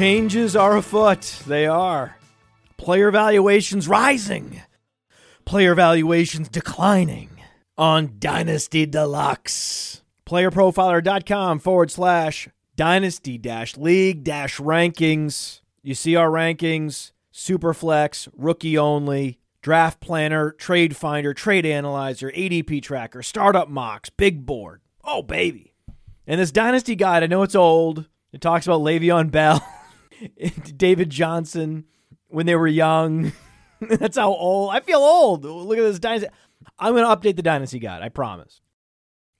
Changes are afoot. They are. Player valuations rising. Player valuations declining on Dynasty Deluxe. PlayerProfiler.com forward slash dynasty dash league dash rankings. You see our rankings Superflex, rookie only, draft planner, trade finder, trade analyzer, ADP tracker, startup mocks, big board. Oh, baby. And this dynasty guide, I know it's old. It talks about Le'Veon Bell. David Johnson when they were young. That's how old I feel old. Look at this dynasty. I'm going to update the dynasty guide. I promise.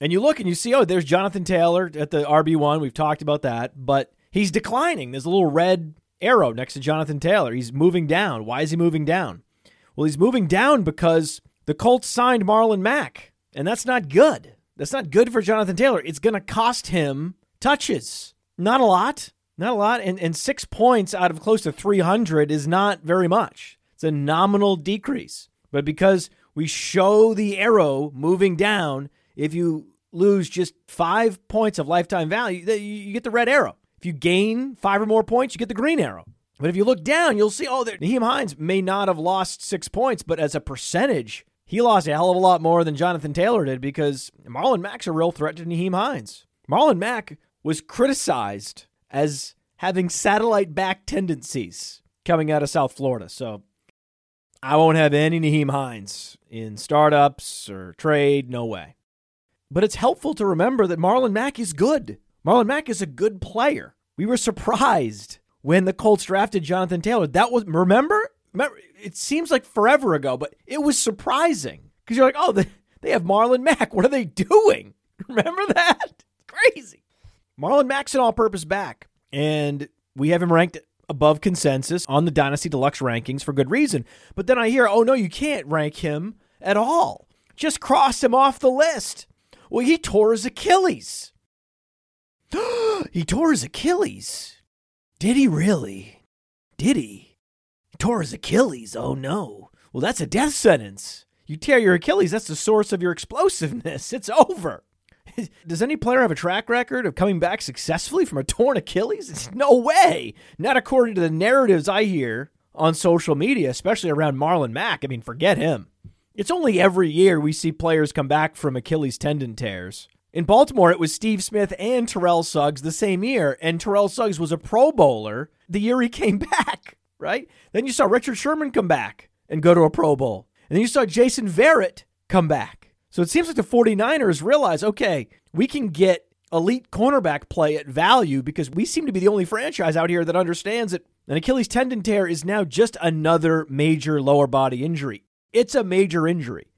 And you look and you see, oh, there's Jonathan Taylor at the RB1. We've talked about that, but he's declining. There's a little red arrow next to Jonathan Taylor. He's moving down. Why is he moving down? Well, he's moving down because the Colts signed Marlon Mack, and that's not good. That's not good for Jonathan Taylor. It's going to cost him touches. Not a lot, not a lot. And, and six points out of close to 300 is not very much. It's a nominal decrease. But because we show the arrow moving down, if you lose just five points of lifetime value, you get the red arrow. If you gain five or more points, you get the green arrow. But if you look down, you'll see, oh, Nyheim Hines may not have lost six points, but as a percentage, he lost a hell of a lot more than Jonathan Taylor did because Marlon Mack's a real threat to Nyheim Hines. Marlon Mack was criticized as having satellite back tendencies coming out of South Florida. So I won't have any Nyheim Hines in startups or trade. No way. But it's helpful to remember that Marlon Mack is good. Marlon Mack is a good player. We were surprised when the Colts drafted Jonathan Taylor. That was remember. Remember, it seems like forever ago, but it was surprising because you're like, oh, they, have Marlon Mack. What are they doing? Remember that? Crazy. Marlon Mack's an all-purpose back, and we have him ranked above consensus on the Dynasty Deluxe rankings for good reason. But then I hear, oh no, you can't rank him at all. Just cross him off the list. Well, he tore his Achilles. he tore his Achilles. Did he really? Did he? He tore his Achilles. Oh no. Well, that's a death sentence. You tear your Achilles, that's the source of your explosiveness. It's over. Does any player have a track record of coming back successfully from a torn Achilles? No way. Not according to the narratives I hear on social media, especially around Marlon Mack. I mean, forget him. It's only every year we see players come back from Achilles tendon tears. In Baltimore, it was Steve Smith and Terrell Suggs the same year, and Terrell Suggs was a Pro Bowler the year he came back, right? Then you saw Richard Sherman come back and go to a Pro Bowl. And then you saw Jason Verrett come back. So it seems like the 49ers realize okay, we can get elite cornerback play at value because we seem to be the only franchise out here that understands that an Achilles tendon tear is now just another major lower body injury. It's a major injury.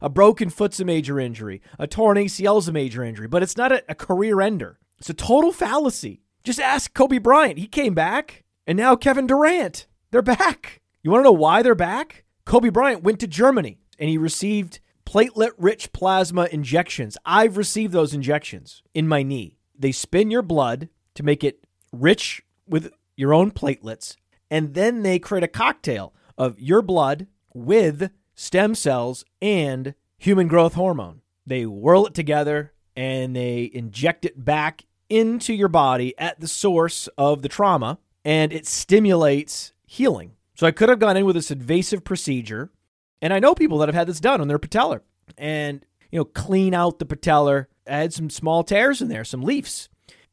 A broken foot's a major injury. A torn ACL is a major injury, but it's not a, a career ender. It's a total fallacy. Just ask Kobe Bryant. He came back, and now Kevin Durant. They're back. You want to know why they're back? Kobe Bryant went to Germany and he received platelet rich plasma injections. I've received those injections in my knee. They spin your blood to make it rich with your own platelets, and then they create a cocktail of your blood with stem cells and human growth hormone. They whirl it together and they inject it back into your body at the source of the trauma, and it stimulates healing. So I could have gone in with this invasive procedure and I know people that have had this done on their patellar and, you know, clean out the patellar, add some small tears in there, some leafs.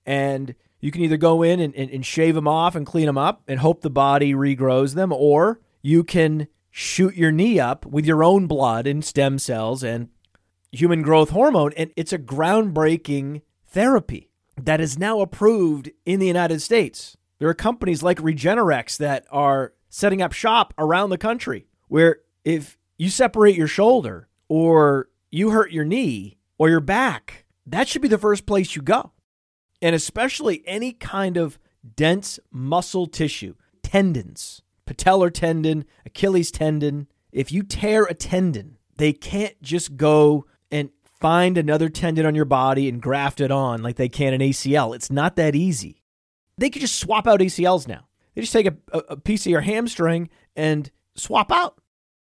And you can either go in and, and, and shave them off and clean them up and hope the body regrows them, or you can shoot your knee up with your own blood and stem cells and human growth hormone. And it's a groundbreaking therapy that is now approved in the United States. There are companies like Regenexx that are setting up shop around the country where if you separate your shoulder or you hurt your knee or your back, that should be the first place you go. And especially any kind of dense muscle tissue, tendons, patellar tendon, Achilles tendon. If you tear a tendon, they can't just go and find another tendon on your body and graft it on like they can an ACL. It's not that easy. They could just swap out ACLs now. They just take a, a piece of your hamstring and swap out.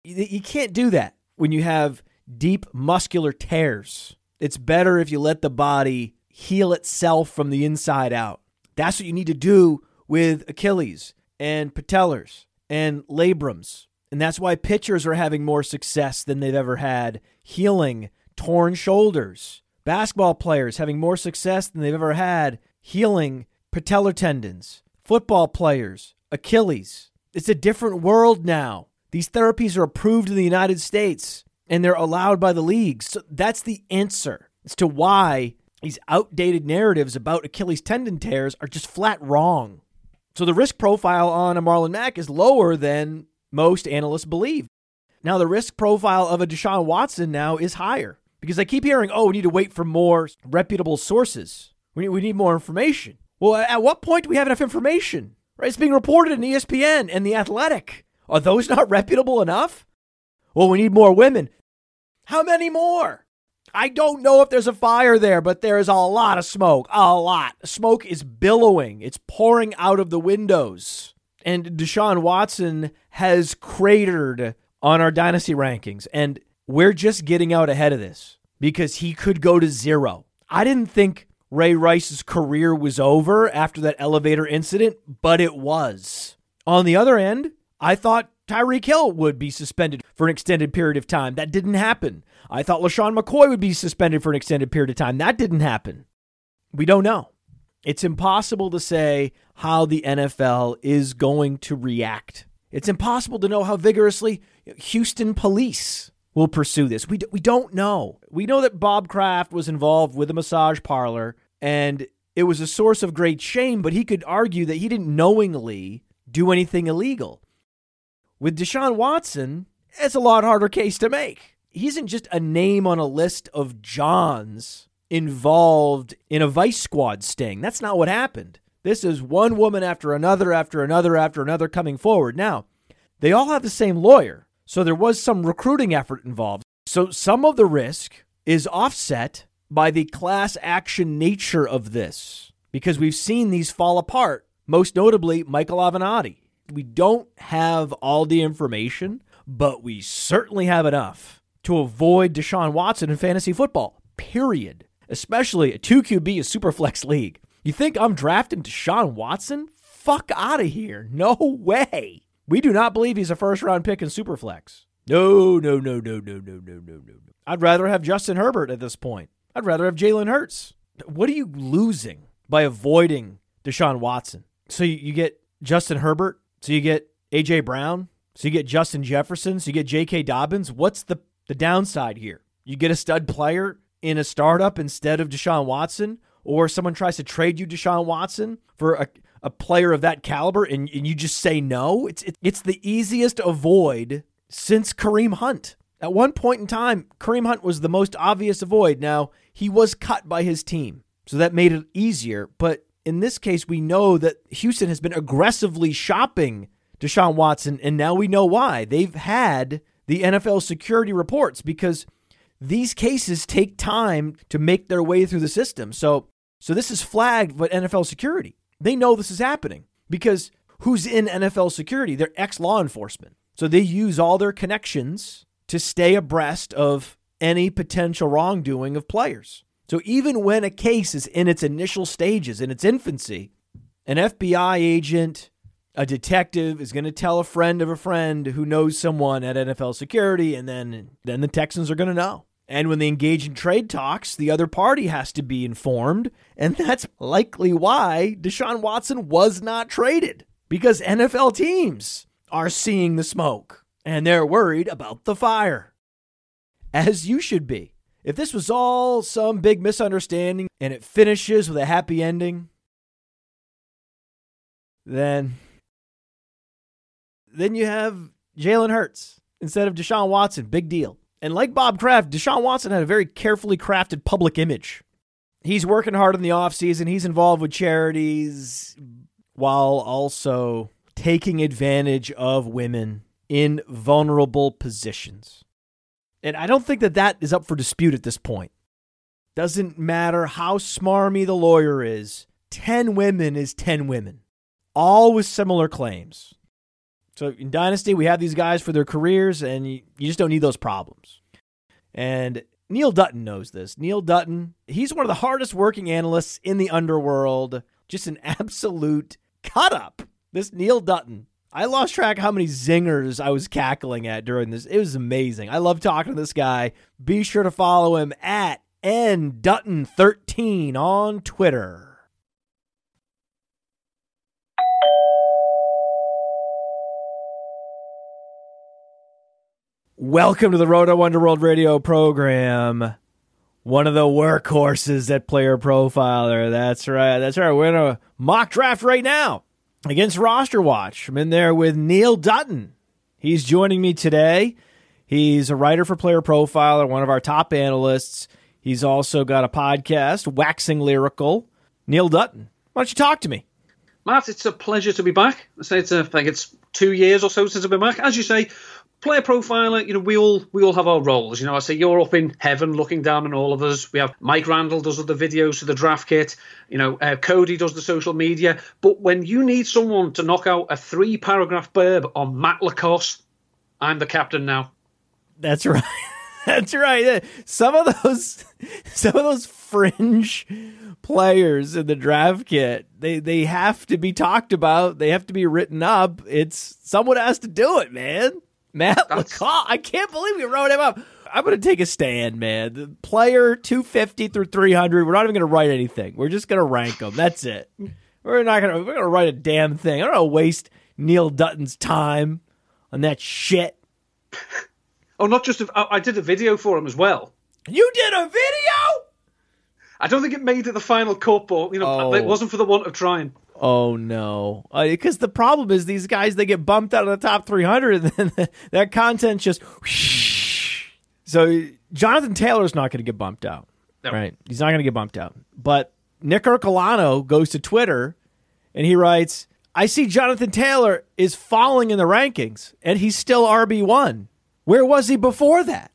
You, can't do that when you have deep muscular tears. It's better if you let the body heal itself from the inside out. That's what you need to do with Achilles and patellars and labrums. And that's why pitchers are having more success than they've ever had healing torn shoulders. Basketball players having more success than they've ever had healing patellar tendons. Football players, Achilles. It's a different world now. These therapies are approved in the United States and they're allowed by the leagues. So that's the answer as to why these outdated narratives about Achilles tendon tears are just flat wrong. So the risk profile on a Marlon Mack is lower than most analysts believe. Now the risk profile of a Deshaun Watson now is higher because I keep hearing, oh, we need to wait for more reputable sources. We need, we need more information. Well, at what point do we have enough information? Right? It's being reported in ESPN and The Athletic. Are those not reputable enough? Well, we need more women. How many more? I don't know if there's a fire there, but there is a lot of smoke. A lot. Smoke is billowing, it's pouring out of the windows. And Deshaun Watson has cratered on our dynasty rankings. And we're just getting out ahead of this because he could go to zero. I didn't think Ray Rice's career was over after that elevator incident, but it was. On the other end, I thought Tyreek Hill would be suspended for an extended period of time. That didn't happen. I thought LeSean McCoy would be suspended for an extended period of time. That didn't happen. We don't know. It's impossible to say how the NFL is going to react. It's impossible to know how vigorously Houston police will pursue this. We, we don't know. We know that Bob Kraft was involved with a massage parlor and it was a source of great shame, but he could argue that he didn't knowingly do anything illegal. With Deshaun Watson, it's a lot harder case to make he isn't just a name on a list of Johns involved in a vice squad sting. That's not what happened. This is one woman after another, after another, after another coming forward. Now, they all have the same lawyer, so there was some recruiting effort involved. So some of the risk is offset by the class action nature of this because we've seen these fall apart, most notably Michael Avenatti. We don't have all the information, but we certainly have enough to avoid Deshaun Watson in fantasy football, period. Especially a 2QB, a super flex league. You think I'm drafting Deshaun Watson? Fuck out of here. No way. We do not believe he's a first round pick in Superflex. No, no, no, no, no, no, no, no, no. I'd rather have Justin Herbert at this point. I'd rather have Jalen Hurts. What are you losing by avoiding Deshaun Watson? So you get Justin Herbert, so you get AJ Brown, so you get Justin Jefferson, so you get J.K. Dobbins. What's the the downside here. You get a stud player in a startup instead of Deshaun Watson, or someone tries to trade you Deshaun Watson for a, a player of that caliber and, and you just say no. It's, it, it's the easiest avoid since Kareem Hunt. At one point in time, Kareem Hunt was the most obvious avoid. Now, he was cut by his team, so that made it easier. But in this case, we know that Houston has been aggressively shopping Deshaun Watson, and now we know why. They've had the NFL security reports because these cases take time to make their way through the system. So, so this is flagged by NFL security. They know this is happening because who's in NFL security? They're ex law enforcement. So they use all their connections to stay abreast of any potential wrongdoing of players. So even when a case is in its initial stages, in its infancy, an FBI agent, a detective is going to tell a friend of a friend who knows someone at NFL security, and then then the Texans are going to know. And when they engage in trade talks, the other party has to be informed. And that's likely why Deshaun Watson was not traded because NFL teams are seeing the smoke and they're worried about the fire. As you should be. If this was all some big misunderstanding and it finishes with a happy ending, then then you have Jalen Hurts instead of Deshaun Watson. Big deal. And like Bob Kraft, Deshaun Watson had a very carefully crafted public image. He's working hard in the offseason. He's involved with charities while also taking advantage of women in vulnerable positions. And I don't think that that is up for dispute at this point. Doesn't matter how smarmy the lawyer is, 10 women is 10 women, all with similar claims. So in Dynasty, we have these guys for their careers, and you, just don't need those problems. And Neil Dutton knows this. Neil Dutton, he's one of the hardest working analysts in the underworld, just an absolute cut up. This Neil Dutton. I lost track how many zingers I was cackling at during this. It was amazing. I love talking to this guy. Be sure to follow him at N Dutton13 on Twitter. Welcome to the Roto Underworld radio program. One of the workhorses at Player Profiler. That's right. That's right. We're in a mock draft right now against Roster Watch. I'm in there with Neil Dutton. He's joining me today. He's a writer for Player Profiler, one of our top analysts. He's also got a podcast, Waxing Lyrical. Neil Dutton, why don't you talk to me? Matt, it's a pleasure to be back. I say it's a, I think it's two years or so since I've been back. As you say, player profiler, you know, we all we all have our roles. You know, I say you're up in heaven looking down on all of us. We have Mike Randall does all the videos for the draft kit. You know, uh, Cody does the social media. But when you need someone to knock out a three paragraph burb on Matt LaCosse, I'm the captain now. That's right. That's right. Some of those, some of those fringe players in the draft kit, they they have to be talked about. They have to be written up. It's someone has to do it, man. Matt LaCosse. I can't believe we wrote him up. I'm going to take a stand, man. The player 250 through 300. We're not even going to write anything. We're just going to rank them. That's it. We're not going to. We're going to write a damn thing. I don't want to waste Neil Dutton's time on that shit. Oh, not just. A, oh, I did a video for him as well. You did a video? I don't think it made it the final cut, but you know, oh. it wasn't for the want of trying. Oh no! Because uh, the problem is these guys they get bumped out of the top 300, and then that content just. Whoosh. So Jonathan Taylor's not going to get bumped out, no. right? He's not going to get bumped out. But Nick Ercolano goes to Twitter, and he writes, "I see Jonathan Taylor is falling in the rankings, and he's still RB one. Where was he before that?"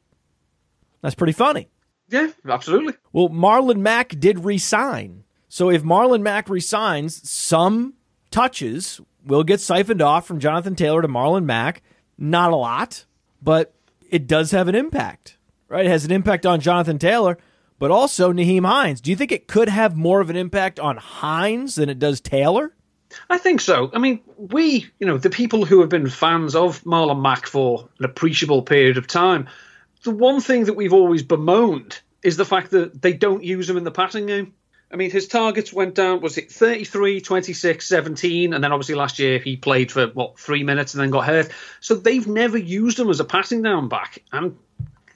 That's pretty funny. Yeah, absolutely. Well, Marlon Mack did resign. So if Marlon Mack resigns, some touches will get siphoned off from Jonathan Taylor to Marlon Mack. Not a lot, but it does have an impact, right? It has an impact on Jonathan Taylor, but also Nyheim Hines. Do you think it could have more of an impact on Hines than it does Taylor? I think so. I mean, we, you know, the people who have been fans of Marlon Mack for an appreciable period of time, the one thing that we've always bemoaned is the fact that they don't use him in the passing game. I mean, his targets went down, was it 33, 26, 17? And then obviously last year he played for, what, three minutes and then got hurt. So they've never used him as a passing down back. And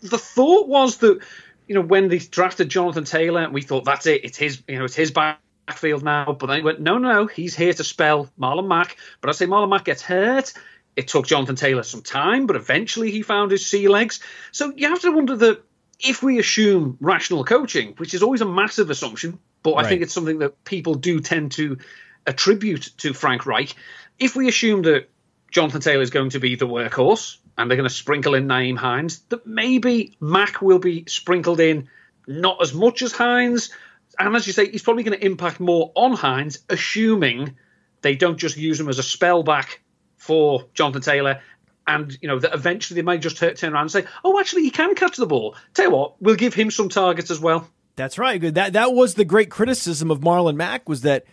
the thought was that, you know, when they drafted Jonathan Taylor, we thought that's it. It's his, you know, it's his backfield now. But they went, no, no, he's here to spell Marlon Mack. But I say Marlon Mack gets hurt. It took Jonathan Taylor some time, but eventually he found his sea legs. So you have to wonder that if we assume rational coaching, which is always a massive assumption, but right. I think it's something that people do tend to attribute to Frank Reich. If we assume that Jonathan Taylor is going to be the workhorse and they're going to sprinkle in Nyheim Hines, that maybe Mack will be sprinkled in not as much as Hines. And as you say, he's probably going to impact more on Hines, assuming they don't just use him as a spell back for Jonathan Taylor. And you know that eventually they might just turn around and say, "Oh, actually, he can catch the ball." Tell you what, we'll give him some targets as well. That's right. That that was the great criticism of Marlon Mack was that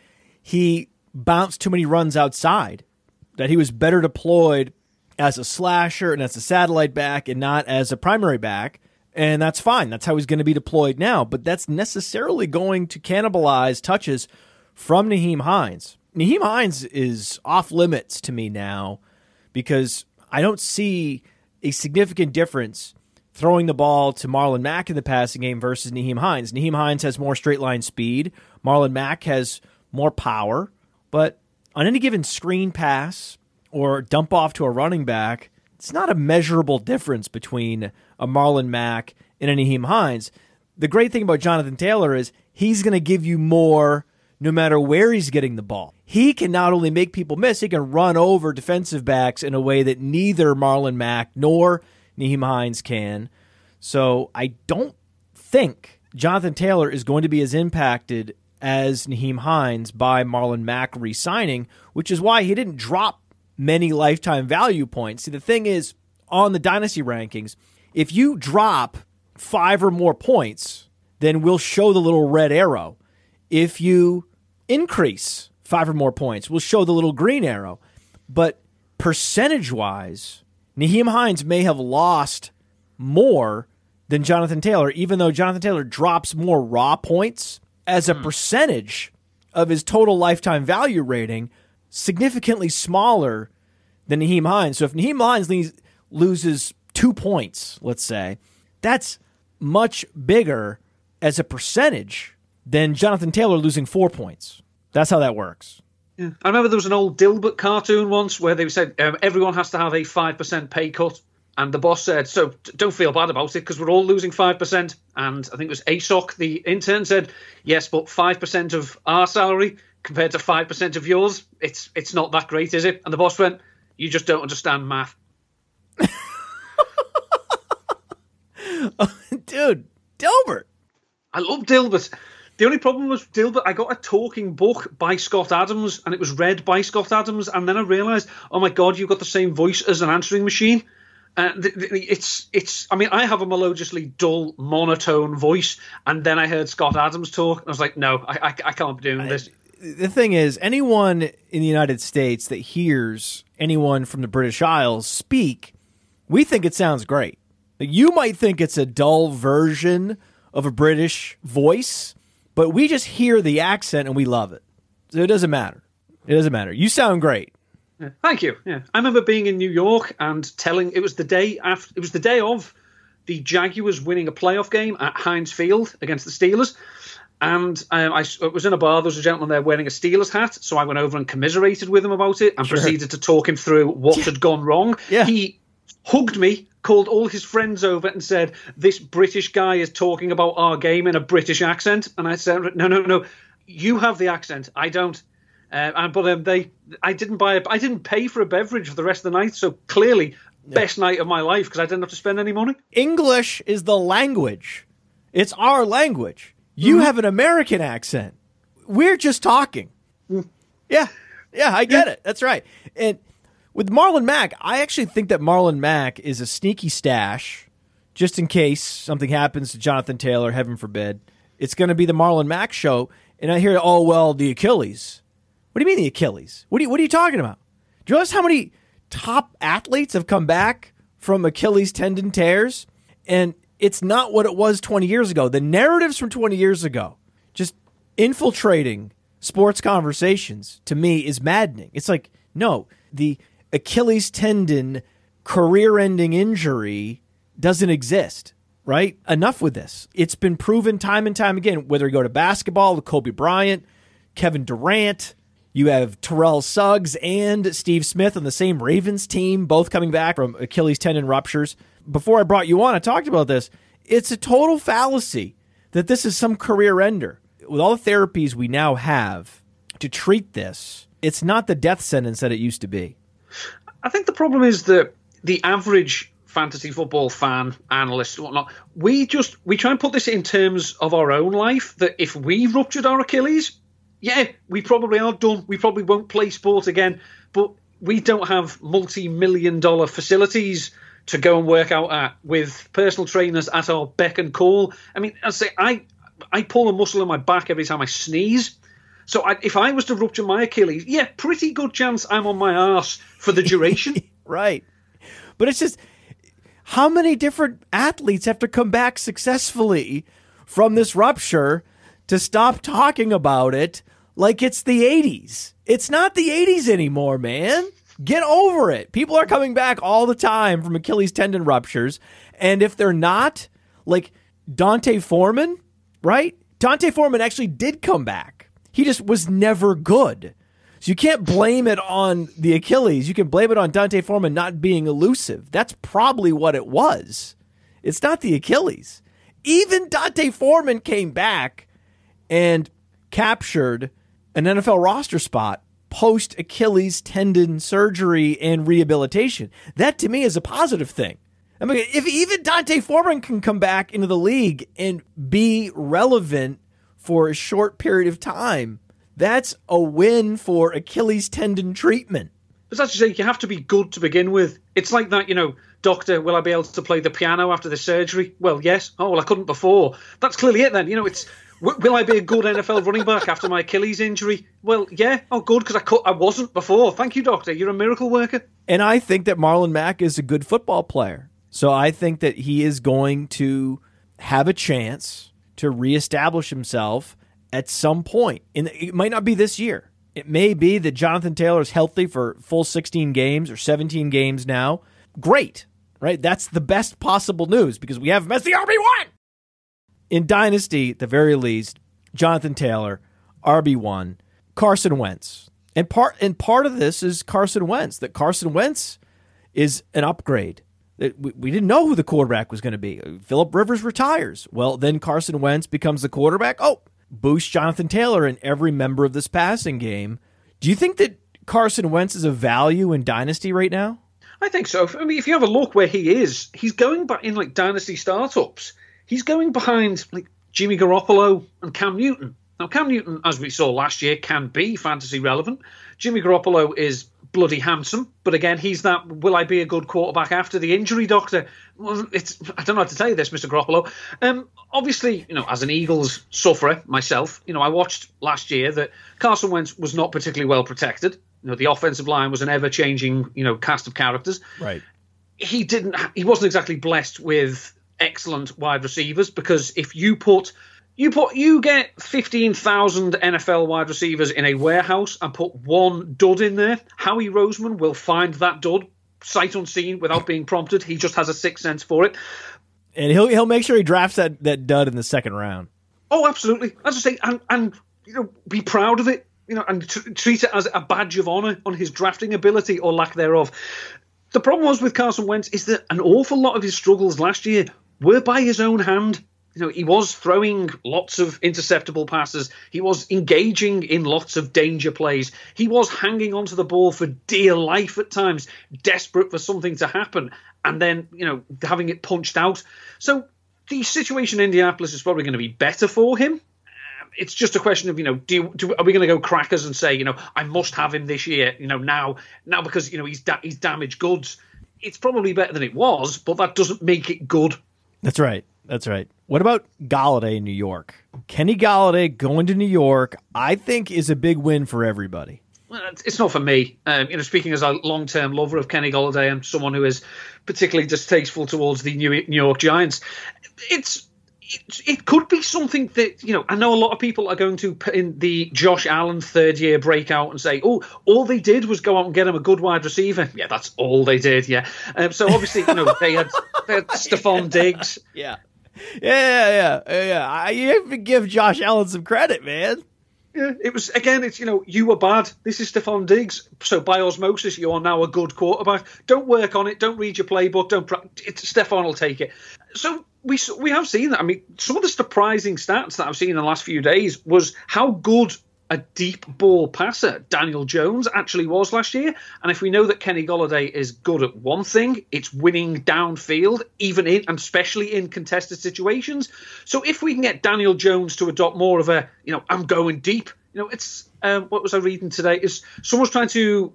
he bounced too many runs outside. That he was better deployed as a slasher and as a satellite back and not as a primary back. And that's fine. That's how he's going to be deployed now. But that's necessarily going to cannibalize touches from Nyheim Hines. Nyheim Hines is off limits to me now because I don't see a significant difference throwing the ball to Marlon Mack in the passing game versus Nyheim Hines. Nyheim Hines has more straight line speed. Marlon Mack has more power. But on any given screen pass or dump off to a running back, it's not a measurable difference between a Marlon Mack and a Hines. The great thing about Jonathan Taylor is he's going to give you more no matter where he's getting the ball. He can not only make people miss, he can run over defensive backs in a way that neither Marlon Mack nor Nyheim Hines can. So I don't think Jonathan Taylor is going to be as impacted as Nyheim Hines by Marlon Mack re signing, which is why he didn't drop many lifetime value points. See, the thing is, on the dynasty rankings, if you drop five or more points, then we'll show the little red arrow. If you increase five or more points, we'll show the little green arrow. But percentage wise, Nyheim Hines may have lost more than Jonathan Taylor, even though Jonathan Taylor drops more raw points as a hmm. percentage of his total lifetime value rating, significantly smaller than Nyheim Hines. So if Nyheim Hines loses two points, let's say, that's much bigger as a percentage than Jonathan Taylor losing four points. That's how that works. Yeah. I remember there was an old Dilbert cartoon once where they said um, everyone has to have a 5% pay cut. And the boss said, So don't feel bad about it because we're all losing 5%. And I think it was Asok, the intern, said, Yes, but 5% of our salary compared to 5% of yours, it's it's not that great, is it? And the boss went, You just don't understand math. Dude, Dilbert. I love Dilbert. The only problem was Dilbert. I got a talking book by Scott Adams, and it was read by Scott Adams, and then I realised, oh my god, you've got the same voice as an answering machine. Uh, it's it's. I mean, I have a melodiously dull, monotone voice, and then I heard Scott Adams talk, and I was like, no, I, I, I can't be doing this. the thing is, anyone in the United States that hears anyone from the British Isles speak, we think it sounds great. You might think it's a dull version of a British voice, but we just hear the accent and we love it. So it doesn't matter. It doesn't matter. You sound great. Yeah, thank you. Yeah, I remember being in New York and telling it was the day after. It was the day of the Jaguars winning a playoff game at Heinz Field against the Steelers. And um, I, was in a bar. There was a gentleman there wearing a Steelers hat, so I went over and commiserated with him about it and sure. proceeded to talk him through what had gone wrong. Yeah. He hugged me, called all his friends over, and said, "This British guy is talking about our game in a British accent." And I said, "No, no, no. You have the accent. I don't." Uh, and but um, they, I didn't buy, a, I didn't pay for a beverage for the rest of the night. So clearly, yeah. best night of my life because I didn't have to spend any money. English is the language. It's our language. You mm-hmm. have an American accent. We're just talking. Mm. Yeah, yeah, I get yeah. it. That's right. And with Marlon Mack, I actually think that Marlon Mack is a sneaky stash, just in case something happens to Jonathan Taylor. Heaven forbid. It's going to be the Marlon Mack show, and I hear, oh well, the Achilles. What do you mean the Achilles? What are you, what are you talking about? Do you realize how many top athletes have come back from Achilles tendon tears? And it's not what it was 20 years ago. The narratives from 20 years ago, just infiltrating sports conversations, to me is maddening. It's like, no, the Achilles tendon career ending injury doesn't exist, right? Enough with this. It's been proven time and time again, whether you go to basketball, Kobe Bryant, Kevin Durant, you have Terrell Suggs and Steve Smith on the same Ravens team, both coming back from Achilles tendon ruptures. Before I brought you on, I talked about this. It's a total fallacy that this is some career ender. With all the therapies we now have to treat this, it's not the death sentence that it used to be. I think the problem is that the average fantasy football fan, analyst, whatnot, we just we try and put this in terms of our own life. That if we ruptured our Achilles, yeah, we probably are done. We probably won't play sport again. But we don't have multi-million dollar facilities to go and work out at with personal trainers at our beck and call. I mean, I say I I pull a muscle in my back every time I sneeze. So I, if I was to rupture my Achilles, yeah, pretty good chance I'm on my ass for the duration. right. But it's just how many different athletes have to come back successfully from this rupture to stop talking about it like it's the 80s? It's not the 80s anymore, man. Get over it. People are coming back all the time from Achilles tendon ruptures. And if they're not, like D'Onta Foreman, right? D'Onta Foreman actually did come back. He just was never good. So you can't blame it on the Achilles. You can blame it on D'Onta Foreman not being elusive. That's probably what it was. It's not the Achilles. Even D'Onta Foreman came back and captured an NFL roster spot post Achilles tendon surgery and rehabilitation. That to me is a positive thing. I mean, if even D'Onta Foreman can come back into the league and be relevant for a short period of time, that's a win for Achilles tendon treatment. But as you say, you have to be good to begin with. It's like that, you know, doctor, will I be able to play the piano after the surgery? Well, yes. Oh, well, I couldn't before. That's clearly it then. You know, it's will I be a good NFL running back after my Achilles injury? Well, yeah. Oh, good, because I, I wasn't before. Thank you, doctor. You're a miracle worker. And I think that Marlon Mack is a good football player. So I think that he is going to have a chance to reestablish himself at some point. It might not be this year. It may be that Jonathan Taylor is healthy for full 16 games or 17 games now. Great, right? That's the best possible news because we have him as the RB1 in Dynasty, at the very least, Jonathan Taylor, RB1, Carson Wentz. And part and part of this is Carson Wentz, that Carson Wentz is an upgrade. We, didn't know who the quarterback was going to be. Philip Rivers retires. Well, then Carson Wentz becomes the quarterback. Oh, boost Jonathan Taylor and every member of this passing game. Do you think that Carson Wentz is a value in Dynasty right now? I think so. I mean, if you have a look where he is, he's going back in like Dynasty startups he's going behind like Jimmy Garoppolo and Cam Newton. Now, Cam Newton, as we saw last year, can be fantasy relevant. Jimmy Garoppolo is bloody handsome, but again, he's that will I be a good quarterback after the injury, doctor? Well, it's I don't know how to tell you this, Mr. Garoppolo. Um, obviously, you know, as an Eagles sufferer myself, you know, I watched last year that Carson Wentz was not particularly well protected. You know, the offensive line was an ever changing, you know, cast of characters. Right. He didn't. He wasn't exactly blessed with excellent wide receivers because if you put you put you get 15,000 NFL wide receivers in a warehouse and put one dud in there, Howie Roseman will find that dud sight unseen without being prompted. He just has a sixth sense for it. And he'll he'll make sure he drafts that, that dud in the second round. Oh, absolutely. As I say, and and you know, be proud of it. You know, and t- treat it as a badge of honor on his drafting ability or lack thereof. The problem was with Carson Wentz is that an awful lot of his struggles last year were by his own hand. You know, he was throwing lots of interceptable passes. He was engaging in lots of danger plays. He was hanging onto the ball for dear life at times, desperate for something to happen, and then, you know, having it punched out. So the situation in Indianapolis is probably going to be better for him. Um, it's just a question of, you know, do, do are we going to go crackers and say, you know, I must have him this year, you know, now, now because, you know, he's, da- he's damaged goods. It's probably better than it was, but that doesn't make it good that's right. That's right. What about Golladay in New York? Kenny Golladay going to New York, I think, is a big win for everybody. Well, it's not for me. Um, you know, speaking as a long-term lover of Kenny Golladay and someone who is particularly distasteful towards the New York Giants, it's it, it, could be something that you know. I know a lot of people are going to put in the Josh Allen third year breakout and say, "Oh, all they did was go out and get him a good wide receiver." Yeah, that's all they did. Yeah. Um, so obviously, you know, they had, they had Stefon Diggs. Yeah. Yeah, yeah, yeah. I, you have to give Josh Allen some credit, man. Yeah, it was again. It's you know you were bad. This is Stefon Diggs. So by osmosis, you are now a good quarterback. Don't work on it. Don't read your playbook. Don't. It's, Stefon will take it. So we we have seen that. I mean, some of the surprising stats that I've seen in the last few days was how good a deep ball passer Daniel Jones actually was last year. And if we know that Kenny Golladay is good at one thing, it's winning downfield, even in and especially in contested situations. So if we can get Daniel Jones to adopt more of a, you know, I'm going deep. You know, it's um, what was I reading today? Is someone's trying to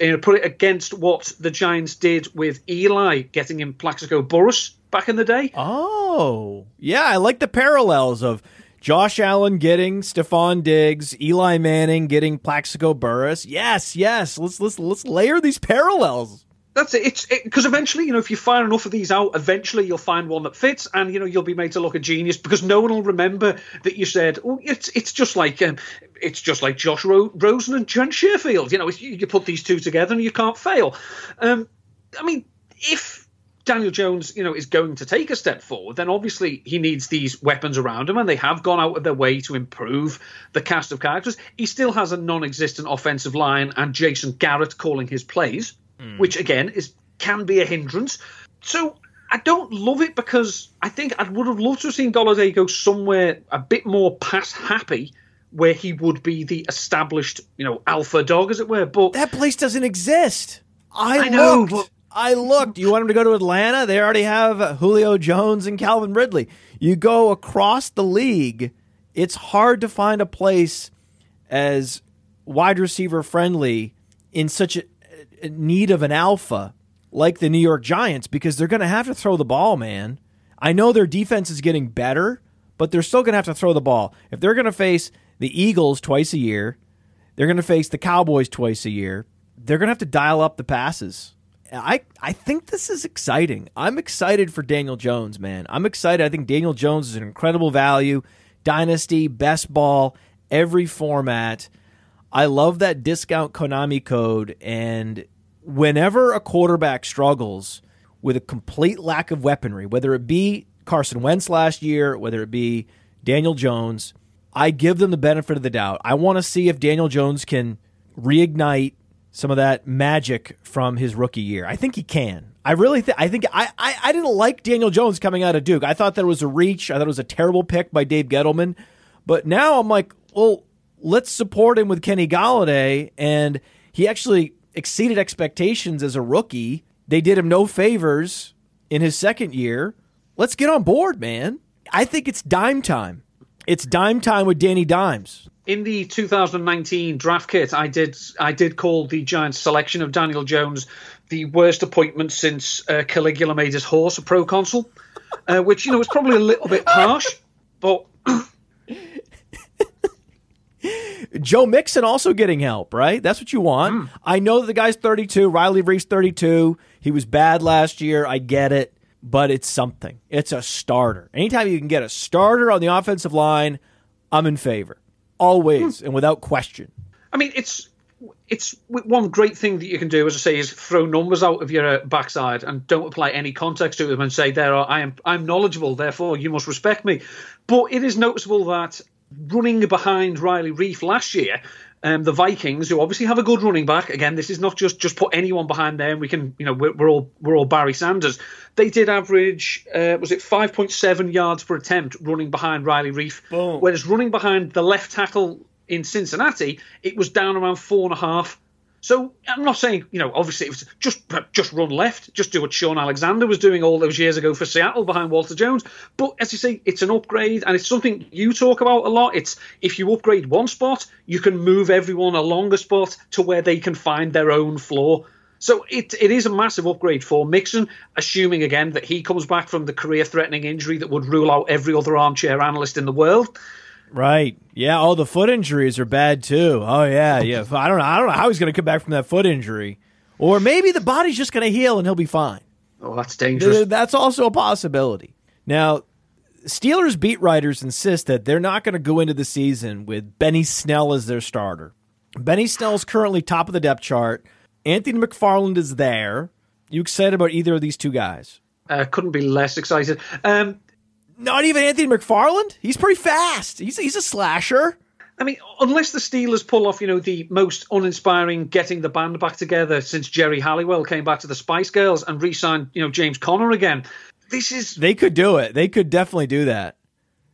you know, put it against what the Giants did with Eli getting him Plaxico Burress back in the day. Oh, yeah, I like the parallels of Josh Allen getting Stefon Diggs, Eli Manning getting Plaxico Burress. Yes, yes. Let's let's let's layer these parallels. That's it. It's because it, eventually, you know, if you fire enough of these out, eventually you'll find one that fits, and you know you'll be made to look a genius because no one will remember that you said, "Oh, it's it's just like um, it's just like Josh Ro- Rosen and Trent Sherfield." You know, you, you, put these two together and you can't fail. Um, I mean, if Daniel Jones, you know, is going to take a step forward, then obviously he needs these weapons around him, and they have gone out of their way to improve the cast of characters. He still has a non-existent offensive line and Jason Garrett calling his plays mm. which again is can be a hindrance. So I don't love it because I think I would have loved to have seen Golladay go somewhere a bit more pass happy where he would be the established, you know, alpha dog, as it were. But that place doesn't exist. I, I know. But- I looked. You want him to go to Atlanta? They already have Julio Jones and Calvin Ridley. You go across the league, it's hard to find a place as wide receiver friendly in such a, need of an alpha like the New York Giants because they're going to have to throw the ball, man. I know their defense is getting better, but they're still going to have to throw the ball. If they're going to face the Eagles twice a year, they're going to face the Cowboys twice a year. They're going to have to dial up the passes. I I think this is exciting. I'm excited for Daniel Jones, man. I'm excited. I think Daniel Jones is an incredible value. Dynasty, best ball, every format. I love that discount Konami code. And whenever a quarterback struggles with a complete lack of weaponry, whether it be Carson Wentz last year, whether it be Daniel Jones, I give them the benefit of the doubt. I want to see if Daniel Jones can reignite some of that magic from his rookie year. I think he can. I really think I think I, I, I didn't like Daniel Jones coming out of Duke. I thought that was a reach. I thought it was a terrible pick by Dave Gettleman. But now I'm like, well, let's support him with Kenny Golladay. And he actually exceeded expectations as a rookie. They did him no favors in his second year. Let's get on board, man. I think it's dime time. It's dime time with Danny Dimes. In the 2019 draft kit, I did I did call the Giants' selection of Daniel Jones the worst appointment since uh, Caligula made his horse a proconsul, uh, which you know was probably a little bit harsh, but Joe Mixon also getting help, right? That's what you want. Mm. I know that the guy's 32. Riley Reiff's 32. He was bad last year. I get it, but it's something. It's a starter. Anytime you can get a starter on the offensive line, I'm in favor. Always mm. and without question. I mean, it's it's one great thing that you can do, as I say, is throw numbers out of your backside and don't apply any context to them and say, "There, are, I am, I'm knowledgeable, therefore you must respect me." But it is noticeable that running behind Riley Reiff last year, um, the Vikings, who obviously have a good running back. Again, this is not just just put anyone behind there. And we can, you know, we're, we're all we're all Barry Sanders. They did average, uh, was it five point seven yards per attempt running behind Riley Reiff, whereas running behind the left tackle in Cincinnati, it was down around four and a half so I'm not saying, you know, obviously it was just just run left, just do what Shaun Alexander was doing all those years ago for Seattle behind Walter Jones. But as you say, it's an upgrade, and it's something you talk about a lot. It's if you upgrade one spot, you can move everyone along a spot to where they can find their own floor. So it it is a massive upgrade for Mixon, assuming again that he comes back from the career-threatening injury that would rule out every other armchair analyst in the world. Right. Yeah. All the foot injuries are bad too. Oh yeah. Yeah. I don't know. I don't know how he's going to come back from that foot injury, or maybe the body's just going to heal and he'll be fine. Oh, that's dangerous. That's also a possibility. Now, Steelers beat writers insist that they're not going to go into the season with Benny Snell as their starter. Benny Snell is currently top of the depth chart. Anthony McFarland is there. You excited about either of these two guys? Uh, couldn't be less excited. Um, not even Anthony McFarland. He's pretty fast. He's he's a slasher. I mean, unless the Steelers pull off, you know, the most uninspiring getting the band back together since Geri Halliwell came back to the Spice Girls and re-signed, you know, James Conner again. This is they could do it. They could definitely do that.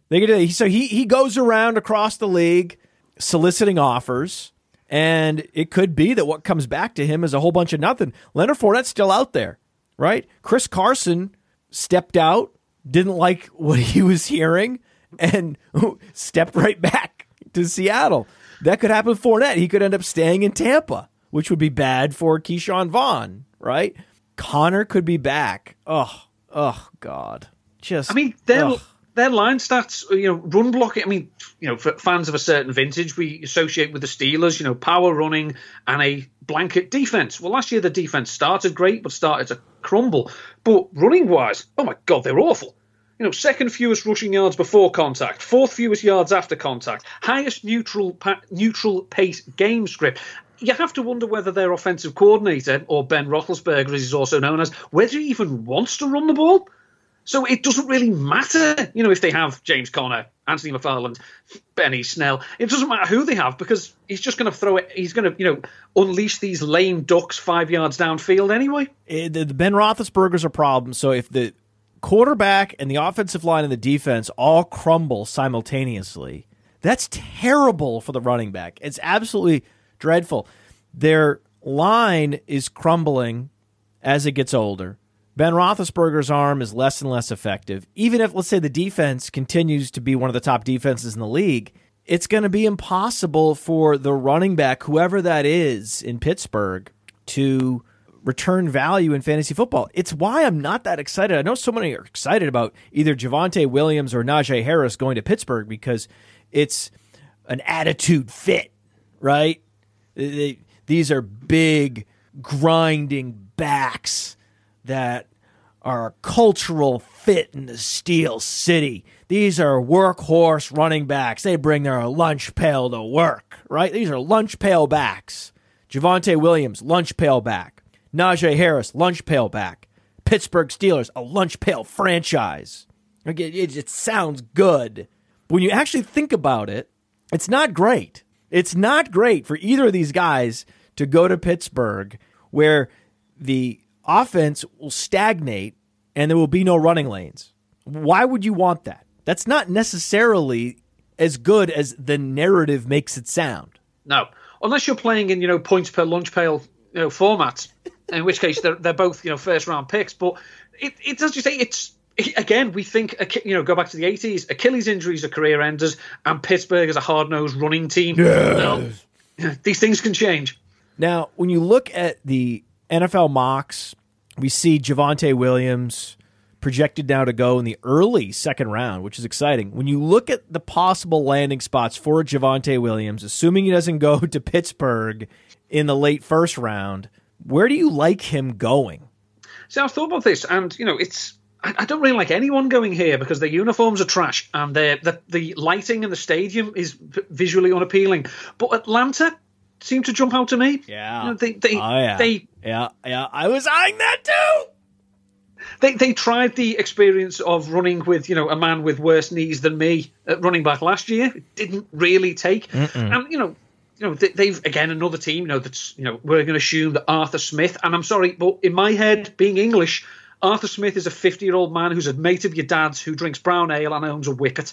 They could. Do it. So he he goes around across the league soliciting offers, and it could be that what comes back to him is a whole bunch of nothing. Leonard Fournette's still out there, right? Chris Carson stepped out didn't like what he was hearing and stepped right back to Seattle. That could happen with Fournette. He could end up staying in Tampa, which would be bad for Ke'Shawn Vaughn, right? Conner could be back. Oh, oh, God. Just. I mean, they're. their line stats, you know, run blocking. I mean, you know, for fans of a certain vintage, we associate with the Steelers, you know, power running and a blanket defense. Well, last year the defense started great, but started to crumble. But running wise, oh my God, they're awful. You know, second fewest rushing yards before contact, fourth fewest yards after contact, highest neutral pa- neutral pace game script. You have to wonder whether their offensive coordinator, or Ben Roethlisberger, as he's also known as, whether he even wants to run the ball. So it doesn't really matter, you know, if they have James Conner, Anthony McFarland, Benny Snell. It doesn't matter who they have because he's just going to throw it. He's going to, you know, unleash these lame ducks five yards downfield anyway. Eh, it, the Ben Roethlisberger's a problem. So if the quarterback and the offensive line and the defense all crumble simultaneously, that's terrible for the running back. It's absolutely dreadful. Their line is crumbling as it gets older. Ben Roethlisberger's arm is less and less effective. Even if, let's say, the defense continues to be one of the top defenses in the league, it's going to be impossible for the running back, whoever that is in Pittsburgh, to return value in fantasy football. It's why I'm not that excited. I know so many are excited about either Javonte Williams or Najee Harris going to Pittsburgh because it's an attitude fit, right? These are big, grinding backs that are a cultural fit in the Steel City. These are workhorse running backs. They bring their lunch pail to work, right? These are lunch pail backs. Javonte Williams, lunch pail back. Najee Harris, lunch pail back. Pittsburgh Steelers, a lunch pail franchise. It, it, it sounds good. But when you actually think about it, it's not great. It's not great for either of these guys to go to Pittsburgh where the offense will stagnate and there will be no running lanes. Why would you want that? That's not necessarily as good as the narrative makes it sound. No, unless you're playing in you know points per lunch pail you know formats, in which case they're they're both you know first round picks. But it it does you say it's again, we think, you know, go back to the 80s, Achilles injuries are career enders, and Pittsburgh is a hard nosed running team. Yes. No, these things can change. Now, when you look at the NFL mocks, we see Javonte Williams projected now to go in the early second round, which is exciting. When you look at the possible landing spots for Javonte Williams, assuming he doesn't go to Pittsburgh in the late first round, where do you like him going? See, I've thought about this, and you know, it's I, don't really like anyone going here because their uniforms are trash and the the lighting in the stadium is visually unappealing. But Atlanta, seem to jump out to me. Yeah. You know, they, they, oh, yeah. they, yeah, yeah. I was eyeing that too. They, they tried the experience of running with you know a man with worse knees than me at running back last year. It didn't really take, Mm-mm. and you know you know they, have again another team you know that's you know we're going to assume that Arthur Smith and I'm sorry but in my head being English Arthur Smith is a 50 year old man who's a mate of your dad's who drinks brown ale and owns a wicket.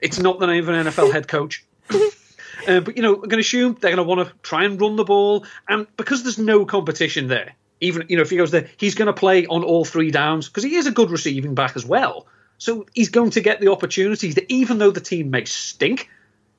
It's not the name of an NFL head coach. Uh, but you know, I'm going to assume they're going to want to try and run the ball, and because there's no competition there, even you know if he goes there, he's going to play on all three downs because he is a good receiving back as well. So he's going to get the opportunities that even though the team may stink,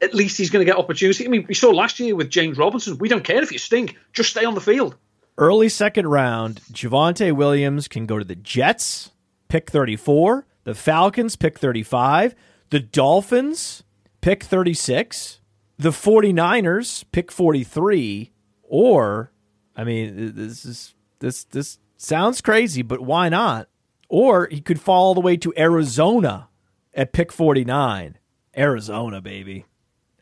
at least he's going to get opportunity. I mean, we saw last year with James Robinson. We don't care if you stink, just stay on the field. Early second round, Javonte Williams can go to the Jets, pick 34, the Falcons, pick 35, the Dolphins, pick 36, the 49ers pick 43 or I mean this is this this sounds crazy but why not? Or he could fall all the way to Arizona at pick 49. Arizona baby.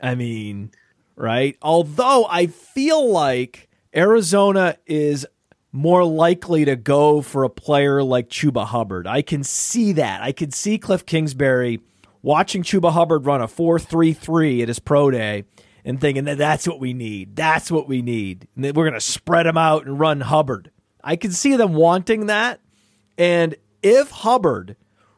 I mean, right? Although I feel like Arizona is more likely to go for a player like Chuba Hubbard. I can see that. I can see Cliff Kingsbury watching Chuba Hubbard run a 4.33 at his pro day and thinking that that's what we need. That's what we need. And we're going to spread them out and run Hubbard. I can see them wanting that. And if Hubbard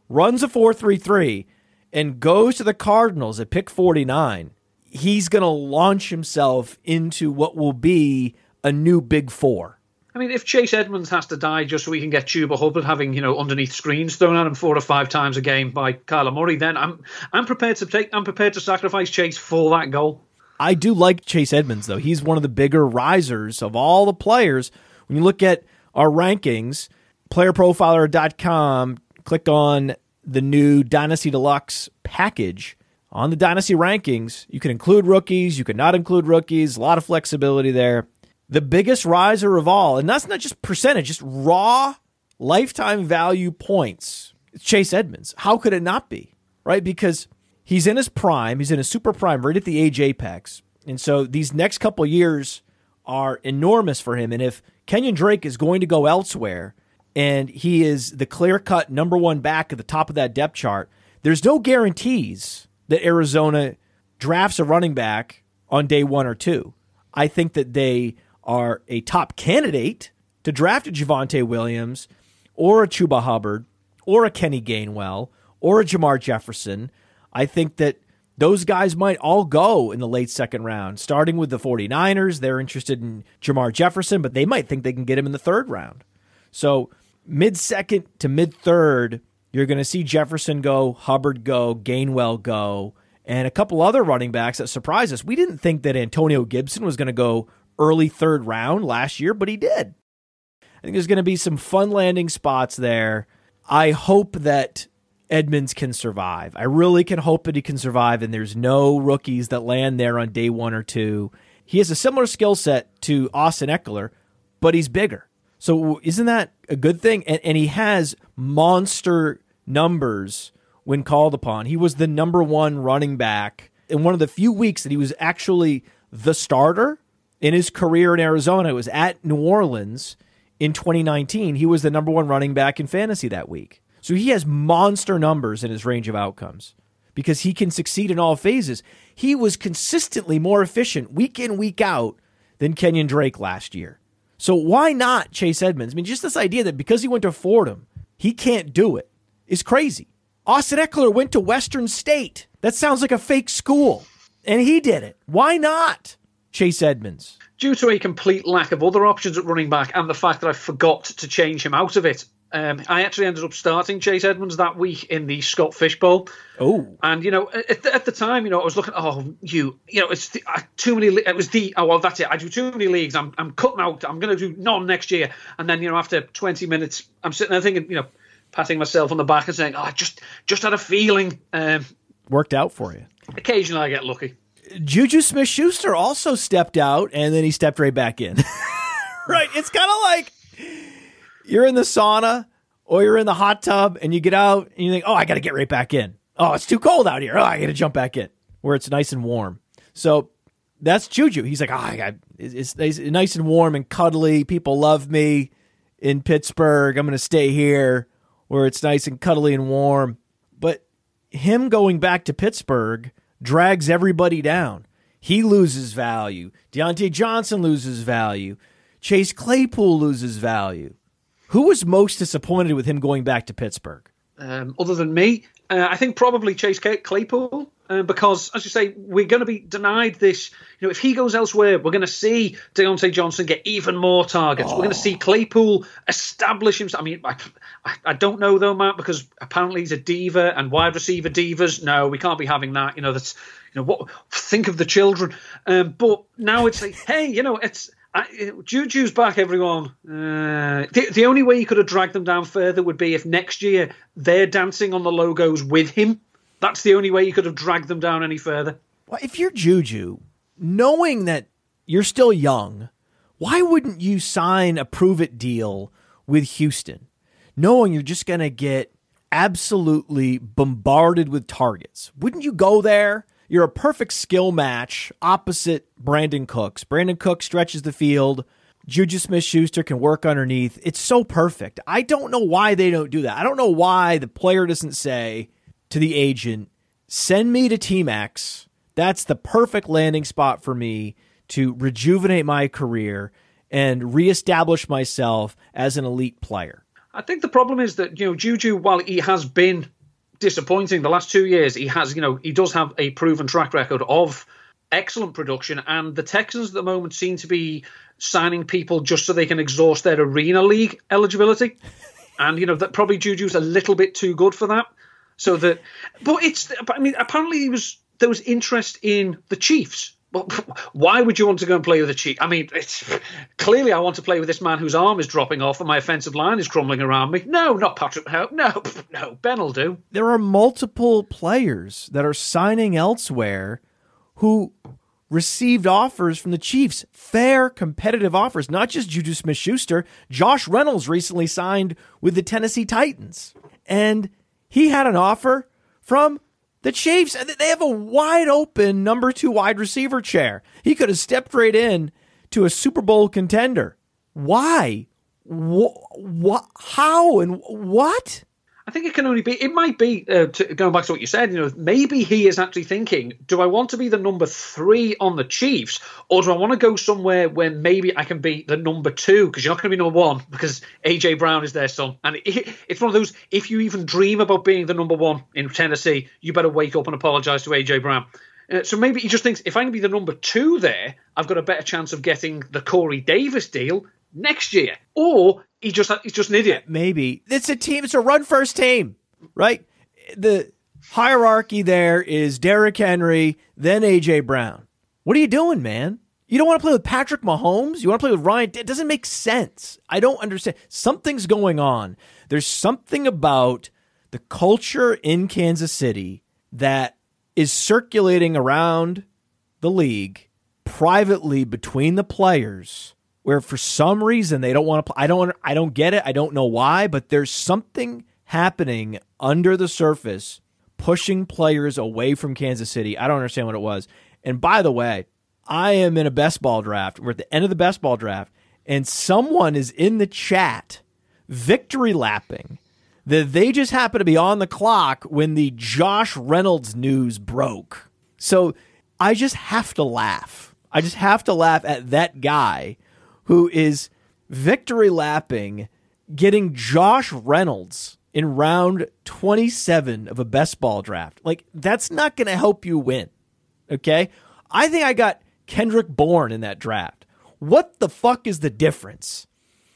runs a 4.33 and goes to the Cardinals at pick 49, he's going to launch himself into what will be a new big four. I mean, if Chase Edmonds has to die just so we can get Chuba Hubbard having, you know, underneath screens thrown at him four or five times a game by Kyler Murray, then I'm I'm prepared to take I'm prepared to sacrifice Chase for that goal. I do like Chase Edmonds though. He's one of the bigger risers of all the players. When you look at our rankings, playerprofiler.com, click on the new Dynasty Deluxe package on the Dynasty rankings, you can include rookies, you can not include rookies, a lot of flexibility there. The biggest riser of all, and that's not just percentage, just raw lifetime value points. It's Chase Edmonds. How could it not be? Right? Because he's in his prime, he's in his super prime, right at the age apex. And so these next couple years are enormous for him. And if Kenyon Drake is going to go elsewhere and he is the clear cut number one back at the top of that depth chart, there's no guarantees that Arizona drafts a running back on day one or two. I think that they are a top candidate to draft a Javonte Williams or a Chuba Hubbard or a Kenny Gainwell or a Jermar Jefferson. I think that those guys might all go in the late second round, starting with the 49ers. They're interested in Jermar Jefferson, but they might think they can get him in the third round. So, mid second to mid third, you're going to see Jefferson go, Hubbard go, Gainwell go, and a couple other running backs that surprised us. We didn't think that Antonio Gibson was going to go early third round last year, but he did. I think there's going to be some fun landing spots there. I hope that Edmonds can survive. I really can hope that he can survive, and there's no rookies that land there on day one or two. He has a similar skill set to Austin Ekeler, but he's bigger. So isn't that a good thing? And, and he has monster numbers when called upon. He was the number one running back in one of the few weeks that he was actually the starter in his career in Arizona. It was at New Orleans in 2019. He was the number one running back in fantasy that week. So he has monster numbers in his range of outcomes because he can succeed in all phases. He was consistently more efficient week in, week out than Kenyon Drake last year. So why not Chase Edmonds? I mean, just this idea that because he went to Fordham, he can't do it is crazy. Austin Ekeler went to Western State. That sounds like a fake school. And he did it. Why not Chase Edmonds? Due to a complete lack of other options at running back and the fact that I forgot to change him out of it, um, I actually ended up starting Chase Edmonds that week in the Scott Fish Bowl. Oh, and you know, at the, at the, time, you know, I was looking. Oh, you, you know, it's the, uh, too many. It was the. Oh well, that's it. I do too many leagues. I'm, I'm cutting out. I'm going to do none next year. And then, you know, after 20 minutes, I'm sitting there thinking, you know, patting myself on the back and saying, "Oh, I just, just had a feeling." Um, Worked out for you. Occasionally, I get lucky. Juju Smith Schuster also stepped out, and then he stepped right back in. right? It's kind of like you're in the sauna or you're in the hot tub and you get out and you think, oh, I got to get right back in. Oh, it's too cold out here. Oh, I got to jump back in where it's nice and warm. So that's Juju. He's like, oh, I got it's, it's nice and warm and cuddly. People love me in Pittsburgh. I'm going to stay here where it's nice and cuddly and warm. But him going back to Pittsburgh drags everybody down. He loses value. Diontae Johnson loses value. Chase Claypool loses value. Who was most disappointed with him going back to Pittsburgh? Um, other than me, uh, I think probably Chase Claypool. Uh, because, as you say, we're going to be denied this. You know, if he goes elsewhere, we're going to see Diontae Johnson get even more targets. Oh. We're going to see Claypool establish himself. I mean, I, I, don't know though, Matt, because apparently he's a diva and wide receiver divas. No, we can't be having that. You know, that's you know what. Think of the children. Um, but now it's like, hey, you know, it's I, Juju's back, everyone. Uh, the, the only way you could have dragged them down further would be if next year they're dancing on the logos with him. That's the only way you could have dragged them down any further. Well, if you're Juju, knowing that you're still young, why wouldn't you sign a prove it deal with Houston, knowing you're just going to get absolutely bombarded with targets? Wouldn't you go there? You're a perfect skill match opposite Brandin Cooks. Brandin Cooks stretches the field. Juju Smith Schuster can work underneath. It's so perfect. I don't know why they don't do that. I don't know why the player doesn't say to the agent, send me to Team X. That's the perfect landing spot for me to rejuvenate my career and reestablish myself as an elite player. I think the problem is that, you know, Juju, while he has been disappointing the last two years. He has, you know, he does have a proven track record of excellent production, and the Texans at the moment seem to be signing people just so they can exhaust their arena league eligibility. And you know that probably Juju's a little bit too good for that. So that, but it's, I mean, apparently he was there was interest in the Chiefs well, why would you want to go and play with a cheat? I mean, it's clearly I want to play with this man whose arm is dropping off and my offensive line is crumbling around me. No, not Patrick Hope. No, no, Ben will do. There are multiple players that are signing elsewhere who received offers from the Chiefs, fair, competitive offers, not just Juju Smith Schuster. Josh Reynolds recently signed with the Tennessee Titans, and he had an offer from the Chiefs. They have a wide open number two wide receiver chair. He could have stepped right in to a Super Bowl contender. Why? What? How? And what? I think it can only be. It might be uh, to, going back to what you said. You know, maybe he is actually thinking: Do I want to be the number three on the Chiefs, or do I want to go somewhere where maybe I can be the number two? Because you're not going to be number one because AJ Brown is their son, and it, it's one of those. If you even dream about being the number one in Tennessee, you better wake up and apologise to AJ Brown. Uh, so maybe he just thinks if I can be the number two there, I've got a better chance of getting the Corey Davis deal next year. Or he just he's just an idiot. Maybe it's a team. It's a run first team, right? The hierarchy there is Derrick Henry, then AJ Brown. What are you doing, man? You don't want to play with Patrick Mahomes. You want to play with Ryan. It doesn't make sense. I don't understand. Something's going on. There's something about the culture in Kansas City that is circulating around the league privately between the players where for some reason they don't want to play. I don't I don't get it. I don't know why, but there's something happening under the surface pushing players away from Kansas City. I don't understand what it was. And by the way, I am in a best ball draft. We're at the end of the best ball draft, and someone is in the chat victory lapping that they just happen to be on the clock when the Josh Reynolds news broke. So I just have to laugh. I just have to laugh at that guy who is victory lapping, getting Josh Reynolds in round 27 of a best ball draft. Like, that's not going to help you win. Okay. I think I got Kendrick Bourne in that draft. What the fuck is the difference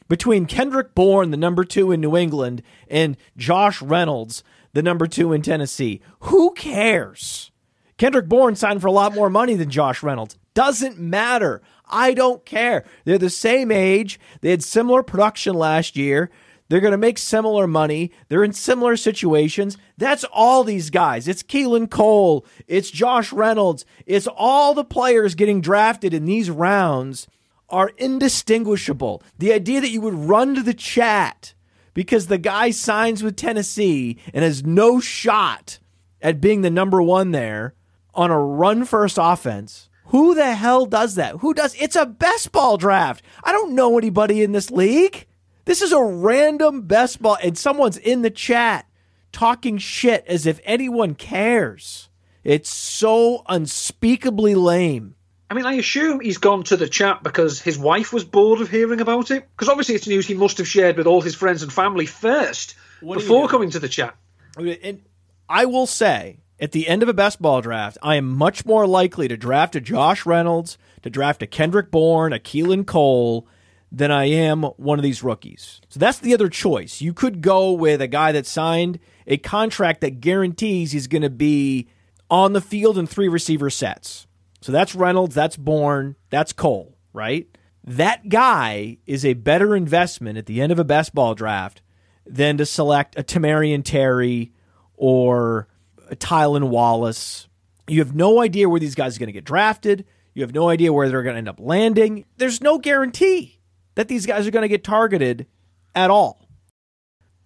between Kendrick Bourne, the number two in New England, and Josh Reynolds, the number two in Tennessee? Who cares? Kendrick Bourne signed for a lot more money than Josh Reynolds. Doesn't matter. I don't care. They're the same age. They had similar production last year. They're going to make similar money. They're in similar situations. That's all these guys. It's Keelan Cole. It's Josh Reynolds. It's all the players getting drafted in these rounds are indistinguishable. The idea that you would run to the chat because the guy signs with Tennessee and has no shot at being the number one there on a run first offense who the hell does that? Who does? It's a best ball draft. I don't know anybody in this league. This is a random best ball, and someone's in the chat talking shit as if anyone cares. It's so unspeakably lame. I mean, I assume he's gone to the chat because his wife was bored of hearing about it. Because obviously, it's news he must have shared with all his friends and family first what before coming to the chat. And I will say, at the end of a best ball draft, I am much more likely to draft a Josh Reynolds, to draft a Kendrick Bourne, a Keelan Cole, than I am one of these rookies. So that's the other choice. You could go with a guy that signed a contract that guarantees he's going to be on the field in three receiver sets. So that's Reynolds, that's Bourne, that's Cole, right? That guy is a better investment at the end of a best ball draft than to select a Tamorrion Terry or Tylan Wallace. You have no idea where these guys are going to get drafted. You have no idea where they're going to end up landing. There's no guarantee that these guys are going to get targeted at all.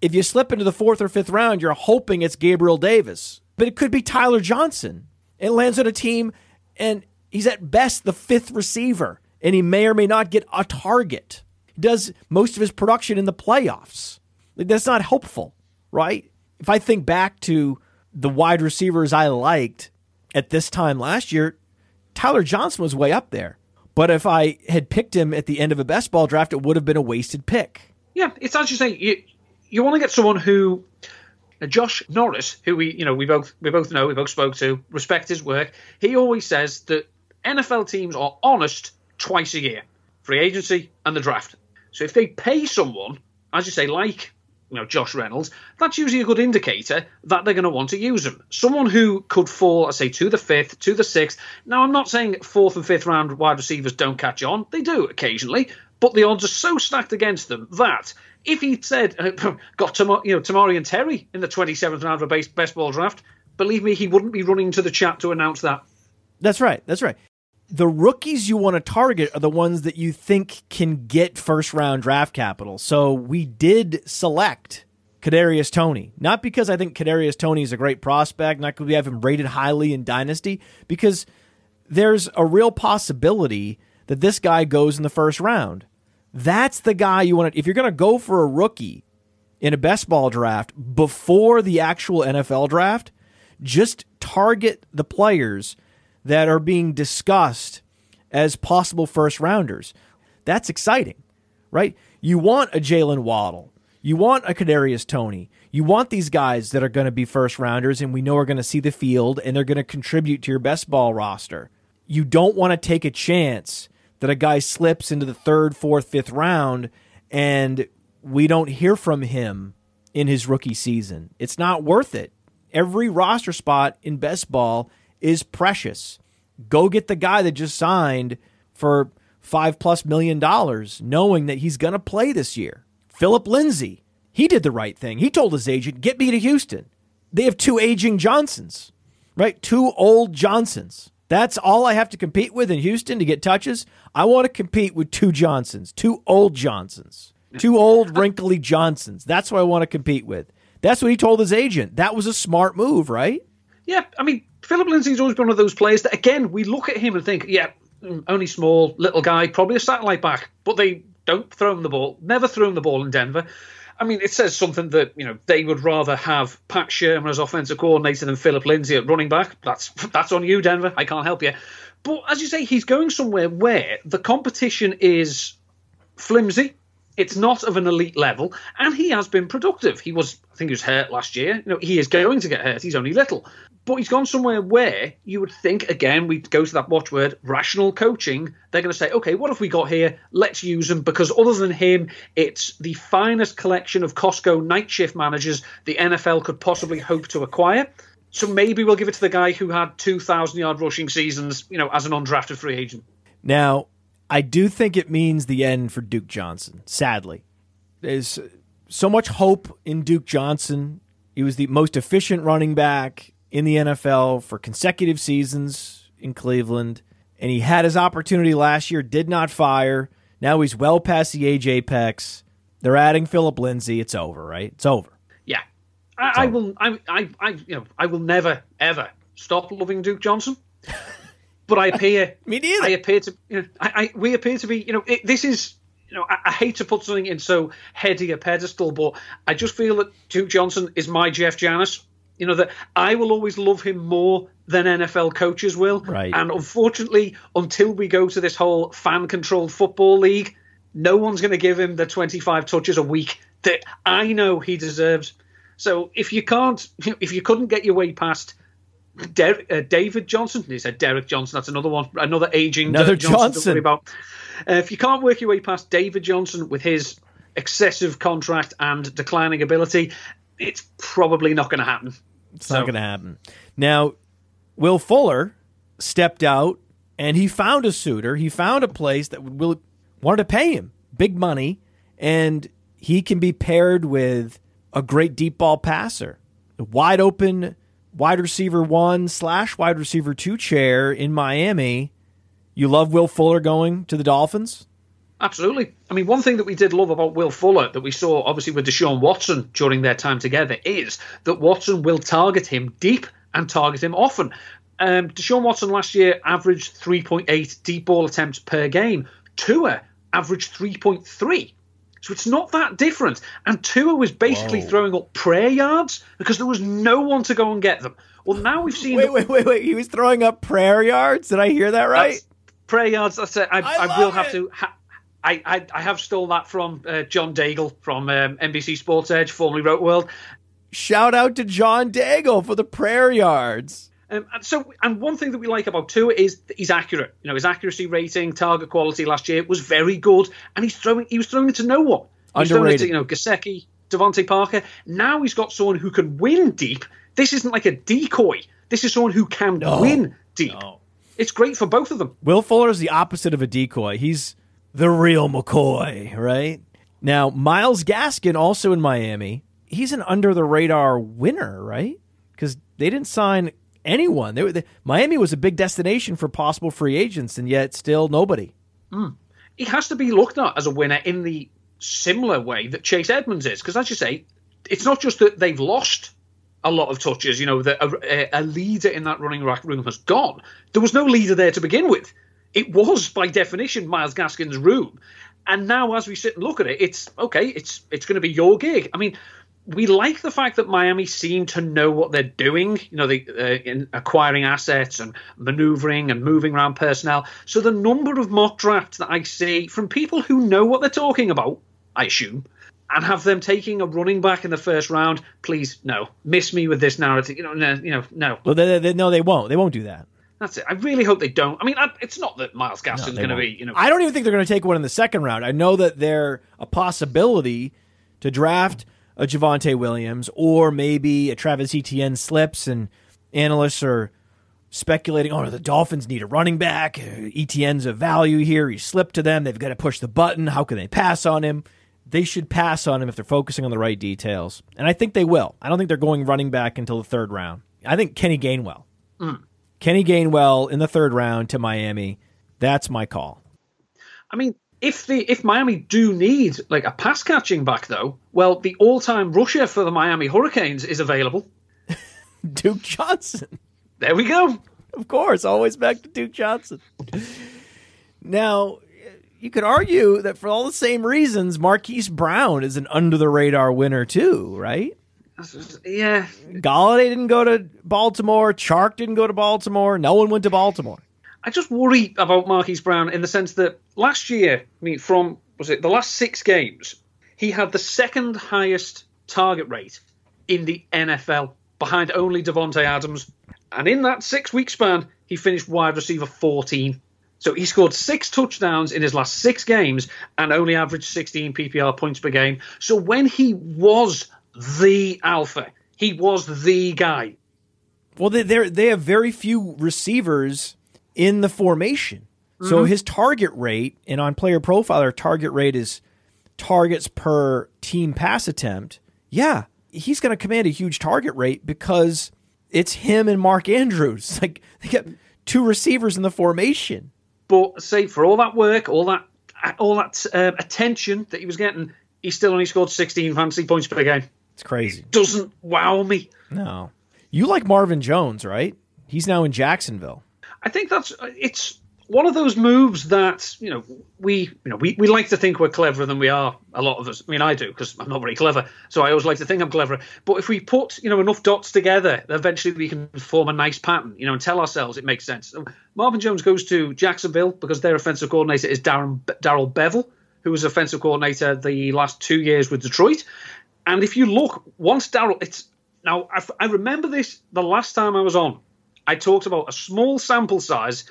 If you slip into the fourth or fifth round, you're hoping it's Gabriel Davis, but it could be Tyler Johnson. It lands on a team and he's at best the fifth receiver, and he may or may not get a target. He does most of his production in the playoffs. That's not helpful, right? If I think back to the wide receivers I liked at this time last year, Tyler Johnson was way up there. But if I had picked him at the end of a best ball draft, it would have been a wasted pick. Yeah, it's as you say. You you want to get someone who, uh, Josh Norris, who we you know we both we both know we both spoke to, respect his work. He always says that NFL teams are honest twice a year, free agency and the draft. So if they pay someone, as you say, like you know, Josh Reynolds, that's usually a good indicator that they're going to want to use him. Someone who could fall, I say, to the fifth, to the sixth. Now, I'm not saying fourth and fifth round wide receivers don't catch on. They do occasionally, but the odds are so stacked against them that if he'd said, uh, got Tam- you know, Tamorrion Terry in the 27th round of a base- best ball draft, believe me, he wouldn't be running to the chat to announce that. That's right. That's right. The rookies you want to target are the ones that you think can get first round draft capital. So we did select Kadarius Toney, not because I think Kadarius Toney is a great prospect, not because we have him rated highly in Dynasty, because there's a real possibility that this guy goes in the first round. That's the guy you want to. If you're going to go for a rookie in a best ball draft before the actual NFL draft, just target the players that are being discussed as possible first rounders. That's exciting, right? You want a Jaylen Waddle. You want a Kadarius Toney. You want these guys that are going to be first rounders and we know are going to see the field and they're going to contribute to your best ball roster. You don't want to take a chance that a guy slips into the third, fourth, fifth round and we don't hear from him in his rookie season. It's not worth it. Every roster spot in best ball is precious. Go get the guy that just signed for five plus million dollars, knowing that he's going to play this year. Philip Lindsay, he did the right thing. He told his agent, get me to Houston. They have two aging Johnsons, right? Two old Johnsons. That's all I have to compete with in Houston to get touches. I want to compete with two Johnsons, two old Johnsons, two old wrinkly Johnsons. That's what I want to compete with. That's what he told his agent. That was a smart move, right? Yeah, I mean, Philip Lindsay's always been one of those players that, again, we look at him and think, yeah, mm, only small, little guy, probably a satellite back, but they don't throw him the ball, never throw him the ball in Denver. I mean, it says something that you know they would rather have Pat Shurmur as offensive coordinator than Philip Lindsay at running back. That's that's on you, Denver. I can't help you. But as you say, he's going somewhere where the competition is flimsy. It's not of an elite level, and he has been productive. He was, I think, he was hurt last year. You know, he is going to get hurt. He's only little, but he's gone somewhere where you would think again we go to that watchword rational coaching. They're going to say okay what have we got here? Let's use him because other than him it's the finest collection of costco night shift managers the nfl could possibly hope to acquire. So maybe we'll give it to the guy who had 2000 yard rushing seasons you know as an undrafted free agent. Now i do think it means the end for duke johnson sadly. There's so much hope in duke johnson. He was the most efficient running back in the NFL for consecutive seasons in Cleveland, and he had his opportunity last year, did not fire. Now he's well past the age apex. They're adding Philip Lindsay. It's over, right? It's over. Yeah, I, I will. I, I, I, you know, I will never ever stop loving Duke Johnson. but I appear. Me neither. I appear to. You know, I, I we appear to be. You know, it, this is you know, I, I, hate to put something in so heady a pedestal, but I just feel that Duke Johnson is my Jeff Janis. You know that I will always love him more than NFL coaches will. Right. And unfortunately, until we go to this whole fan-controlled football league, no one's going to give him the 25 touches a week that I know he deserves. So if you can't, if you couldn't get your way past Der- uh, David Johnson, he said Derek Johnson. That's another one, another aging another Johnson. Johnson. About. Uh, if you can't work your way past David Johnson with his excessive contract and declining ability, it's probably not going to happen. It's so. not going to happen. Now, Will Fuller stepped out and he found a suitor. He found a place that will wanted to pay him big money, and he can be paired with a great deep ball passer, a wide open wide receiver one slash wide receiver two chair in Miami. You love Will Fuller going to the Dolphins? Absolutely. I mean, one thing that we did love about Will Fuller that we saw obviously with Deshaun Watson during their time together is that Watson will target him deep and target him often. Um, Deshaun Watson last year averaged 3.8 deep ball attempts per game. Tua averaged 3.3. So it's not that different. And Tua was basically Whoa. throwing up prayer yards because there was no one to go and get them. Well, now we've seen. Wait, wait, wait, wait. He was throwing up prayer yards? Did I hear that right? That's, prayer yards. That's it. I, I, I will have to. Ha- I, I, I have stole that from uh, John Daigle from um, NBC Sports Edge, formerly Rotoworld. Shout out to John Daigle for the prayer yards. Um, and so, and one thing that we like about Tua is he's accurate. You know, his accuracy rating, target quality last year was very good, and he's throwing. He was throwing it to no one. He Underrated. To, you know, Gesicki, DeVante Parker. Now he's got someone who can win deep. This isn't like a decoy. This is someone who can No. win deep. No. It's great for both of them. Will Fuller is the opposite of a decoy. He's the real McCoy, right? Now, Myles Gaskin, also in Miami, he's an under the radar winner, right? Because they didn't sign anyone. They, they, Miami was a big destination for possible free agents, and yet still nobody. Hmm. He has to be looked at as a winner in the similar way that Chase Edmonds is. Because, as you say, it's not just that they've lost a lot of touches. You know, a, a leader in that running room has gone. There was no leader there to begin with. It was, by definition, Myles Gaskin's room. And now, as we sit and look at it, it's okay. It's it's going to be your gig. I mean, we like the fact that Miami seem to know what they're doing. You know, they uh, in acquiring assets and maneuvering and moving around personnel. So the number of mock drafts that I see from people who know what they're talking about, I assume, and have them taking a running back in the first round. Please, no, miss me with this narrative. You know, no, you know, no. Well, they, they, no, they won't. They won't do that. That's it. I really hope they don't. I mean, I, it's not that Myles No, Gaskin's going to be, you know, I don't even think they're going to take one in the second round. I know that they're a possibility to draft a Javonte Williams or maybe a Travis Etienne slips, and analysts are speculating, oh, the Dolphins need a running back. Uh, Etienne's a value here. He slipped to them. They've got to push the button. How can they pass on him? They should pass on him if they're focusing on the right details. And I think they will. I don't think they're going running back until the third round. I think Kenny Gainwell. Kenny Gainwell in the third round to Miami. That's my call. I mean, if the if Miami do need like a pass catching back though, well, the all time rusher for the Miami Hurricanes is available. Duke Johnson. There we go. Of course, always back to Duke Johnson. Now, you could argue that for all the same reasons, Marquise Brown is an under the radar winner too, right? Yeah, Golladay didn't go to Baltimore. Chark didn't go to Baltimore. No one went to Baltimore. I just worry about Marquise Brown in the sense that last year, I mean, from was it the last six games, he had the second highest target rate in the NFL, behind only Davante Adams, and in that six week span, he finished wide receiver 14. So he scored six touchdowns in his last six games and only averaged 16 PPR points per game. So when he was the alpha, he was the guy. Well, they they they have very few receivers in the formation, so his target rate and on Player Profiler, target rate is targets per team pass attempt. Yeah, he's going to command a huge target rate because it's him and Mark Andrews. Like they got two receivers in the formation. But say for all that work, all that all that um, attention that he was getting, he still only scored 16 fantasy points per game. It's crazy. It Doesn't wow me. No, you like Marvin Jones, right? He's now in Jacksonville. I think that's it's one of those moves that you know we you know we, we like to think we're cleverer than we are. A lot of us. I mean, I do because I'm not very clever, so I always like to think I'm cleverer. But if we put you know enough dots together, eventually we can form a nice pattern. You know, and tell ourselves it makes sense. Marvin Jones goes to Jacksonville because their offensive coordinator is Darren Darrell Bevell, who was offensive coordinator the last two years with Detroit. And if you look, once Darrell, it's now I, I remember this the last time I was on. I talked about a small sample size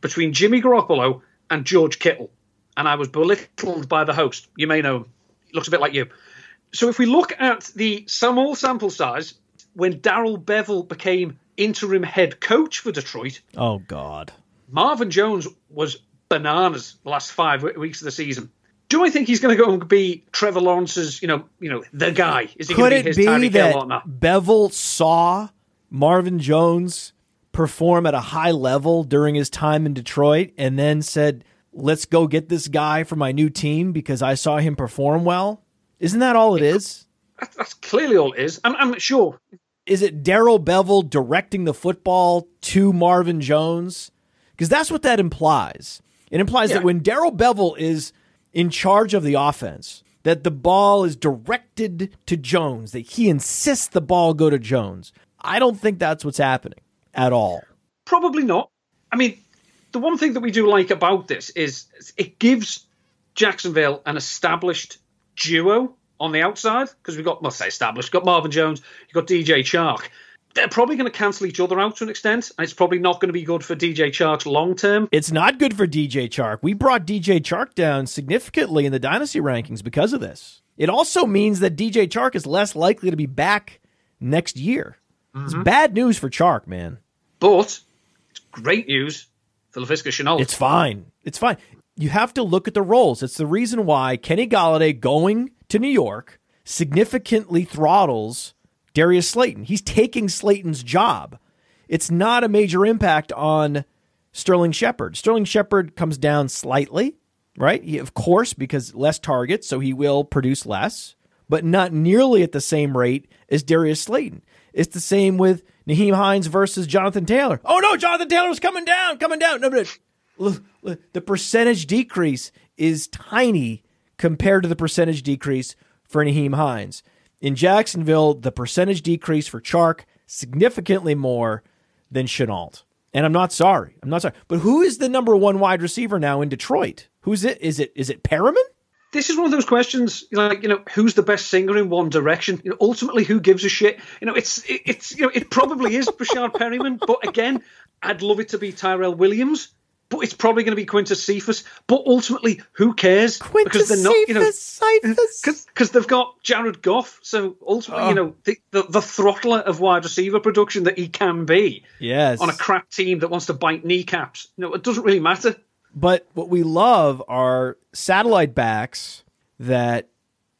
between Jimmy Garoppolo and George Kittle, and I was belittled by the host. You may know him. He looks a bit like you. So if we look at the small sample size, when Darrell Bevell became interim head coach for Detroit, Oh God. Marvin Jones was bananas the last five w- weeks of the season. Do I think he's going to go and be Trevor Lawrence's, you know, you know, the guy? Is he Could going to it be his be Tyreek Hill or that not? Bevell saw Marvin Jones perform at a high level during his time in Detroit and then said, let's go get this guy for my new team because I saw him perform well? Isn't that all it is? That's, that's clearly all it is. I'm, I'm sure. Is it Darrell Bevell directing the football to Marvin Jones? Because that's what that implies. It implies Yeah. that when Darrell Bevell is in charge of the offense, that the ball is directed to Jones, that he insists the ball go to Jones. I don't think that's what's happening at all. Probably not. I mean, the one thing that we do like about this is it gives Jacksonville an established duo on the outside because we've got, let's say established, you've got Marvin Jones, you've got DJ Chark. They're probably going to cancel each other out to an extent, and it's probably not going to be good for DJ Chark's long term. It's not good for DJ Chark. We brought DJ Chark down significantly in the dynasty rankings because of this. It also means that DJ Chark is less likely to be back next year. It's mm-hmm. bad news for Chark, man. But it's great news for Laviska Shenault. It's fine. It's fine. You have to look at the roles. It's the reason why Kenny Golladay going to New York significantly throttles Darius Slayton. He's taking Slayton's job. It's not a major impact on Sterling Shepard. Sterling Shepard comes down slightly, right? He, of course, because less targets, so he will produce less, but not nearly at the same rate as Darius Slayton. It's the same with Nyheim Hines versus Jonathan Taylor. Oh no, Jonathan Taylor's coming down, coming down. No, look, the percentage decrease is tiny compared to the percentage decrease for Nyheim Hines. In Jacksonville, the percentage decrease for Chark significantly more than Shenault. And I'm not sorry. I'm not sorry. But who is the number one wide receiver now in Detroit? Who's it? Is it is it Perriman? this is one of those questions like you know who's the best singer in one direction you know ultimately who gives a shit you know it's it, it's you know it probably is Breshad Perriman but again I'd love it to be Tyrell Williams but it's probably going to be Quintez Cephus but ultimately who cares Quintez because they're not you know Cephus. because they've got Jared Goff so ultimately you oh. know the, the the throttler of wide receiver production that he can be Yes. on a crap team that wants to bite kneecaps you know it doesn't really matter But what we love are satellite backs that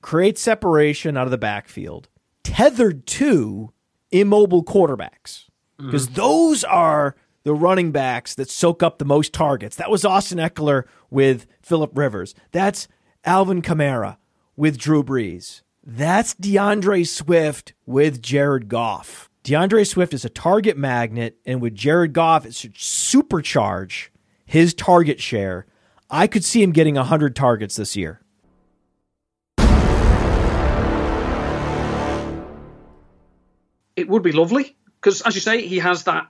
create separation out of the backfield, tethered to immobile quarterbacks. Because mm. those are the running backs that soak up the most targets. That was Austin Ekeler with Philip Rivers. That's Alvin Kamara with Drew Brees. That's DeAndre Swift with Jared Goff. DeAndre Swift is a target magnet, and with Jared Goff, it should supercharge his target share. I could see him getting 100 targets this year. it would be lovely because, as you say, he has that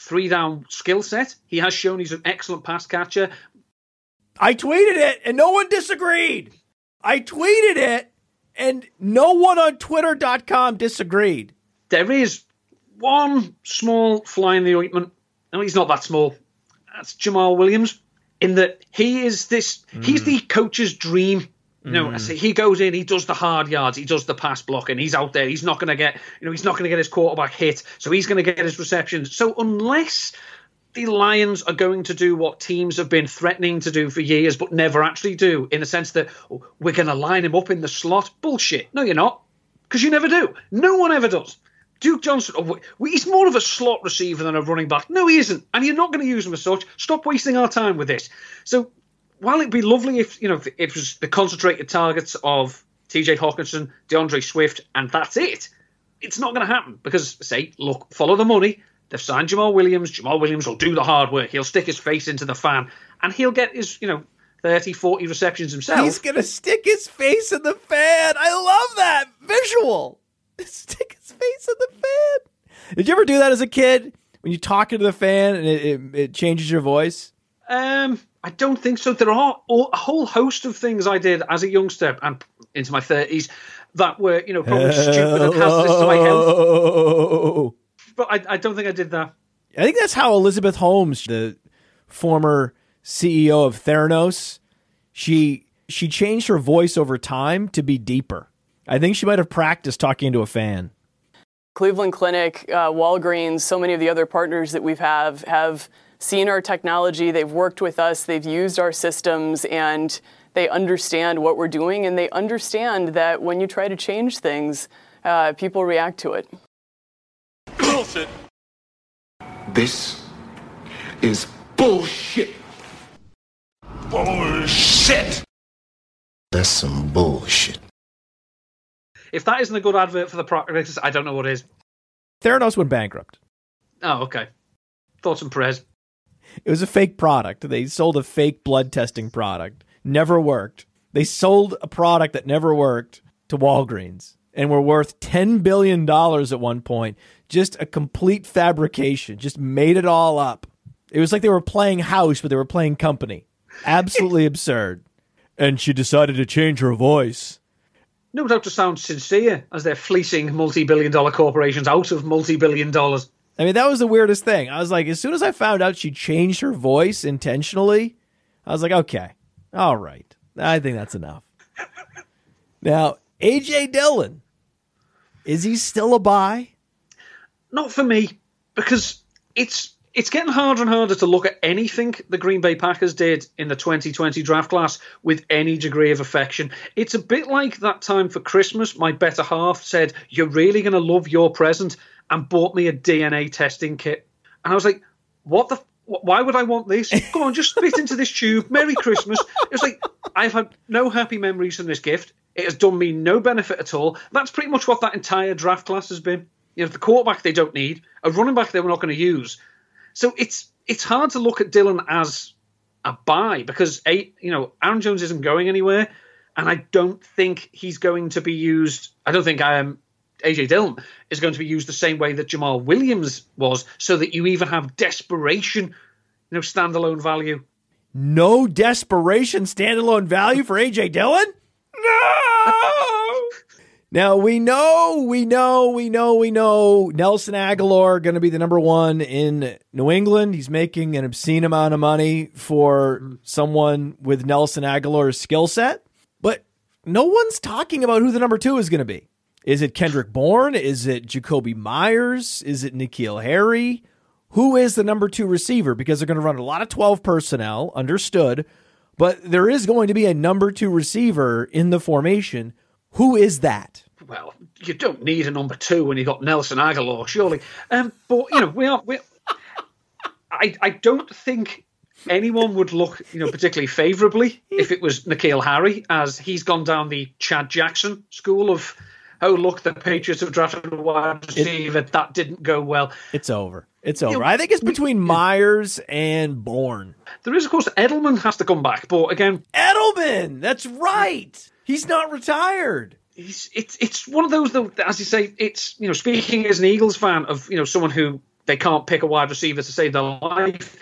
three down skill set. He has shown he's an excellent pass catcher. I tweeted it and no one disagreed. I tweeted it and no one on twitter.com disagreed. There is one small fly in the ointment. No, he's not that small. That's Jamaal Williams. In that he is this, he's hmm. the coach's dream. Know, mm. I say he goes in, he does the hard yards, he does the pass blocking, and he's out there. He's not going to get, you know, he's not going to get his quarterback hit, so he's going to get his receptions. So unless the Lions are going to do what teams have been threatening to do for years, but never actually do, in the sense that oh, we're going to line him up in the slot. Bullshit. No, you're not, because you never do. No one ever does. Duke Johnson, oh, he's more of a slot receiver than a running back. No, he isn't, and you're not going to use him as such. Stop wasting our time with this. So, while it'd be lovely if you know if it was the concentrated targets of T.J. Hockenson, DeAndre Swift, and that's it, it's not going to happen because say, look, follow the money. They've signed Jamaal Williams. Jamaal Williams will do the hard work. He'll stick his face into the fan, and he'll get his you know 30, 40 receptions himself. He's going to stick his face in the fan. I love that visual. Stick his face in the fan. Did you ever do that as a kid when you talk into the fan and it, it, it changes your voice? Um, I don't think so. There are a whole host of things I did as a youngster and into my thirties that were, you know, probably stupid and hazardous to my health. But I, I don't think I did that. I think that's how Elizabeth Holmes, the former CEO of Theranos, she she changed her voice over time to be deeper. I think she might have practiced talking to a fan. Cleveland Clinic, uh, Walgreens, so many of the other partners that we've have have seen our technology. They've worked with us. They've used our systems, and they understand what we're doing. And they understand that when you try to change things, uh, people react to it. Bullshit. This is bullshit. Bullshit. That's some bullshit. If that isn't a good advert for the practice, I don't know what is. Theranos went bankrupt. Oh, okay. Thoughts and prayers. It was a fake product. They sold a fake blood testing product. Never worked. They sold a product that never worked to Walgreens and were worth $10 billion at one point. Just a complete fabrication. Just made it all up. It was like they were playing house, but they were playing company. Absolutely absurd. And she decided to change her voice. No doubt to sound sincere as they're fleecing multi billion dollar corporations out of multi billion dollars. I mean, that was the weirdest thing. I was like, as soon as I found out she changed her voice intentionally, I was like, okay, all right. I think that's enough. now, AJ Dillon, is he still a buy? Not for me, because it's it's getting harder and harder to look at anything the Green Bay Packers did in the 2020 draft class with any degree of affection. It's a bit like that time for Christmas, my better half said, You're really going to love your present, and bought me a DNA testing kit. And I was like, What the? Why would I want this? Go on, just spit into this tube. Merry Christmas. It's like, I've had no happy memories from this gift. It has done me no benefit at all. That's pretty much what that entire draft class has been. You know, the quarterback they don't need, a running back they were not going to use, so it's it's hard to look at Dillon as a buy because a you know Aaron Jones isn't going anywhere, and I don't think he's going to be used. I don't think I am. AJ Dillon is going to be used the same way that Jamaal Williams was, so that you even have desperation, you know, standalone value. No desperation standalone value for AJ Dillon? No. Now we know, we know, we know, we know Nelson Agholor going to be the number one in New England. He's making an obscene amount of money for someone with Nelson Agholor's skill set, but no one's talking about who the number two is going to be. Is it Kendrick Bourne? Is it Jakobi Meyers? Is it N'Keal Harry? Who is the number two receiver? Because they're going to run a lot of 12 personnel, understood, but there is going to be a number two receiver in the formation. Who is that? Well, you don't need a number two when you've got Nelson Agholor, surely. Um, but you know, we are. We, I I don't think anyone would look, you know, particularly favourably if it was N'Keal Harry, as he's gone down the Chad Jackson school of, oh look, the Patriots have drafted a wide receiver it, that didn't go well. It's over. It's over. You know, I think it's between Meyers and Bourne. There is, of course, Edelman has to come back, but again, Edelman. That's right. He's not retired. He's, it's it's one of those that, as you say, it's you know, speaking as an Eagles fan of you know someone who they can't pick a wide receiver to save their life.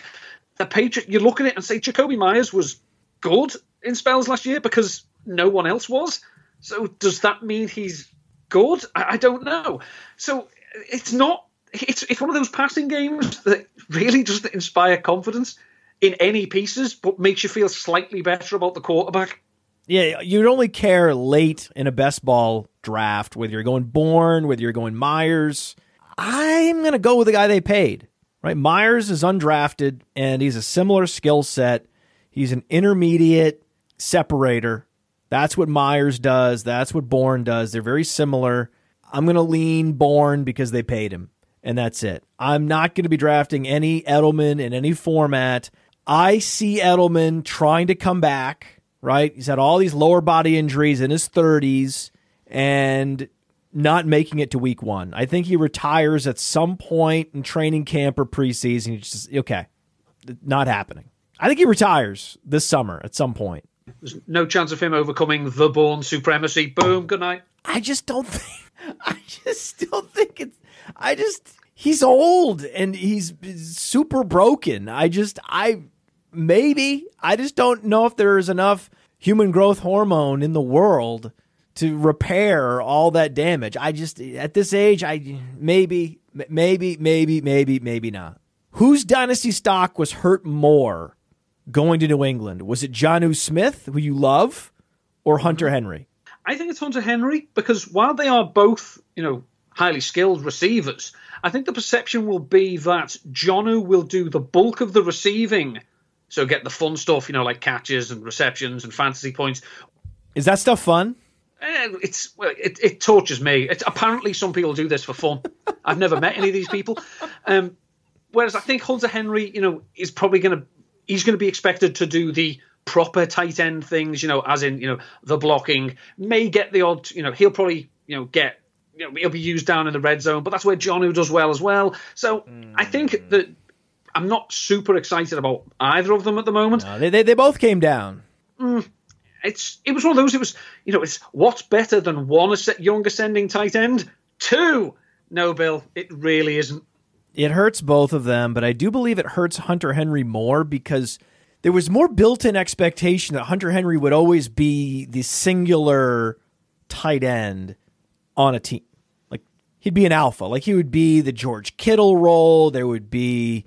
The Patriot, you look at it and say Jakobi Meyers was good in spells last year because no one else was. So does that mean he's good? I, I don't know. So it's not it's it's one of those passing games that really doesn't inspire confidence in any pieces, but makes you feel slightly better about the quarterback. Yeah, you'd only care late in a best ball draft whether you're going Bourne, whether you're going Meyers. I'm going to go with the guy they paid. Right, Meyers is undrafted and he's a similar skill set. He's an intermediate separator. That's what Meyers does. That's what Bourne does. They're very similar. I'm going to lean Bourne because they paid him and that's it. I'm not going to be drafting any Edelman in any format. I see Edelman trying to come back, right? He's had all these lower body injuries in his 30s and not making it to week one. I think he retires at some point in training camp or preseason. He's just, okay, not happening. I think he retires this summer at some point. There's no chance of him overcoming the Bourne supremacy. Boom, good night. I just don't think, I just don't think it's, I just he's old and he's super broken. I just I maybe I just don't know if there is enough human growth hormone in the world to repair all that damage. I just at this age I maybe maybe maybe maybe maybe not. Whose dynasty stock was hurt more going to New England? Was it Jonnu Smith, who you love, or Hunter Henry? I think it's Hunter Henry because while they are both, you know, highly skilled receivers. I think the perception will be that Jonnu will do the bulk of the receiving, so get the fun stuff, you know, like catches and receptions and fantasy points. Is that stuff fun? Eh, it's well, it, it tortures me. It's, apparently, some people do this for fun. I've never met any of these people. Um, whereas I think Hunter Henry, you know, is probably going to he's going to be expected to do the proper tight end things, you know, as in you know the blocking. May get the odd, you know, he'll probably you know get you know, he'll be used down in the red zone, but that's where Jonnu does well as well. So mm. I think hmm. that I'm not super excited about either of them at the moment. No, they, they, they both came down. Mm, it's it was one of those. It was you know it's what's better than one young ascending tight end? Two. No, Bill, it really isn't. It hurts both of them, but I do believe it hurts Hunter Henry more because there was more built-in expectation that Hunter Henry would always be the singular tight end on a team. Like he'd be an alpha. Like he would be the George Kittle role. There would be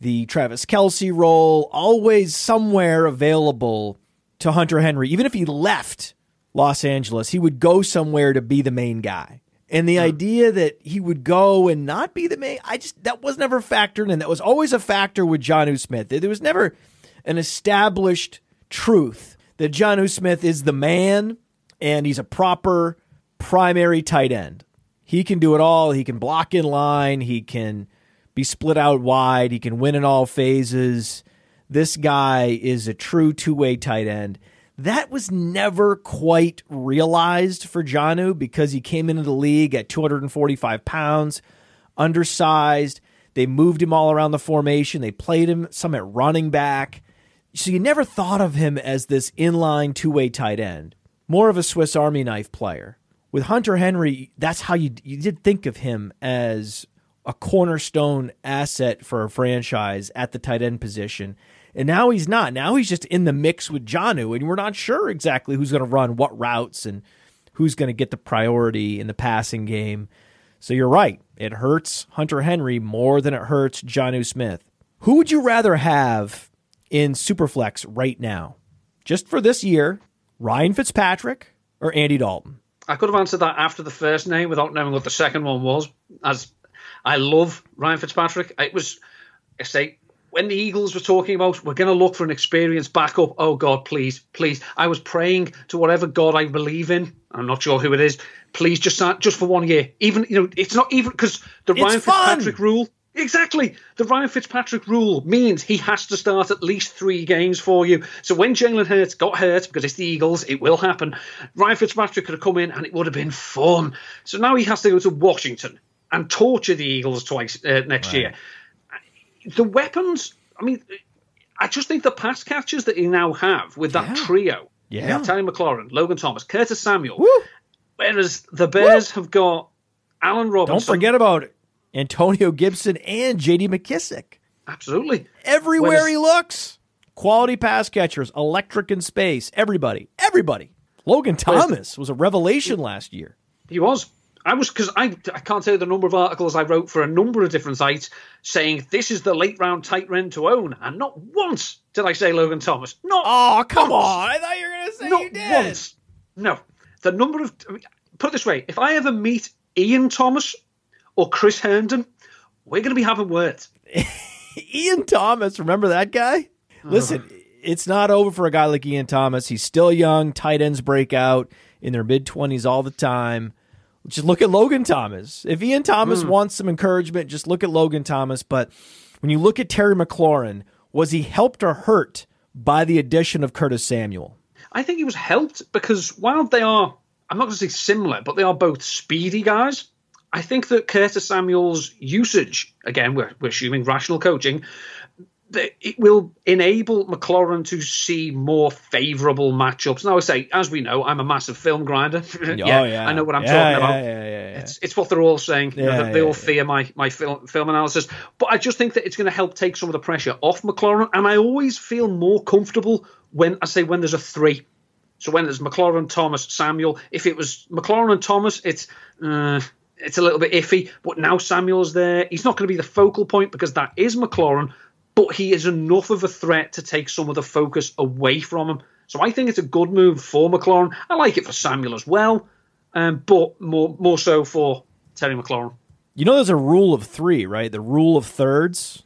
the Travis Kelce role, always somewhere available to Hunter Henry, even if he left Los Angeles, he would go somewhere to be the main guy. And the idea that he would go and not be the main, I just, that was never factored in. That was always a factor with Jonnu Smith. There was never an established truth that Jonnu Smith is the man and he's a proper primary tight end. He can do it all. He can block in line. He can be split out wide. He can win in all phases. This guy is a true two way tight end. That was never quite realized for Jonnu because he came into the league at 245 pounds, undersized. They moved him all around the formation. They played him some at running back. So you never thought of him as this inline two way tight end, more of a Swiss Army knife player. With Hunter Henry, that's how you you did think of him as a cornerstone asset for a franchise at the tight end position. And now he's not. Now he's just in the mix with Jonnu, and we're not sure exactly who's going to run what routes and who's going to get the priority in the passing game. So you're right. It hurts Hunter Henry more than it hurts Jonnu Smith. Who would you rather have in Superflex right now? Just for this year, Ryan Fitzpatrick or Andy Dalton? I could have answered that after the first name without knowing what the second one was. As I love Ryan Fitzpatrick. It was, I say, when the Eagles were talking about we're going to look for an experienced backup. Oh God, please, please! I was praying to whatever God I believe in. I'm not sure who it is. Please, just start just for one year. Even you know, it's not even because the It's Ryan fun. Fitzpatrick rule. Exactly. The Ryan Fitzpatrick rule means he has to start at least three games for you. So when Jalen Hurts got hurt, because it's the Eagles, it will happen, Ryan Fitzpatrick could have come in and it would have been fun. So now he has to go to Washington and torture the Eagles twice uh, next year. The weapons, I mean, I just think the pass catchers that he now have with that Yeah. trio, Yeah. have Terry McLaurin, Logan Thomas, Curtis Samuel, Woo! whereas the Bears have got Allen Robinson. Don't forget about Antonio Gibson and JD McKissic. Absolutely. Everywhere Whereas- he looks, quality pass catchers, electric in space, everybody, everybody. Logan Thomas was a revelation last year. He was. I was because I I can't tell you the number of articles I wrote for a number of different sites saying this is the late round tight end to own, and not once did I say Logan Thomas. Not Oh, come once. on. I thought you were going to say not you did. once. No, the number of I mean, put it this way: if I ever meet Ian Thomas or Chris Herndon, we're going to be having words. Ian Thomas, remember that guy? Uh-huh. Listen, it's not over for a guy like Ian Thomas. He's still young. Tight ends break out in their mid 20s all the time. Just look at Logan Thomas. If Ian Thomas hmm. wants some encouragement, just look at Logan Thomas. But when you look at Terry McLaurin, was he helped or hurt by the addition of Curtis Samuel? I think he was helped because while they are, I'm not going to say similar, but they are both speedy guys. I think that Curtis Samuel's usage, again, we're, we're assuming rational coaching, it will enable McLaurin to see more favourable matchups. Now, I say, as we know, I'm a massive film grinder. yeah, I know what I'm Yeah, talking yeah, about. yeah, yeah, yeah. It's, it's what they're all saying. You know, Yeah, they all yeah. fear my my film film analysis. But I just think that it's going to help take some of the pressure off McLaurin. And I always feel more comfortable when I say when there's a three. So when there's McLaurin, Thomas, Samuel. If it was McLaurin and Thomas, it's uh, it's a little bit iffy. But now Samuel's there. He's not going to be the focal point because that is McLaurin. But he is enough of a threat to take some of the focus away from him. So I think it's a good move for McLaurin. I like it for Samuel as well, um, but more more so for Terry McLaurin. You know, there's a rule of three, right? The rule of thirds.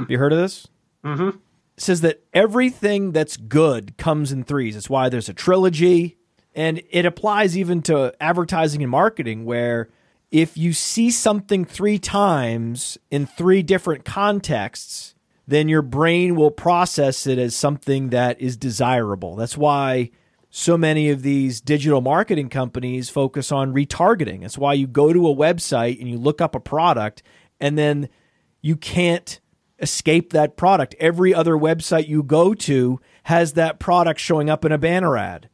Have you heard of this? Mm-hmm. It says that everything that's good comes in threes. It's why there's a trilogy. And it applies even to advertising and marketing, where if you see something three times in three different contexts, then your brain will process it as something that is desirable. That's why so many of these digital marketing companies focus on retargeting. That's why you go to a website and you look up a product and then you can't escape that product. Every other website you go to has that product showing up in a banner ad.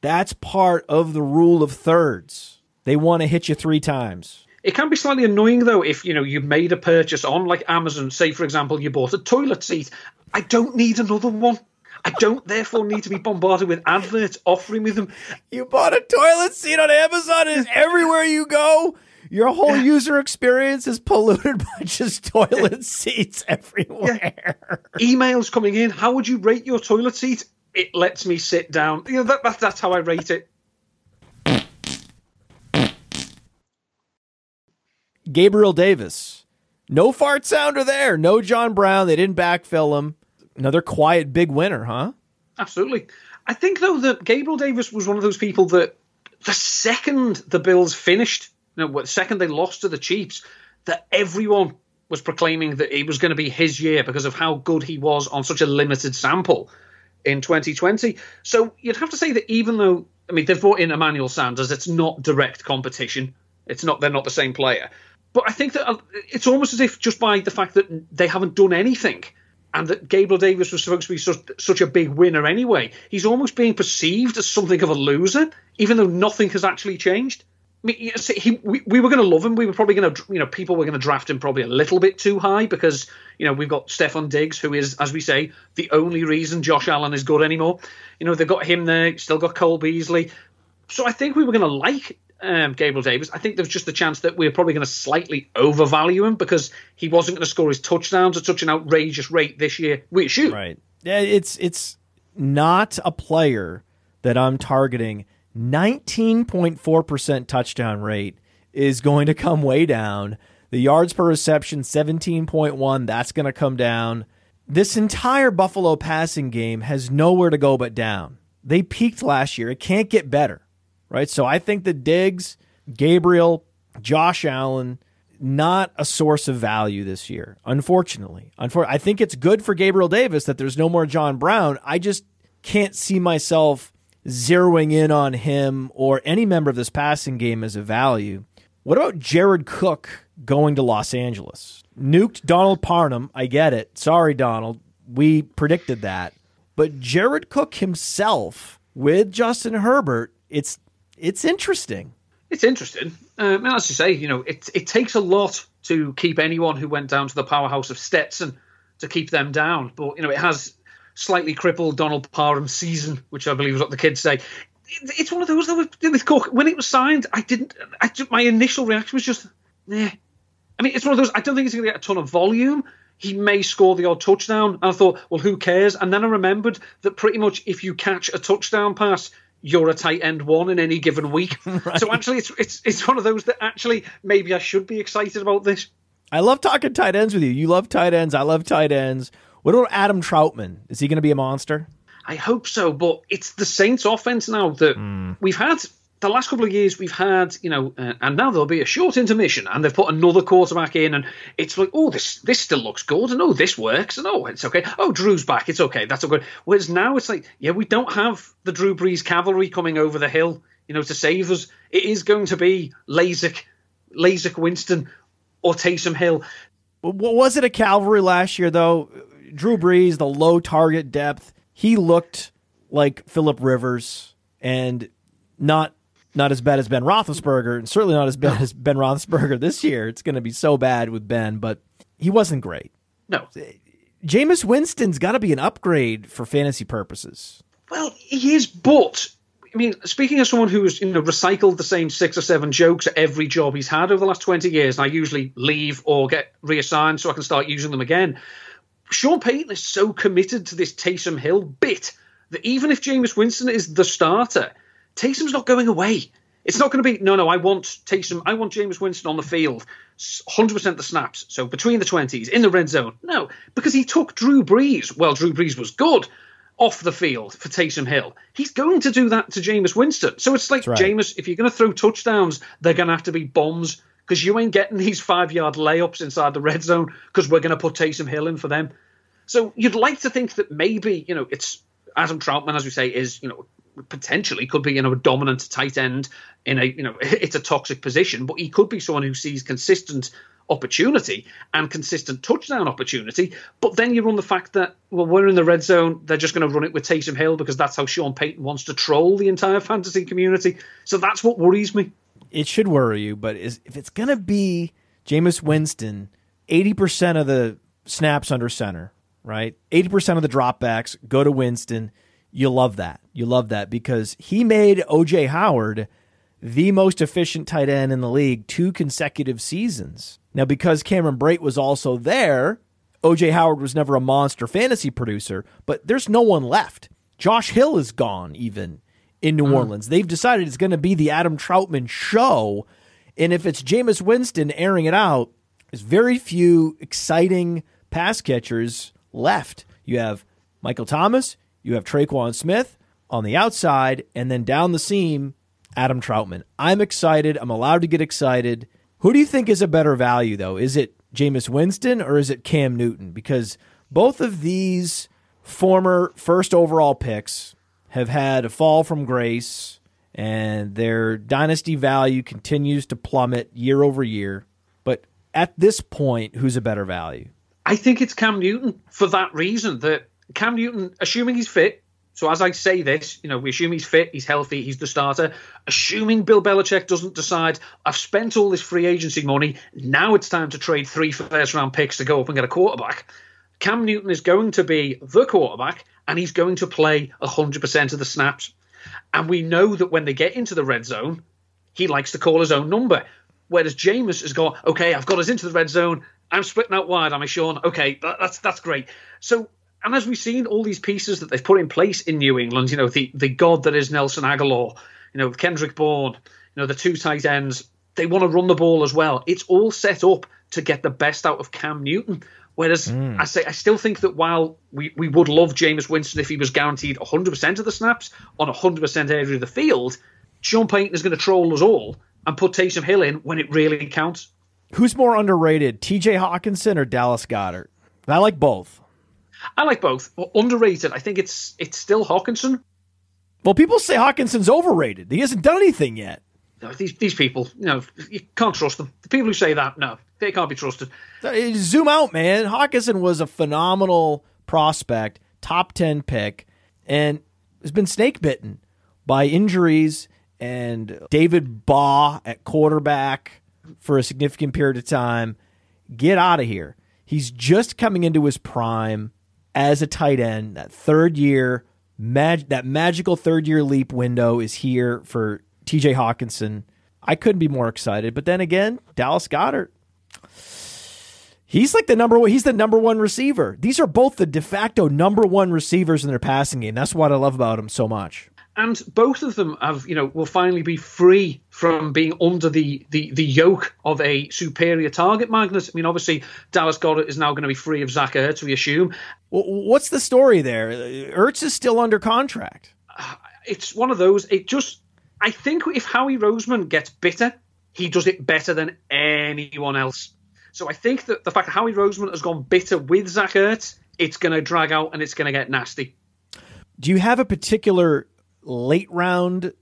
That's part of the rule of thirds. They want to hit you three times. It can be slightly annoying though if you know you made a purchase on like Amazon. Say for example you bought a toilet seat. I don't need another one. I don't therefore need to be bombarded with adverts offering me them. You bought a toilet seat on Amazon, and everywhere you go, your whole user experience is polluted by just toilet seats everywhere. Emails coming in. How would you rate your toilet seat? It lets me sit down. You know that, that that's how I rate it. Gabriel Davis. No fart sounder there. No John Brown. They didn't backfill him. Another quiet big winner, huh? Absolutely. I think though that Gabriel Davis was one of those people that the second the Bills finished, you know, the second they lost to the Chiefs, that everyone was proclaiming that it was going to be his year because of how good he was on such a limited sample in 2020. So you'd have to say that even though I mean they've brought in Emmanuel Sanders, it's not direct competition. It's not they're not the same player. But I think that uh, it's almost as if just by the fact that they haven't done anything and that Gabriel Davis was supposed to be such, such a big winner anyway, he's almost being perceived as something of a loser, even though nothing has actually changed. I mean, he, we, we were going to love him. We were probably going to, you know, people were going to draft him probably a little bit too high because, you know, we've got Stefon Diggs, who is, as we say, the only reason Josh Allen is good anymore. You know, they've got him there, still got Cole Beasley. So I think we were going to like um, Gabriel Davis. I think there's just a chance that we're probably going to slightly overvalue him because he wasn't going to score his touchdowns at such an outrageous rate this year. We shoot right. Yeah, it's it's not a player that I'm targeting. 19.4% touchdown rate is going to come way down. The yards per reception 17.1, that's going to come down. This entire Buffalo passing game has nowhere to go but down. They peaked last year. It can't get better right? So I think the Diggs, Gabriel, Josh Allen, not a source of value this year, unfortunately. Unfor- I think it's good for Gabriel Davis that there's no more John Brown. I just can't see myself zeroing in on him or any member of this passing game as a value. What about Jared Cook going to Los Angeles? Nuked Donald Parham. I get it. Sorry, Donald. We predicted that. But Jared Cook himself with Justin Herbert, it's it's interesting. It's interesting. Um, as you say, you know, it it takes a lot to keep anyone who went down to the powerhouse of Stetson to keep them down. But you know, it has slightly crippled Donald Parham's season, which I believe is what the kids say. it's one of those that with, with Cook when it was signed, I didn't. I my initial reaction was just, yeah. I mean, it's one of those. I don't think he's going to get a ton of volume. He may score the odd touchdown. And I thought, well, who cares? And then I remembered that pretty much if you catch a touchdown pass, you're a tight end one in any given week. right. So actually, it's it's it's one of those that actually maybe I should be excited about this. I love talking tight ends with you. You love tight ends. I love tight ends. What about Adam Trautman? Is he going to be a monster? I hope so, but it's the Saints' offense now that mm. we've had the last couple of years we've had, you know, uh, and now there'll be a short intermission, and they've put another quarterback in, and it's like, oh, this this still looks good, and oh, this works, and oh, it's okay. Oh, Drew's back, it's okay, that's all good. Whereas now it's like, yeah, we don't have the Drew Brees cavalry coming over the hill, you know, to save us. It is going to be Lasik, Lasik Winston, or Taysom Hill. Was it a cavalry last year though? Drew Brees, the low target depth, he looked like Philip Rivers and not not as bad as Ben Roethlisberger, and certainly not as bad as Ben Roethlisberger this year. It's going to be so bad with Ben, but he wasn't great. No. Jameis Winston's got to be an upgrade for fantasy purposes. Well, he is, but I mean, speaking as someone who's you know recycled the same six or seven jokes at every job he's had over the last twenty years, and I usually leave or get reassigned so I can start using them again. Sean Payton is so committed to this Taysom Hill bit that even if Jameis Winston is the starter, Taysom's not going away. It's not going to be no, no. I want Taysom. I want Jameis Winston on the field, hundred percent the snaps. So between the twenties in the red zone. No, because he took Drew Brees. Well, Drew Brees was good off the field for Taysom Hill. He's going to do that to Jameis Winston. So it's like right. Jameis. If you're going to throw touchdowns, they're going to have to be bombs because you ain't getting these five yard layups inside the red zone because we're going to put Taysom Hill in for them. So you'd like to think that maybe you know it's Adam Trautman, as we say, is you know potentially could be you know a dominant tight end in a you know it's a toxic position, but he could be someone who sees consistent opportunity and consistent touchdown opportunity. But then you run the fact that well we're in the red zone, they're just going to run it with Taysom Hill because that's how Sean Payton wants to troll the entire fantasy community. So that's what worries me. It should worry you, but is, if it's going to be Jameis Winston, eighty percent of the snaps under center, right? Eighty percent of the dropbacks go to Winston you love that. You love that because he made OJ Howard the most efficient tight end in the league two consecutive seasons. Now, because Cameron Brate was also there, OJ Howard was never a monster fantasy producer, but there's no one left. Josh Hill is gone, even in New mm. Orleans. They've decided it's going to be the Adam Trautman show. And if it's Jameis Winston airing it out, there's very few exciting pass catchers left. You have Michael Thomas, you have Tre'Quan Smith on the outside, and then down the seam, Adam Trautman. I'm excited. I'm allowed to get excited. Who do you think is a better value, though? Is it Jameis Winston or is it Cam Newton? Because both of these former first overall picks have had a fall from grace and their dynasty value continues to plummet year over year. But at this point, who's a better value? I think it's Cam Newton for that reason that Cam Newton, assuming he's fit, so as I say this, you know, we assume he's fit, he's healthy, he's the starter. Assuming Bill Belichick doesn't decide, I've spent all this free agency money, now it's time to trade three first round picks to go up and get a quarterback. Cam Newton is going to be the quarterback and he's going to play 100% of the snaps. And we know that when they get into the red zone, he likes to call his own number. Whereas Jameis has got, okay, I've got us into the red zone. I'm splitting out wide, I'm I, Sean? Okay, that's that's great. So and as we've seen, all these pieces that they've put in place in New England, you know, the, the god that is Nelson Agholor, you know, Kendrick Bourne, you know, the two tight ends, they want to run the ball as well. It's all set up to get the best out of Cam Newton. Whereas mm. I say I still think that while we, we would love Jameis Winston if he was guaranteed 100% of the snaps on 100% area of the field, Sean Payton is going to troll us all and put Taysom Hill in when it really counts. Who's more underrated, TJ Hockenson or Dallas Goedert? I like both. I like both. Underrated. I think it's it's still Hockenson. Well, people say Hockenson's overrated. He hasn't done anything yet. No, these these people, you know, you can't trust them. The people who say that, no, they can't be trusted. Zoom out, man. Hockenson was a phenomenal prospect, top ten pick, and has been snake bitten by injuries and David Blough at quarterback for a significant period of time. Get out of here. He's just coming into his prime as a tight end. That third year, mag- that magical third year leap window is here for TJ Hockenson. I couldn't be more excited. But then again, Dallas Goedert. He's like the number one. He's the number one receiver. These are both the de facto number one receivers in their passing game. That's what I love about him so much and both of them have, you know, will finally be free from being under the, the, the yoke of a superior target magnet. I mean, obviously, Dallas Goedert is now going to be free of Zach Ertz, we assume. What's the story there? Ertz is still under contract. It's one of those. It just, I think, if Howie Roseman gets bitter, he does it better than anyone else. So I think that the fact that Howie Roseman has gone bitter with Zach Ertz, it's going to drag out and it's going to get nasty. Do you have a particular late round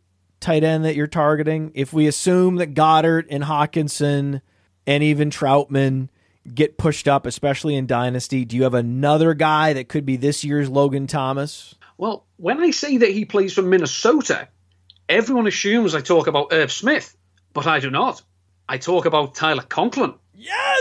tight end that you're targeting, if we assume that Goedert and Hockenson and even Trautman get pushed up, especially in Dynasty, do you have another guy that could be this year's Logan Thomas? Well, when I say that he plays for Minnesota, everyone assumes I talk about Irv Smith, but I do not. I talk about Tyler Conklin. Yes!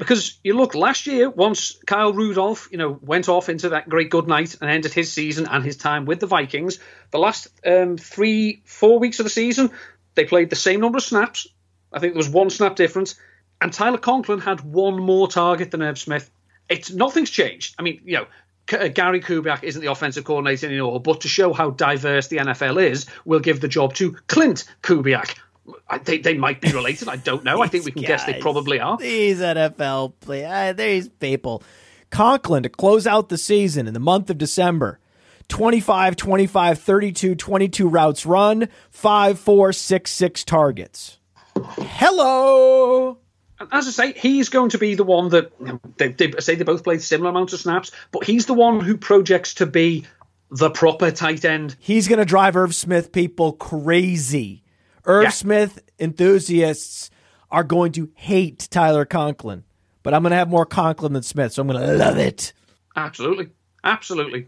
Because you look last year, once Kyle Rudolph, you know, went off into that great good night and ended his season and his time with the Vikings, the last um, three, four weeks of the season, they played the same number of snaps. I think there was one snap difference, and Tyler Conklin had one more target than Irv Smith. It's nothing's changed. I mean, you know, uh, Gary Kubiak isn't the offensive coordinator anymore, but to show how diverse the NFL is, we'll give the job to Klint Kubiak. They, they might be related. I don't know. I think we can guys, guess they probably are. These NFL play, uh, these people. Conklin to close out the season in the month of December. 25, 25, 32, 22 routes run, 5, 4, 6, 6 targets. Hello. As I say, he's going to be the one that they, they say they both played similar amounts of snaps, but he's the one who projects to be the proper tight end. He's going to drive Irv Smith people crazy. Irv yeah. Smith enthusiasts are going to hate Tyler Conklin, but I'm going to have more Conklin than Smith, so I'm going to love it. Absolutely. Absolutely.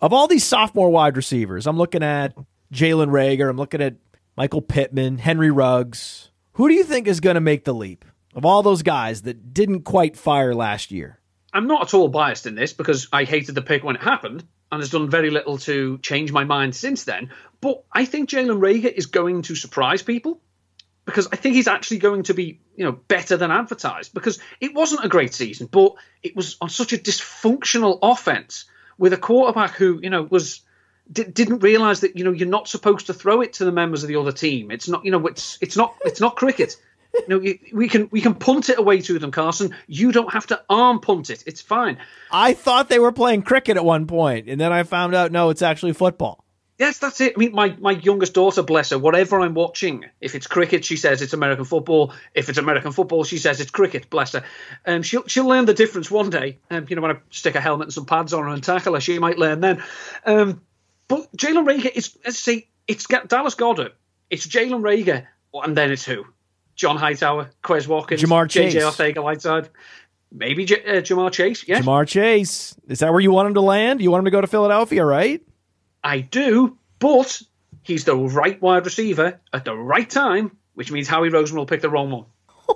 Of all these sophomore wide receivers, I'm looking at Jalen Reagor, I'm looking at Michael Pittman, Henry Ruggs. Who do you think is going to make the leap of all those guys that didn't quite fire last year? I'm not at all biased in this because I hated the pick when it happened and has done very little to change my mind since then. But I think Jalen Reagor is going to surprise people because I think he's actually going to be, you know, better than advertised. Because it wasn't a great season, but it was on such a dysfunctional offense with a quarterback who, you know, was didn't realize that you know you're not supposed to throw it to the members of the other team. It's not you know it's it's not it's not cricket. You know, we can we can punt it away to them, Carson. You don't have to arm punt it. It's fine. I thought they were playing cricket at one point, and then I found out no, it's actually football. Yes, that's it. I mean, my, my youngest daughter, bless her, whatever I'm watching, if it's cricket, she says it's American football. If it's American football, she says it's cricket, bless her. Um, she'll, she'll learn the difference one day. Um, you know, when I stick a helmet and some pads on her and tackle her, she might learn then. Um, but Jalen Reagor, is, as I say, it's Dallas Goedert, it's Jalen Reagor, and then it's who? John Hightower, Quez Watkins, Ja'Marr Chase. JJ Arcega-Whiteside, maybe J- uh, Ja'Marr Chase, yes. Ja'Marr Chase. Is that where you want him to land? You want him to go to Philadelphia, right? I do, but he's the right wide receiver at the right time, which means Howie Roseman will pick the wrong one.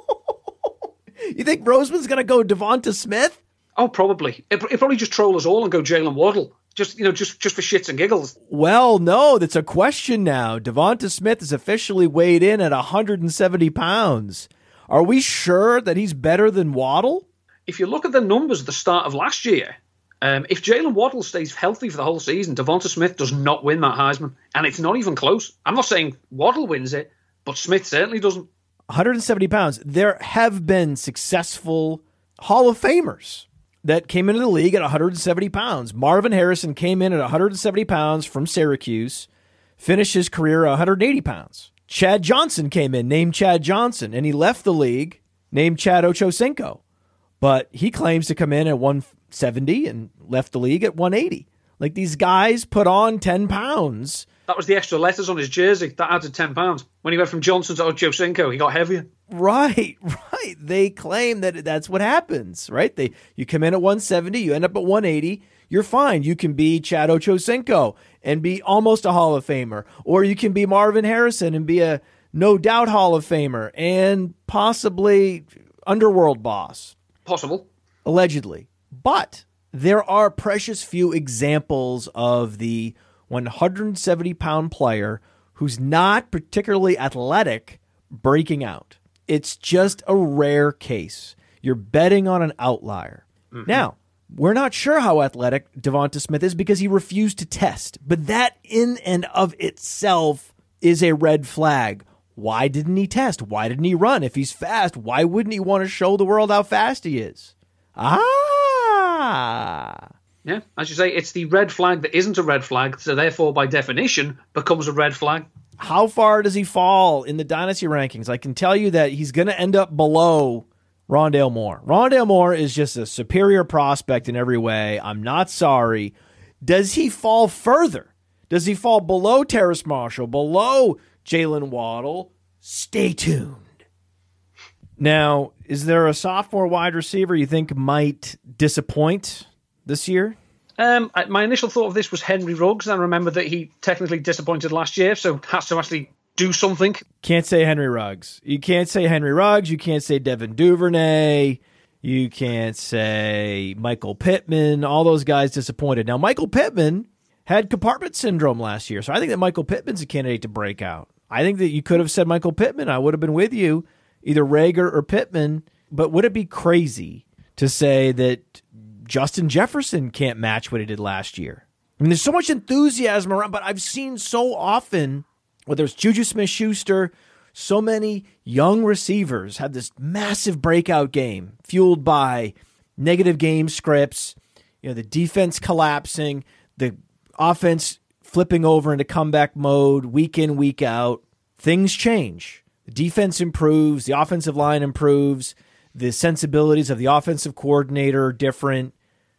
You think Roseman's going to go Devonta Smith? Oh, probably. He'll he'll probably just troll us all and go Jaylen Waddle, just you know, just just for shits and giggles. Well, no, that's a question now. Devonta Smith is officially weighed in at 170 pounds. Are we sure that he's better than Waddle? If you look at the numbers at the start of last year, um, if Jaylen Waddle stays healthy for the whole season, Devonta Smith does not win that Heisman, and it's not even close. I'm not saying Waddle wins it, but Smith certainly doesn't. 170 pounds. There have been successful Hall of Famers that came into the league at 170 pounds. Marvin Harrison came in at 170 pounds from Syracuse, finished his career at 180 pounds. Chad Johnson came in, named Chad Johnson, and he left the league, named Chad Ochocinco. But he claims to come in at 170 and left the league at 180. Like these guys put on 10 pounds. That was the extra letters on his jersey that added ten pounds. When he went from Johnson to Ochocinco, he got heavier. Right, right. They claim that that's what happens, right? They you come in at 170, you end up at 180, you're fine. You can be Chad Ochocinco and be almost a Hall of Famer, or you can be Marvin Harrison and be a no doubt Hall of Famer and possibly underworld boss Possible. allegedly. But there are precious few examples of the 170 pound player who's not particularly athletic breaking out. It's just a rare case. You're betting on an outlier. Now, we're not sure how athletic Devonta Smith is because he refused to test, but that in and of itself is a red flag. Why didn't he test? Why didn't he run? If he's fast, why wouldn't he want to show the world how fast he is? Ah. Yeah, as you say, it's the red flag that isn't a red flag, so therefore, by definition, becomes a red flag. How far does he fall in the dynasty rankings? I can tell you that he's going to end up below Rondale Moore. Rondale Moore is just a superior prospect in every way. I'm not sorry. Does he fall further? Does he fall below Terrace Marshall, below Jaylen Waddle? Stay tuned. Now, is there a sophomore wide receiver you think might disappoint this year? Um, I- my initial thought of this was Henry Ruggs, and I remember that he technically disappointed last year, so has to actually do something. Can't say Henry Ruggs. You can't say Henry Ruggs. You can't say Devin Duvernay. You can't say Michael Pittman. All those guys disappointed. Now, Michael Pittman had compartment syndrome last year, so I think that Michael Pittman's a candidate to break out. I think that you could have said Michael Pittman. I would have been with you, either Reagor or Pittman. But would it be crazy to say that Justin Jefferson can't match what he did last year? I mean, there's so much enthusiasm around, but I've seen so often whether it's Juju Smith Schuster, so many young receivers had this massive breakout game fueled by negative game scripts, you know, the defense collapsing, the offense flipping over into comeback mode week in, week out. Things change. The defense improves, the offensive line improves, the sensibilities of the offensive coordinator are different.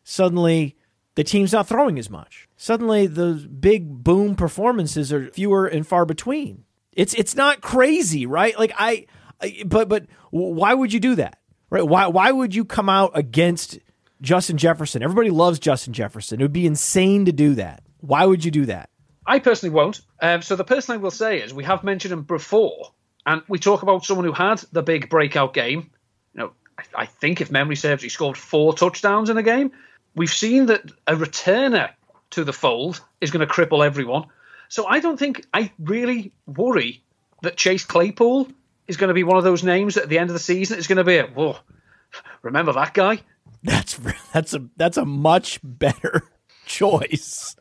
Suddenly, the team's not throwing as much. Suddenly, the big boom performances are fewer and far between. It's it's not crazy, right? Like I, I but but why would you do that, right? Why why would you come out against Justin Jefferson? Everybody loves Justin Jefferson. It would be insane to do that. Why would you do that? I personally won't. Um, so the person I will say is we have mentioned him before, and we talk about someone who had the big breakout game. You know, I, I think if memory serves, he scored four touchdowns in a game. We've seen that a returner to the fold is going to cripple everyone. So I don't think I really worry that Chase Claypool is going to be one of those names that at the end of the season is going to be a whoa. Remember that guy? That's that's a that's a much better choice.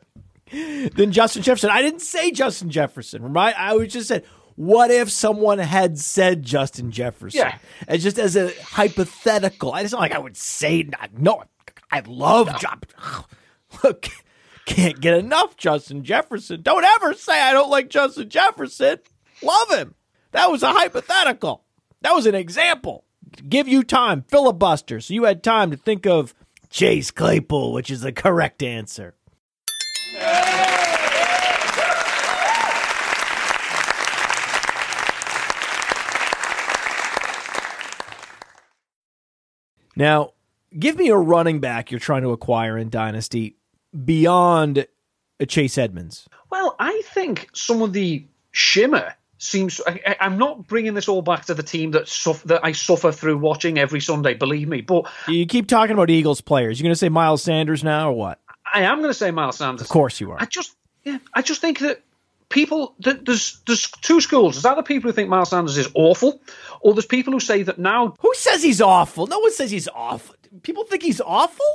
than Justin Jefferson. I didn't say Justin Jefferson, right? I was just said, what if someone had said Justin Jefferson? Yeah. And just as a hypothetical, I just not like I would say no. I love John. Look, can't get enough Justin Jefferson. Don't ever say I don't like Justin Jefferson. Love him. That was a hypothetical. That was an example. Give you time, filibuster, so you had time to think of Chase Claypool, which is the correct answer. Now, give me a running back you're trying to acquire in Dynasty beyond Chase Edmonds. Well, I think some of the shimmer seems. I, am not bringing this all back to the team that that I suffer through watching every Sunday. Believe me, but you keep talking about Eagles players. You're going to say Miles Sanders now, or what? I am going to say Miles Sanders. Of course you are. I just, yeah, I just think that people that there's there's two schools. There's either people who think Miles Sanders is awful, or there's people who say that now. Who says he's awful? No one says he's awful. People think he's awful.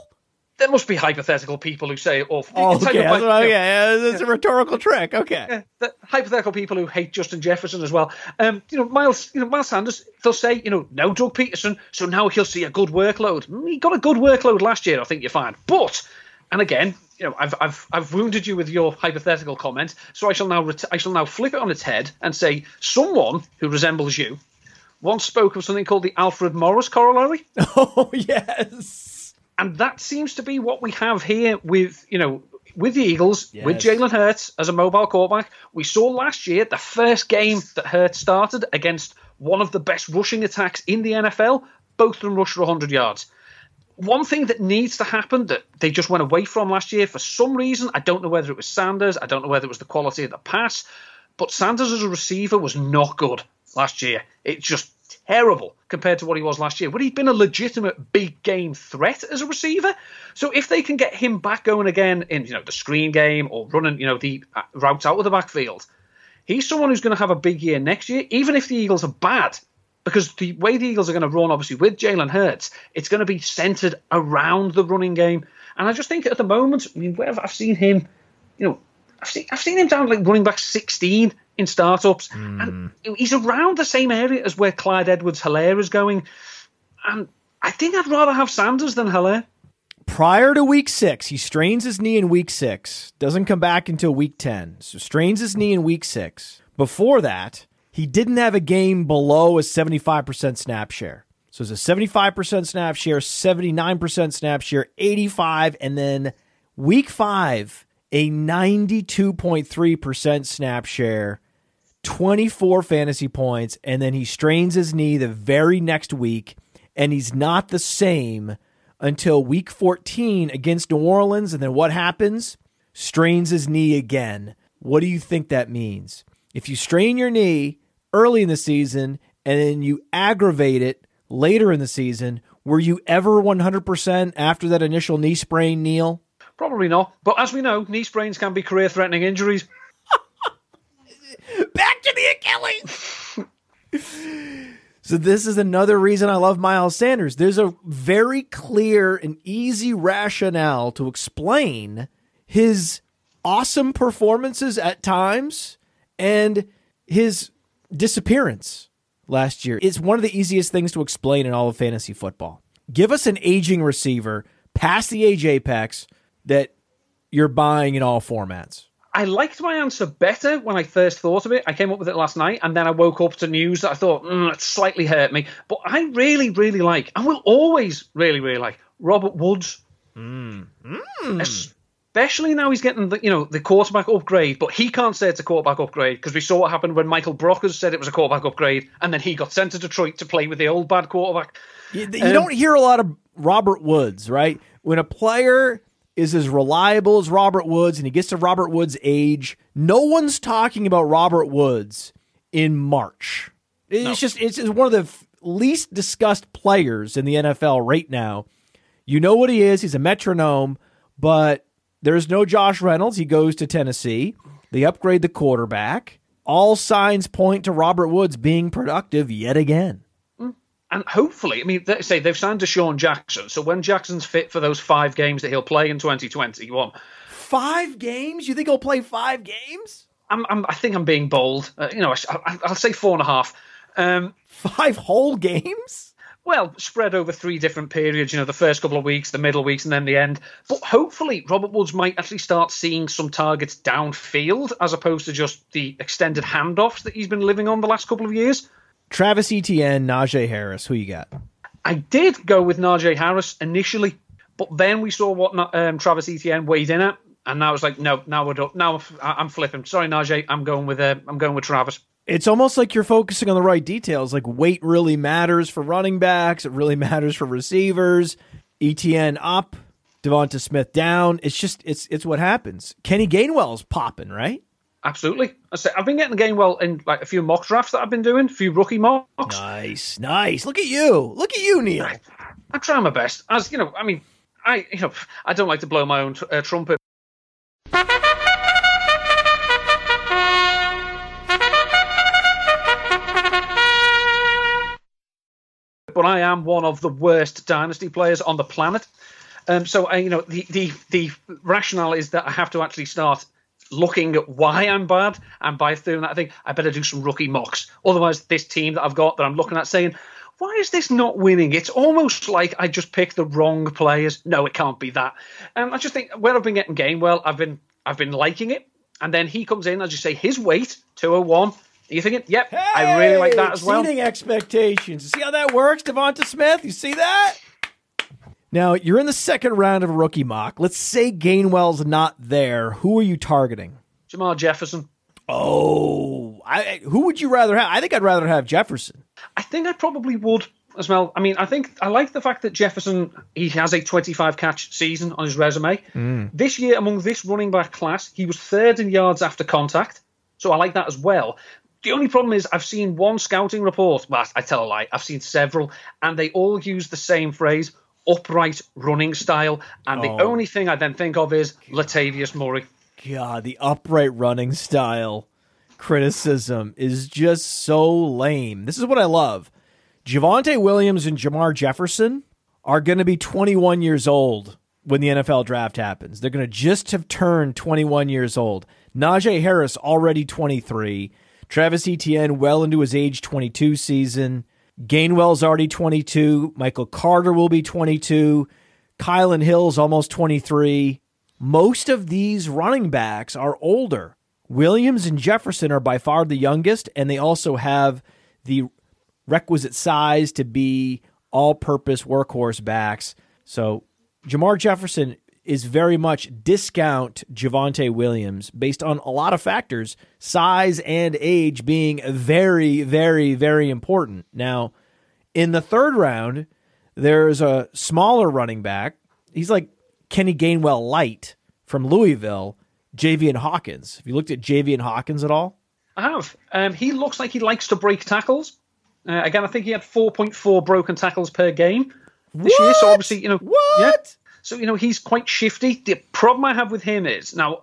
There must be hypothetical people who say awful. Oh, okay, that's, okay. Yeah, it's a rhetorical trick. Okay, yeah, hypothetical people who hate Justin Jefferson as well. Um, you know, Miles, you know, Miles Sanders. They'll say, you know, no Doug Pederson, so now he'll see a good workload. Mm, he got a good workload last year. I think you're fine, but. And again, you know, I've, I've, I've wounded you with your hypothetical comment, so I shall now ret- I shall now flip it on its head and say someone who resembles you once spoke of something called the Alfred Morris corollary. Oh yes, and that seems to be what we have here with you know with the Eagles yes. with Jalen Hurts as a mobile quarterback. We saw last year the first game that Hurts started against one of the best rushing attacks in the NFL. Both of them rushed for 100 yards one thing that needs to happen that they just went away from last year for some reason, I don't know whether it was Sanders, I don't know whether it was the quality of the pass, but Sanders as a receiver was not good last year. It's just terrible compared to what he was last year. But he'd been a legitimate big game threat as a receiver. So if they can get him back going again in you know the screen game or running you know the uh, routes out of the backfield, he's someone who's going to have a big year next year. Even if the Eagles are bad, because the way the Eagles are going to run, obviously, with Jalen Hurts, it's going to be centered around the running game. And I just think at the moment, I mean, where I've seen him, you know, I've seen, I've seen him down like running back 16 in startups. Mm. And he's around the same area as where Clyde Edwards Helaire is going. And I think I'd rather have Sanders than Helaire. Prior to week six, he strains his knee in week six, doesn't come back until week 10. So strains his knee in week six. Before that, he didn't have a game below a 75% snap share. So it's a 75% snap share, 79% snap share, 85, and then week five, a 92.3% snap share, 24 fantasy points, and then he strains his knee the very next week, and he's not the same until week 14 against New Orleans. And then what happens? Strains his knee again. What do you think that means? If you strain your knee early in the season and then you aggravate it later in the season, were you ever 100% after that initial knee sprain, Neil? Probably not. But as we know, knee sprains can be career threatening injuries. Back so, this is another reason I love Miles Sanders. There's a very clear and easy rationale to explain his awesome performances at times and his disappearance last year. It's one of the easiest things to explain in all of fantasy football. Give us an aging receiver past the age apex that you're buying in all formats. I liked my answer better when I first thought of it. I came up with it last night, and then I woke up to news that I thought mm, it slightly hurt me. But I really, really like, and will always really, really like Robert Woods. Mm. Mm especially now he's getting the you know the quarterback upgrade, but he can't say it's a quarterback upgrade because we saw what happened when Michael Brockers said it was a quarterback upgrade, and then he got sent to Detroit to play with the old bad quarterback. You, you um, don't hear a lot of Robert Woods, right? When a player is as reliable as Robert Woods and he gets to Robert Woods' age, no one's talking about Robert Woods in March. It's no. just it's, it's one of the least discussed players in the NFL right now. You know what he is? He's a metronome, but there's no Josh Reynolds. He goes to Tennessee. They upgrade the quarterback. All signs point to Robert Woods being productive yet again. And hopefully, I mean, they say they've signed DeSean Jackson. So when Jackson's fit for those five games that he'll play in 2021, five games? You think he'll play five games? I'm, I'm I think I'm being bold. Uh, you know, I, will say four and a half. Um, five whole games? Well, spread over three different periods. You know, the first couple of weeks, the middle weeks, and then the end. But hopefully, Robert Woods might actually start seeing some targets downfield as opposed to just the extended handoffs that he's been living on the last couple of years. Travis Etienne, Najee Harris. Who you got? I did go with Najee Harris initially, but then we saw what um, Travis Etienne weighed in at, and I was like, no, now we're done. Now I'm flipping. Sorry, Najee, I'm going with uh, I'm going with Travis. It's almost like you're focusing on the right details. Like weight really matters for running backs. It really matters for receivers. Etienne up, Devonta Smith down. It's just it's it's what happens. Kenny Gainwell's popping, right? Absolutely. I say I've been getting the game well in like a few mock drafts that I've been doing, a few rookie mocks. Nice, nice. Look at you. Look at you, Neil. I, I try my best. As you know, I mean, I you know I don't like to blow my own t- uh, trumpet. But I am one of the worst dynasty players on the planet. Um, so uh, you know the, the the rationale is that I have to actually start looking at why I'm bad, and by doing that, I think I better do some rookie mocks. Otherwise, this team that I've got that I'm looking at saying, why is this not winning? It's almost like I just picked the wrong players. No, it can't be that. And I just think where I've been getting game well, I've been I've been liking it, and then he comes in, as you say, his weight 201. Are you thinking, yep, hey, I really like that as well. Exceeding expectations. See how that works, Devonta Smith? You see that? Now, you're in the second round of a rookie mock. Let's say Gainwell's not there. Who are you targeting? Jermar Jefferson. Oh, I, who would you rather have? I think I'd rather have Jefferson. I think I probably would as well. I mean, I think I like the fact that Jefferson he has a 25 catch season on his resume. Mm. This year, among this running back class, he was third in yards after contact. So I like that as well. The only problem is I've seen one scouting report. Well, I tell a lie. I've seen several, and they all use the same phrase: upright running style. And oh. the only thing I then think of is Latavius Murray. God, the upright running style criticism is just so lame. This is what I love. Javonte Williams and Jermar Jefferson are going to be 21 years old when the NFL draft happens. They're going to just have turned 21 years old. Najee Harris already 23. Travis Etienne well into his age 22 season. Gainwell's already 22. Michael Carter will be 22. Kylin Hill's almost 23. Most of these running backs are older. Williams and Jefferson are by far the youngest, and they also have the requisite size to be all purpose workhorse backs. So Jermar Jefferson is very much discount Javonte Williams based on a lot of factors, size and age being very, very, very important. Now, in the third round, there's a smaller running back. He's like Kenny Gainwell light from Louisville, Javian Hawkins. Have you looked at Javian Hawkins at all? I have. Um, he looks like he likes to break tackles. Uh, again, I think he had 4.4 broken tackles per game this what? year. So obviously, you know, what? Yeah, so you know he's quite shifty. The problem I have with him is now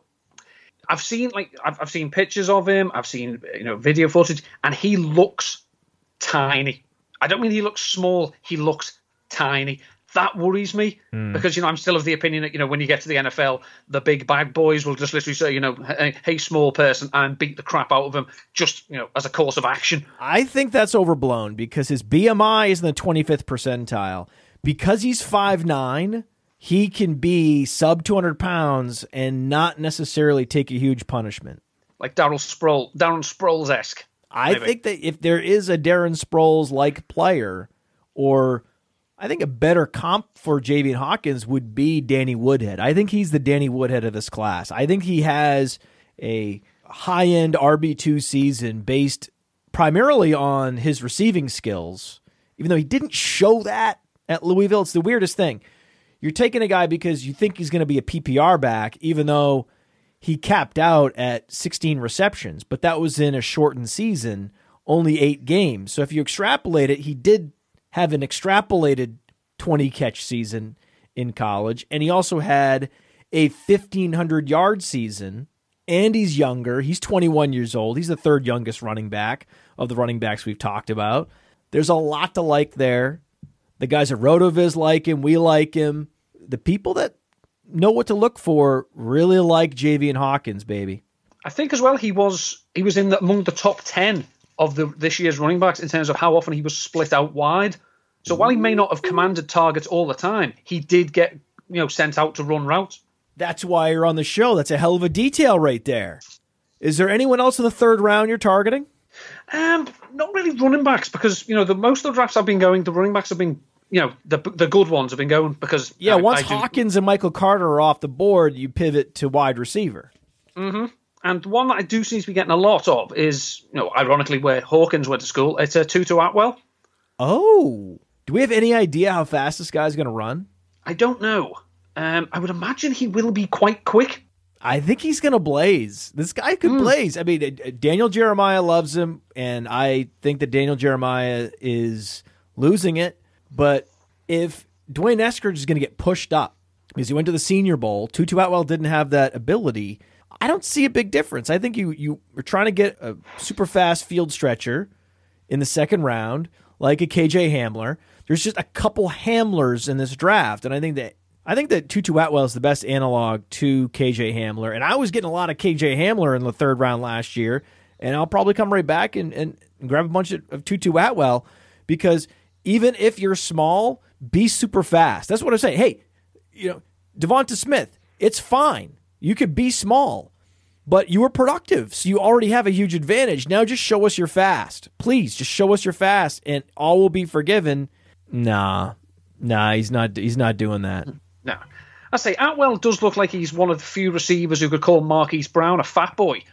I've seen like I've, I've seen pictures of him, I've seen you know video footage, and he looks tiny. I don't mean he looks small; he looks tiny. That worries me mm. because you know I'm still of the opinion that you know when you get to the NFL, the big bad boys will just literally say you know hey, small person and beat the crap out of him just you know as a course of action. I think that's overblown because his BMI is in the 25th percentile because he's five nine he can be sub 200 pounds and not necessarily take a huge punishment. Like Darren Sproles, Darren Sproles esque. I think that if there is a Darren Sproles like player, or I think a better comp for Javian Hawkins would be Danny Woodhead. I think he's the Danny Woodhead of this class. I think he has a high end RB2 season based primarily on his receiving skills, even though he didn't show that at Louisville. It's the weirdest thing. You're taking a guy because you think he's going to be a PPR back, even though he capped out at 16 receptions, but that was in a shortened season, only eight games. So if you extrapolate it, he did have an extrapolated 20 catch season in college, and he also had a 1,500 yard season. And he's younger. He's 21 years old. He's the third youngest running back of the running backs we've talked about. There's a lot to like there. The guys at Rotoviz like him. We like him. The people that know what to look for. Really like Javian Hawkins, baby. I think as well he was he was in the, among the top ten of the this year's running backs in terms of how often he was split out wide. So while he may not have commanded targets all the time, he did get you know sent out to run routes. That's why you're on the show. That's a hell of a detail right there. Is there anyone else in the third round you're targeting? Um, not really running backs because you know the most of the drafts I've been going, the running backs have been you know the the good ones have been going because Yeah, I- once I do- Hawkins and Michael Carter are off the board, you pivot to wide receiver. and one that I do seem to be getting a lot of is you know ironically where Hawkins went to school. It's a Tutu Atwell. Oh, do we have any idea how fast this guy's going to run? I don't know. Um, I would imagine he will be quite quick. I think he's going to blaze. This guy could blaze. I mean, uh, Daniel Jeremiah loves him, and I think that Daniel Jeremiah is losing it. But if Dwayne Eskridge is going to get pushed up because he went to the Senior Bowl, Tutu Atwell didn't have that ability. I don't see a big difference. I think you you are trying to get a super fast field stretcher in the second round, like a KJ Hamler. There's just a couple Hamlers in this draft, and I think that I think that Tutu Atwell is the best analog to KJ Hamler. And I was getting a lot of KJ Hamler in the third round last year, and I'll probably come right back and, and, grab a bunch of, of Tutu Atwell because even if you're small, be super fast. That's what I'm saying. Hey, you know, Devonta Smith, it's fine. You could be small but you were productive, so you already have a huge advantage. Now just show us you're fast. Please, just show us you're fast and all will be forgiven. Nah. Nah, he's not he's not doing that. No. I say Atwell does look like he's one of the few receivers who could call Marquise Brown a fat boy.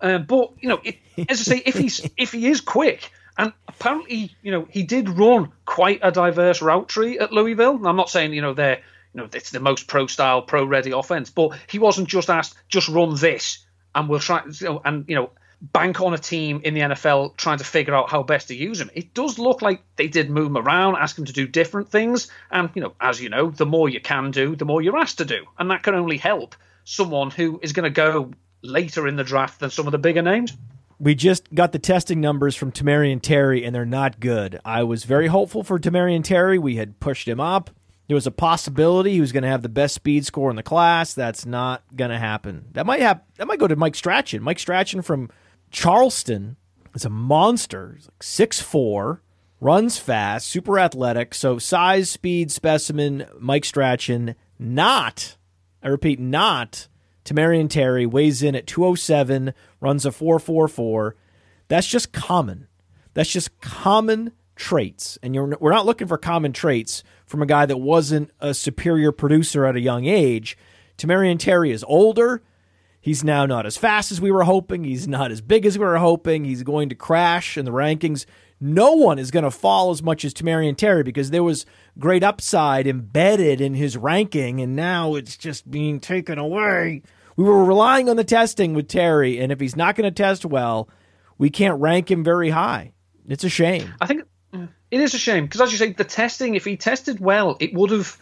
Um, but you know, it, as I say, if he's if he is quick, and apparently, you know, he did run quite a diverse route tree at Louisville. And I'm not saying you know they're you know it's the most pro style, pro ready offense, but he wasn't just asked just run this and we'll try you know, and you know bank on a team in the NFL trying to figure out how best to use him. It does look like they did move him around, ask him to do different things, and you know, as you know, the more you can do, the more you're asked to do, and that can only help someone who is going to go later in the draft than some of the bigger names. We just got the testing numbers from Tamarian Terry, and they're not good. I was very hopeful for Tamarian Terry. We had pushed him up. There was a possibility he was going to have the best speed score in the class. That's not going to happen. That might have. That might go to Mike Strachan. Mike Strachan from Charleston is a monster. He's like six four, runs fast, super athletic. So size, speed, specimen. Mike Strachan, not. I repeat, not. Tamarian Terry weighs in at 207, runs a 444. That's just common. That's just common traits. And we're not looking for common traits from a guy that wasn't a superior producer at a young age. Tamarian Terry is older. He's now not as fast as we were hoping. He's not as big as we were hoping. He's going to crash in the rankings. No one is going to fall as much as Tamarian Terry because there was great upside embedded in his ranking, and now it's just being taken away. We were relying on the testing with Terry, and if he's not going to test well, we can't rank him very high. It's a shame. I think mm, it is a shame because, as you say, the testing, if he tested well, it would have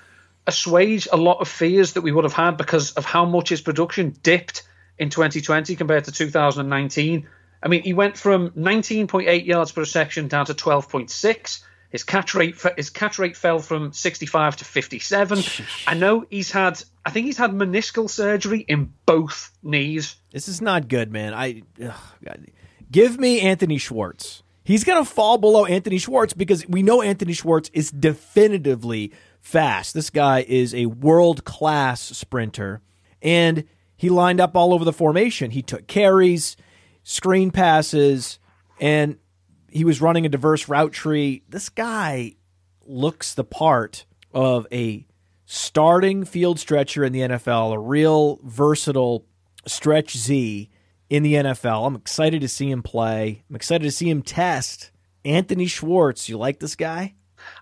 assuaged a lot of fears that we would have had because of how much his production dipped in 2020 compared to 2019. I mean, he went from 19.8 yards per section down to 12.6. His catch rate his catch rate fell from 65 to 57. I know he's had I think he's had meniscal surgery in both knees. This is not good, man. I ugh, give me Anthony Schwartz. He's gonna fall below Anthony Schwartz because we know Anthony Schwartz is definitively fast. This guy is a world class sprinter, and he lined up all over the formation. He took carries, screen passes, and he was running a diverse route tree. This guy looks the part of a starting field stretcher in the NFL, a real versatile stretch Z in the NFL. I'm excited to see him play. I'm excited to see him test. Anthony Schwartz, you like this guy?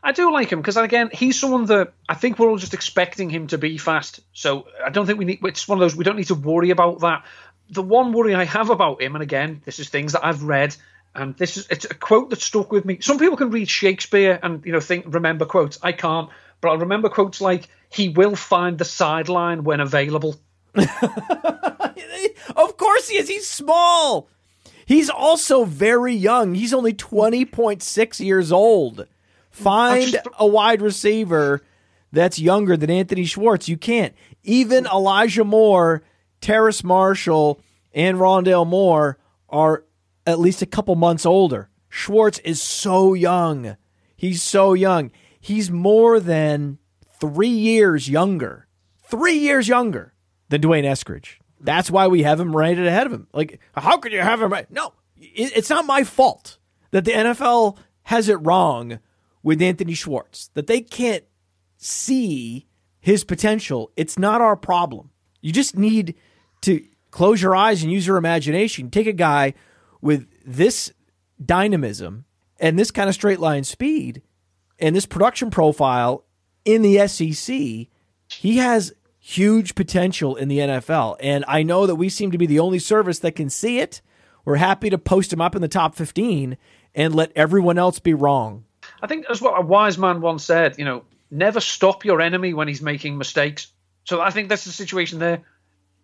I do like him because again, he's someone that I think we're all just expecting him to be fast. So I don't think we need. It's one of those we don't need to worry about that. The one worry I have about him, and again, this is things that I've read, and this is it's a quote that stuck with me. Some people can read Shakespeare and you know think remember quotes. I can't, but I remember quotes like "He will find the sideline when available." Of course he is. He's small. He's also very young. He's only 20.6 years old. Find just- a wide receiver that's younger than Anthony Schwartz. You can't. Even Elijah Moore, Terrace Marshall, and Rondale Moore are at least a couple months older. Schwartz is so young. He's so young. He's more than three years younger. Three years younger than Dwayne Eskridge. That's why we have him rated ahead of him. Like, how could you have him right? No, it's not my fault that the NFL has it wrong with Anthony Schwartz, that they can't see his potential. It's not our problem. You just need to close your eyes and use your imagination. Take a guy with this dynamism and this kind of straight line speed and this production profile in the SEC. He has huge potential in the NFL. And I know that we seem to be the only service that can see it. We're happy to post him up in the top 15 and let everyone else be wrong. I think that's what a wise man once said, you know, never stop your enemy when he's making mistakes. So I think that's the situation there.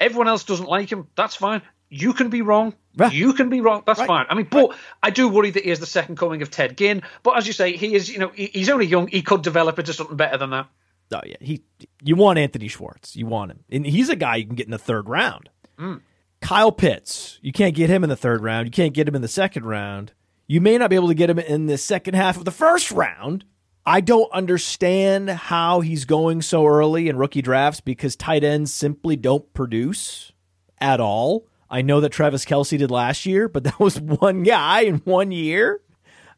Everyone else doesn't like him. That's fine. You can be wrong. You can be wrong. That's right. fine. I mean, but right. I do worry that he is the second coming of Ted Ginn. But as you say, he is. You know, he's only young. He could develop into something better than that. Oh yeah, he. You want Anthony Schwartz. You want him, and he's a guy you can get in the third round. Mm. Kyle Pitts. You can't get him in the third round. You can't get him in the second round. You may not be able to get him in the second half of the first round. I don't understand how he's going so early in rookie drafts because tight ends simply don't produce at all. I know that Travis Kelce did last year, but that was one guy in one year.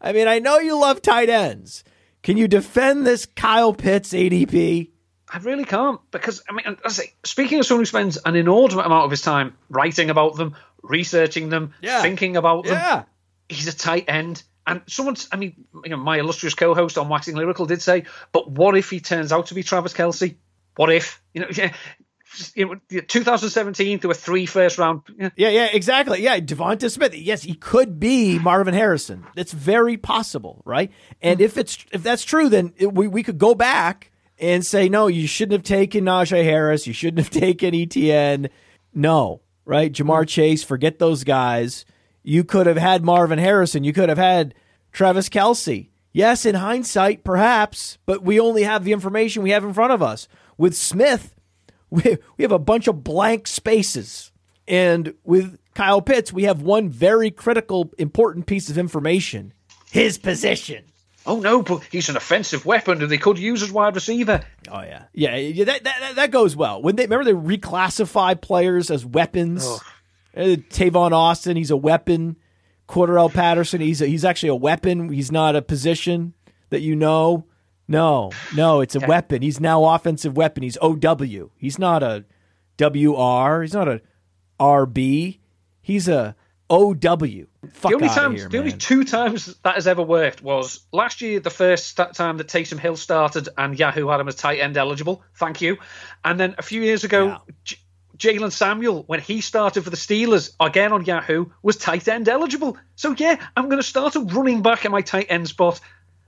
I mean, I know you love tight ends. Can you defend this Kyle Pitts ADP? I really can't because I mean, I say, speaking of someone who spends an inordinate amount of his time writing about them, researching them, yeah. thinking about them, yeah. he's a tight end. And someone's, I mean, you know, my illustrious co-host on Waxing Lyrical did say, but what if he turns out to be Travis Kelce? What if? You know, yeah, 2017 there were three first round. Yeah. yeah, yeah, exactly. Yeah, Devonta Smith. Yes, he could be Marvin Harrison. That's very possible, right? And mm-hmm. if it's if that's true, then it, we we could go back and say no, you shouldn't have taken Najee Harris. You shouldn't have taken Etienne. No, right? Ja'Marr mm-hmm. Chase. Forget those guys. You could have had Marvin Harrison. You could have had Travis Kelce. Yes, in hindsight, perhaps, but we only have the information we have in front of us. With Smith, we, we have a bunch of blank spaces. And with Kyle Pitts, we have one very critical, important piece of information his position. Oh no, but he's an offensive weapon that they could use as wide receiver. Oh yeah, yeah, yeah that, that that goes well. When they remember they reclassify players as weapons. Oh. Uh, Tavon Austin, he's a weapon. Cordarrelle Patterson, he's a, he's actually a weapon. He's not a position that you know. No, no, it's a okay. weapon. He's now offensive weapon. He's OW. He's not a WR. He's not a RB. He's a OW. Fuck the only times, here, the only two times that has ever worked was last year, the first time that Taysom Hill started and Yahoo had him as tight end eligible. Thank you. And then a few years ago, yeah. Jaylen Samuel, when he started for the Steelers, again on Yahoo, was tight end eligible. So yeah, I'm going to start a running back in my tight end spot.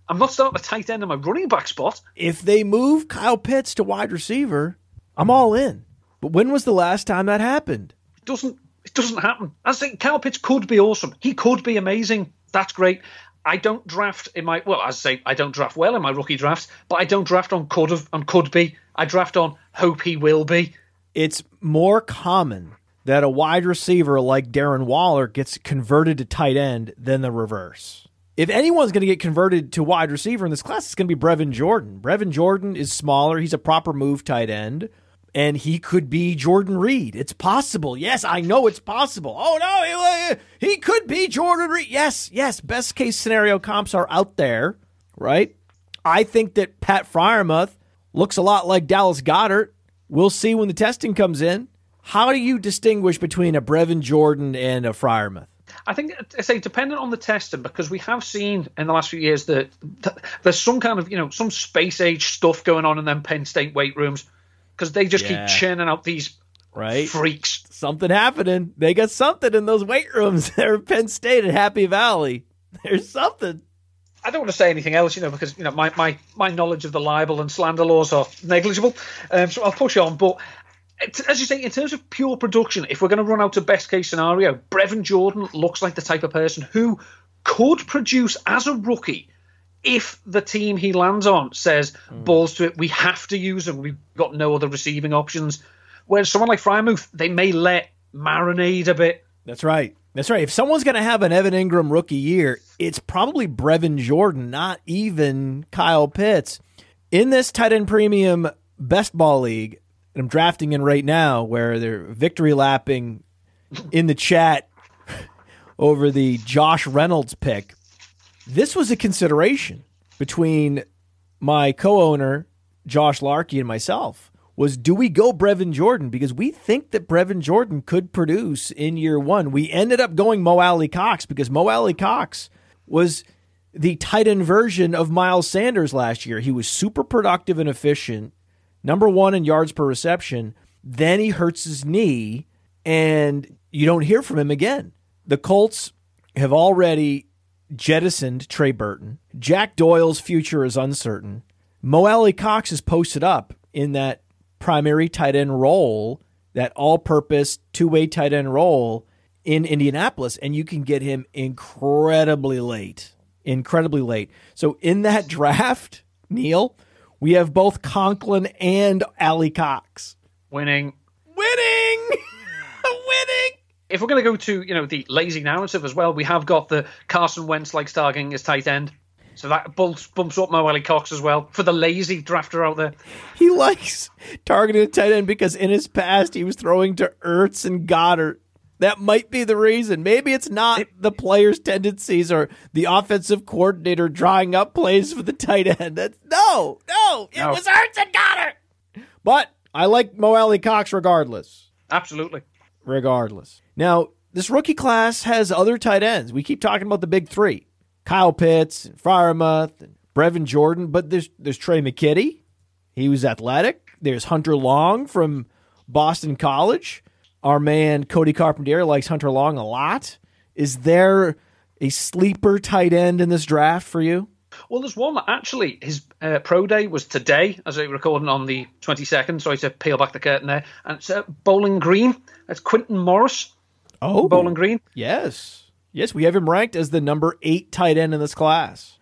I'm not starting a tight end in my running back spot. If they move Kyle Pitts to wide receiver, I'm all in. But when was the last time that happened? It doesn't. It doesn't happen. I think Kyle Pitts could be awesome. He could be amazing. That's great. I don't draft in my well, as I say, I don't draft well in my rookie drafts, but I don't draft on could have and could be. I draft on hope he will be it's more common that a wide receiver like Darren Waller gets converted to tight end than the reverse. If anyone's going to get converted to wide receiver in this class, it's going to be Brevin Jordan. Brevin Jordan is smaller. He's a proper move tight end, and he could be Jordan Reed. It's possible. Yes, I know it's possible. Oh, no, he, he could be Jordan Reed. Yes, yes. Best case scenario comps are out there, right? I think that Pat Freiermuth looks a lot like Dallas Goedert. We'll see when the testing comes in. How do you distinguish between a Brevin Jordan and a Freiermuth? I think I say dependent on the testing because we have seen in the last few years that, that, there's some kind of you know some space age stuff going on in them Penn State weight rooms because they just yeah. keep churning out these right freaks. Something happening. They got something in those weight rooms. there are Penn State at Happy Valley. There's something. I don't want to say anything else, you know, because you know my, my, my knowledge of the libel and slander laws are negligible. Um, so I'll push on. But as you say, in terms of pure production, if we're going to run out of best case scenario, Brevin Jordan looks like the type of person who could produce as a rookie if the team he lands on says hmm. balls to it, we have to use him. We've got no other receiving options. Whereas someone like Freiermuth, they may let marinade a bit. That's right. That's right. If someone's going to have an Evan Engram rookie year, it's probably Brevin Jordan, not even Kyle Pitts. In this tight end premium best ball league, that I'm drafting in right now, where they're victory lapping in the chat over the Josh Reynolds pick, this was a consideration between my co-owner Josh Larkey and myself was do we go Brevin Jordan because we think that Brevin Jordan could produce in year one. We ended up going Mo Alie-Cox because Mo Alie-Cox was the tight end version of Miles Sanders last year. He was super productive and efficient, number one in yards per reception. Then he hurts his knee, and you don't hear from him again. The Colts have already jettisoned Trey Burton. Jack Doyle's future is uncertain. Mo Cox is posted up in that primary tight end role, that all purpose two way tight end role in Indianapolis, and you can get him incredibly late. Incredibly late. So in that draft, Neil, we have both Conklin and Alie-Cox. Winning. Winning! Winning! If we're going to go to you know the lazy narrative as well, we have got the Carson Wentz like targeting his tight end. So that bumps, bumps up Mo Alie-Cox as well for the lazy drafter out there. He likes targeting a tight end because in his past he was throwing to Ertz and Goedert. That might be the reason. Maybe it's not the player's tendencies or the offensive coordinator drawing up plays for the tight end. That's no, no. It No. was Ertz and Goedert. But I like Mo Alie-Cox regardless. Absolutely. Regardless. Now, this rookie class has other tight ends. We keep talking about the big three. Kyle Pitts and Freiermuth and Brevin Jordan, but there's there's Tre' McKitty. He was athletic. There's Hunter Long from Boston College. Our man Cody Carpenter likes Hunter Long a lot. Is there a sleeper tight end in this draft for you? Well, there's one actually his uh, pro day was today, as we're recording on the 22nd. Sorry to peel back the curtain there. And it's uh, Bowling Green. That's Quinton Morris. Oh, Bowling Green. Yes, yes, we have him ranked as the number eight tight end in this class.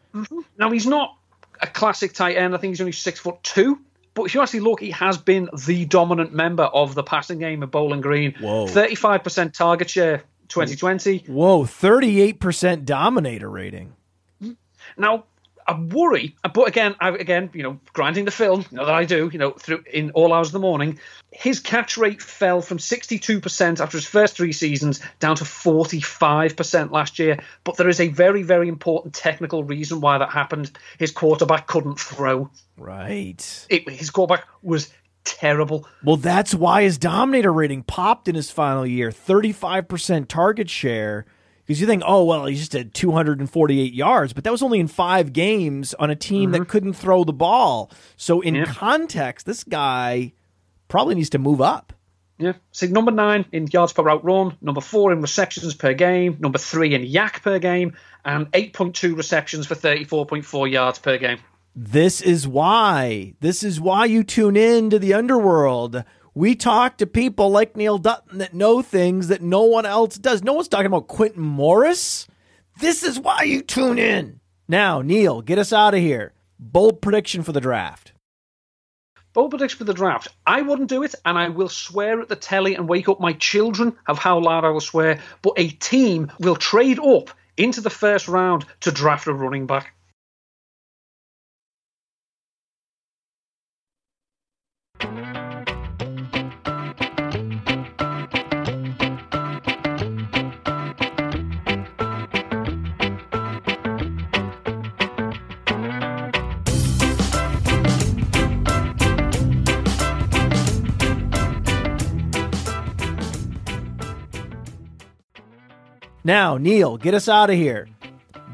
Now he's not a classic tight end. I think he's only six foot two. But if you actually look, he has been the dominant member of the passing game of Bowling Green. Whoa. 35% target share 2020. Whoa, thirty-eight percent dominator rating. Now, I worry, but again, I, again, you know, grinding the film, you know that I do, you know, through in all hours of the morning. His catch rate fell from 62% after his first three seasons down to 45% last year. But there is a very, very important technical reason why that happened. His quarterback couldn't throw. Right. It, his quarterback was terrible. Well, that's why his dominator rating popped in his final year 35% target share. Because you think, oh, well, he just had 248 yards, but that was only in five games on a team that mm-hmm. couldn't throw the ball. So, in Yeah. context, this guy probably needs to move up. Yeah. See, number nine in yards per route run, number four in receptions per game, number three in YAC per game, and 8.2 receptions for 34.4 yards per game. This is why. This is why you tune in to the underworld. We talk to people like Neil Dutton that know things that no one else does. No one's talking about Quentin Morris. This is why you tune in. Now, Neil, get us out of here. Bold prediction for the draft. Bold prediction for the draft. I wouldn't do it, and I will swear at the telly and wake up my children of how loud I will swear. But a team will trade up into the first round to draft a running back. Now, Neil, get us out of here.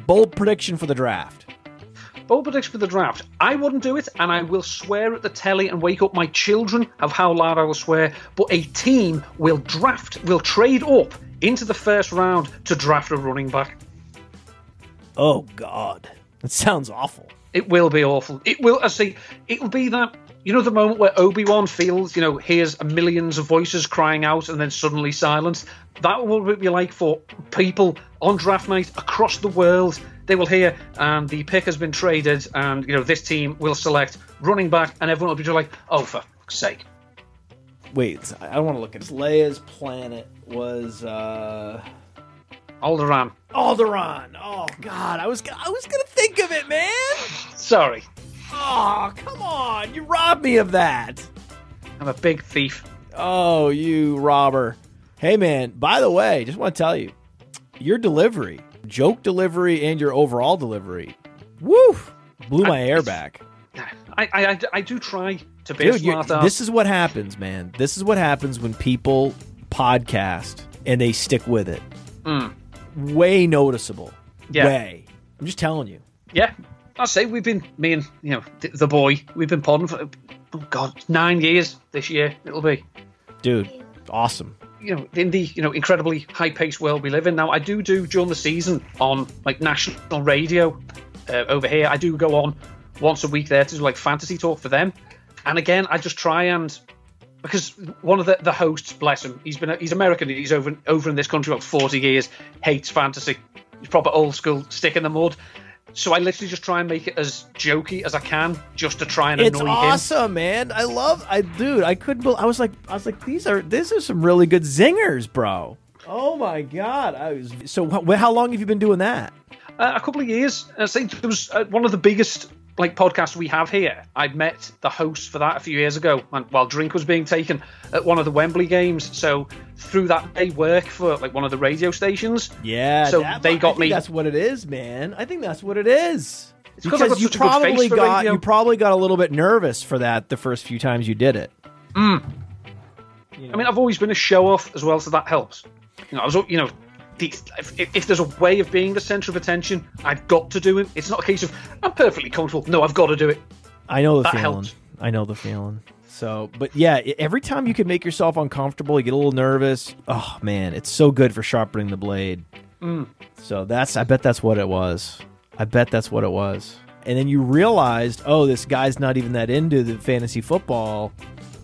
Bold prediction for the draft. Bold prediction for the draft. I wouldn't do it, and I will swear at the telly and wake up my children of how loud I will swear. But a team will draft, will trade up into the first round to draft a running back. Oh, God. That sounds awful. It will be awful. It will. I see. It'll be that. You know the moment where Obi Wan feels, you know, hears millions of voices crying out and then suddenly silence. That will be like for people on draft night across the world. they will hear, and the pick has been traded, and you know this team will select running back, and everyone will be just like, oh for fuck's sake. Wait, I don't want to look at this. Leia's planet was uh Alderaan. Alderaan. Oh God, I was I was gonna think of it, man. Sorry, Oh come on, you robbed me of that. I'm a big thief. Oh, you robber. Hey, man, by the way, just want to tell you your delivery, joke delivery, and your overall delivery, woo, blew my hair back. I, I, I, I do try to be Dude, you- this is what happens, man. This is what happens when people podcast and they stick with it. Way noticeable. Mm. Yeah. Way. I'm just telling you. Yeah, I say we've been me and you know th- the boy. We've been podding for oh god nine years this year. It'll be Dude, awesome. you know in the you know incredibly high paced world we live in now. I do do during the season on like national radio uh, over here. I do go on once a week there to do like fantasy talk for them. And again, I just try and because one of the, the hosts, bless him, he's been he's American. He's over over in this country about forty years. Hates fantasy. He's proper old school, stick in the mud. So I literally just try and make it as jokey as I can, just to try and It's annoy him. awesome, man. I love I dude, I couldn't bel I was like I was like these are these are some really good zingers, bro. Oh my god. I was So wh- how long have you been doing that? Uh, a couple of years. I think it was uh, one of the biggest like podcast we have here. I met the host for that a few years ago, and while drink was being taken at one of the Wembley games. So through that, they work for like one of the radio stations. Yeah, So that- they got me- That's what it is, man. I think that's what it is. 'cause I've got you such a good face probably got you probably got a little bit nervous for that the first few times you did it. Mm. I mean, I've always been a show off as well, so that helps. You know, I was, you know, the, if, if there's a way of being the centre of attention, I've got to do it. It's not a case of I'm perfectly comfortable. No, I've got to do it. I know the That feeling. helps. I know the feeling. So, but yeah, every time you can make yourself uncomfortable, you get a little nervous. Oh man, it's so good for sharpening the blade. Mm. So that's, I bet that's what it was. I bet that's what it was. And then you realized, oh, this guy's not even that into the fantasy football.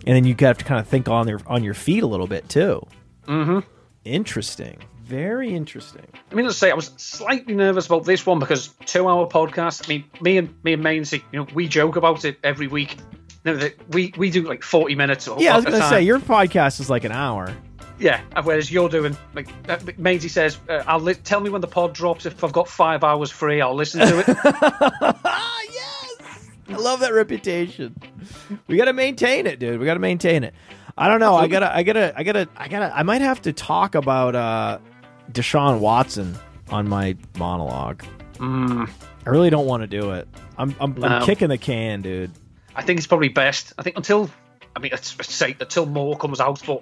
And then you have to kind of think on your on your feet a little bit too. Mm-hmm. Interesting. Very interesting. I mean, let's say I was slightly nervous about this one because two-hour podcast. I mean, me and me and Mainsy, you know, we joke about it every week. Know, that we we do like forty minutes. Yeah, I was gonna time. say your podcast is like an hour. Yeah, whereas you're doing like uh, Maisie says, uh, "I'll li- tell me when the pod drops. If I've got five hours free, I'll listen to it." Ah, yes. I love that reputation. We got to maintain it, dude. We got to maintain it. I don't know. I gotta. I gotta. I gotta. I gotta. I might have to talk about uh, Deshaun Watson on my monologue. I really don't want to do it. I'm. I'm, I'm kicking the can, dude. I think it's probably best. I think until, I mean, let's say until more comes out, but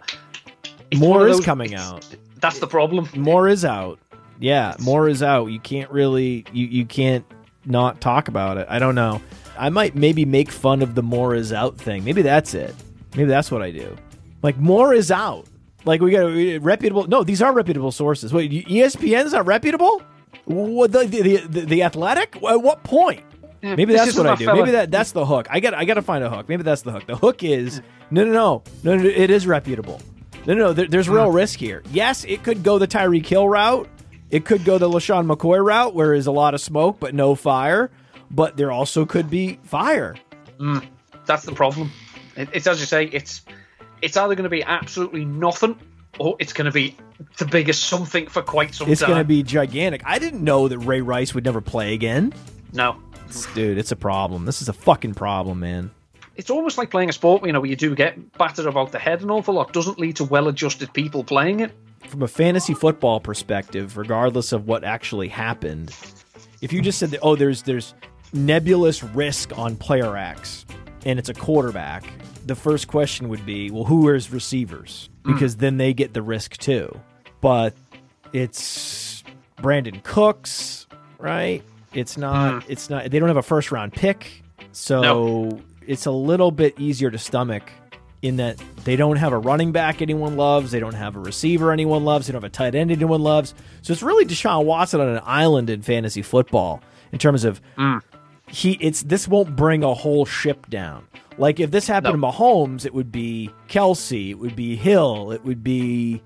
More is those- coming out. That's the problem. More is out. Yeah, more is out. You can't really. You you can't not talk about it. I don't know. I might maybe make fun of the more is out thing. Maybe that's it. Maybe that's what I do. Like more is out. Like we got a reputable. No, these are reputable sources. Wait, ESPN's not reputable. What the the the, the athletic? At what point? Maybe this that's what I do. fella. Maybe that that's the hook. I got I got to find a hook. Maybe that's the hook. The hook is no no no no no. It is reputable. No no no. There, there's real uh-huh. risk here. Yes, it could go the Tyreek Hill route. It could go the LeSean McCoy route, where is a lot of smoke but no fire. But there also could be fire. Mm, that's the problem. It, it's as you say. It's it's either going to be absolutely nothing, or it's going to be the biggest something for quite some It's time. It's going to be gigantic. I didn't know that Ray Rice would never play again. no. Dude, it's a problem. This is a fucking problem, man. It's almost like playing a sport, you know, where you do get battered about the head an awful lot. Doesn't lead to well-adjusted people playing it. from a fantasy football perspective, regardless of what actually happened, if you just said that, oh, there's there's nebulous risk on player X, and it's a quarterback, the first question would be, well, who is receivers? Hmm. Because then they get the risk too. But it's Brandin Cooks, right? It's not. Hmm. It's not. They don't have a first round pick, so No. it's a little bit easier to stomach in that they don't have a running back anyone loves, they don't have a receiver anyone loves, they don't have a tight end anyone loves. So it's really Deshaun Watson on an island in fantasy football in terms of hmm. he it's this won't bring a whole ship down. Like if this happened No. to Mahomes, it would be Kelce, it would be Hill, it would be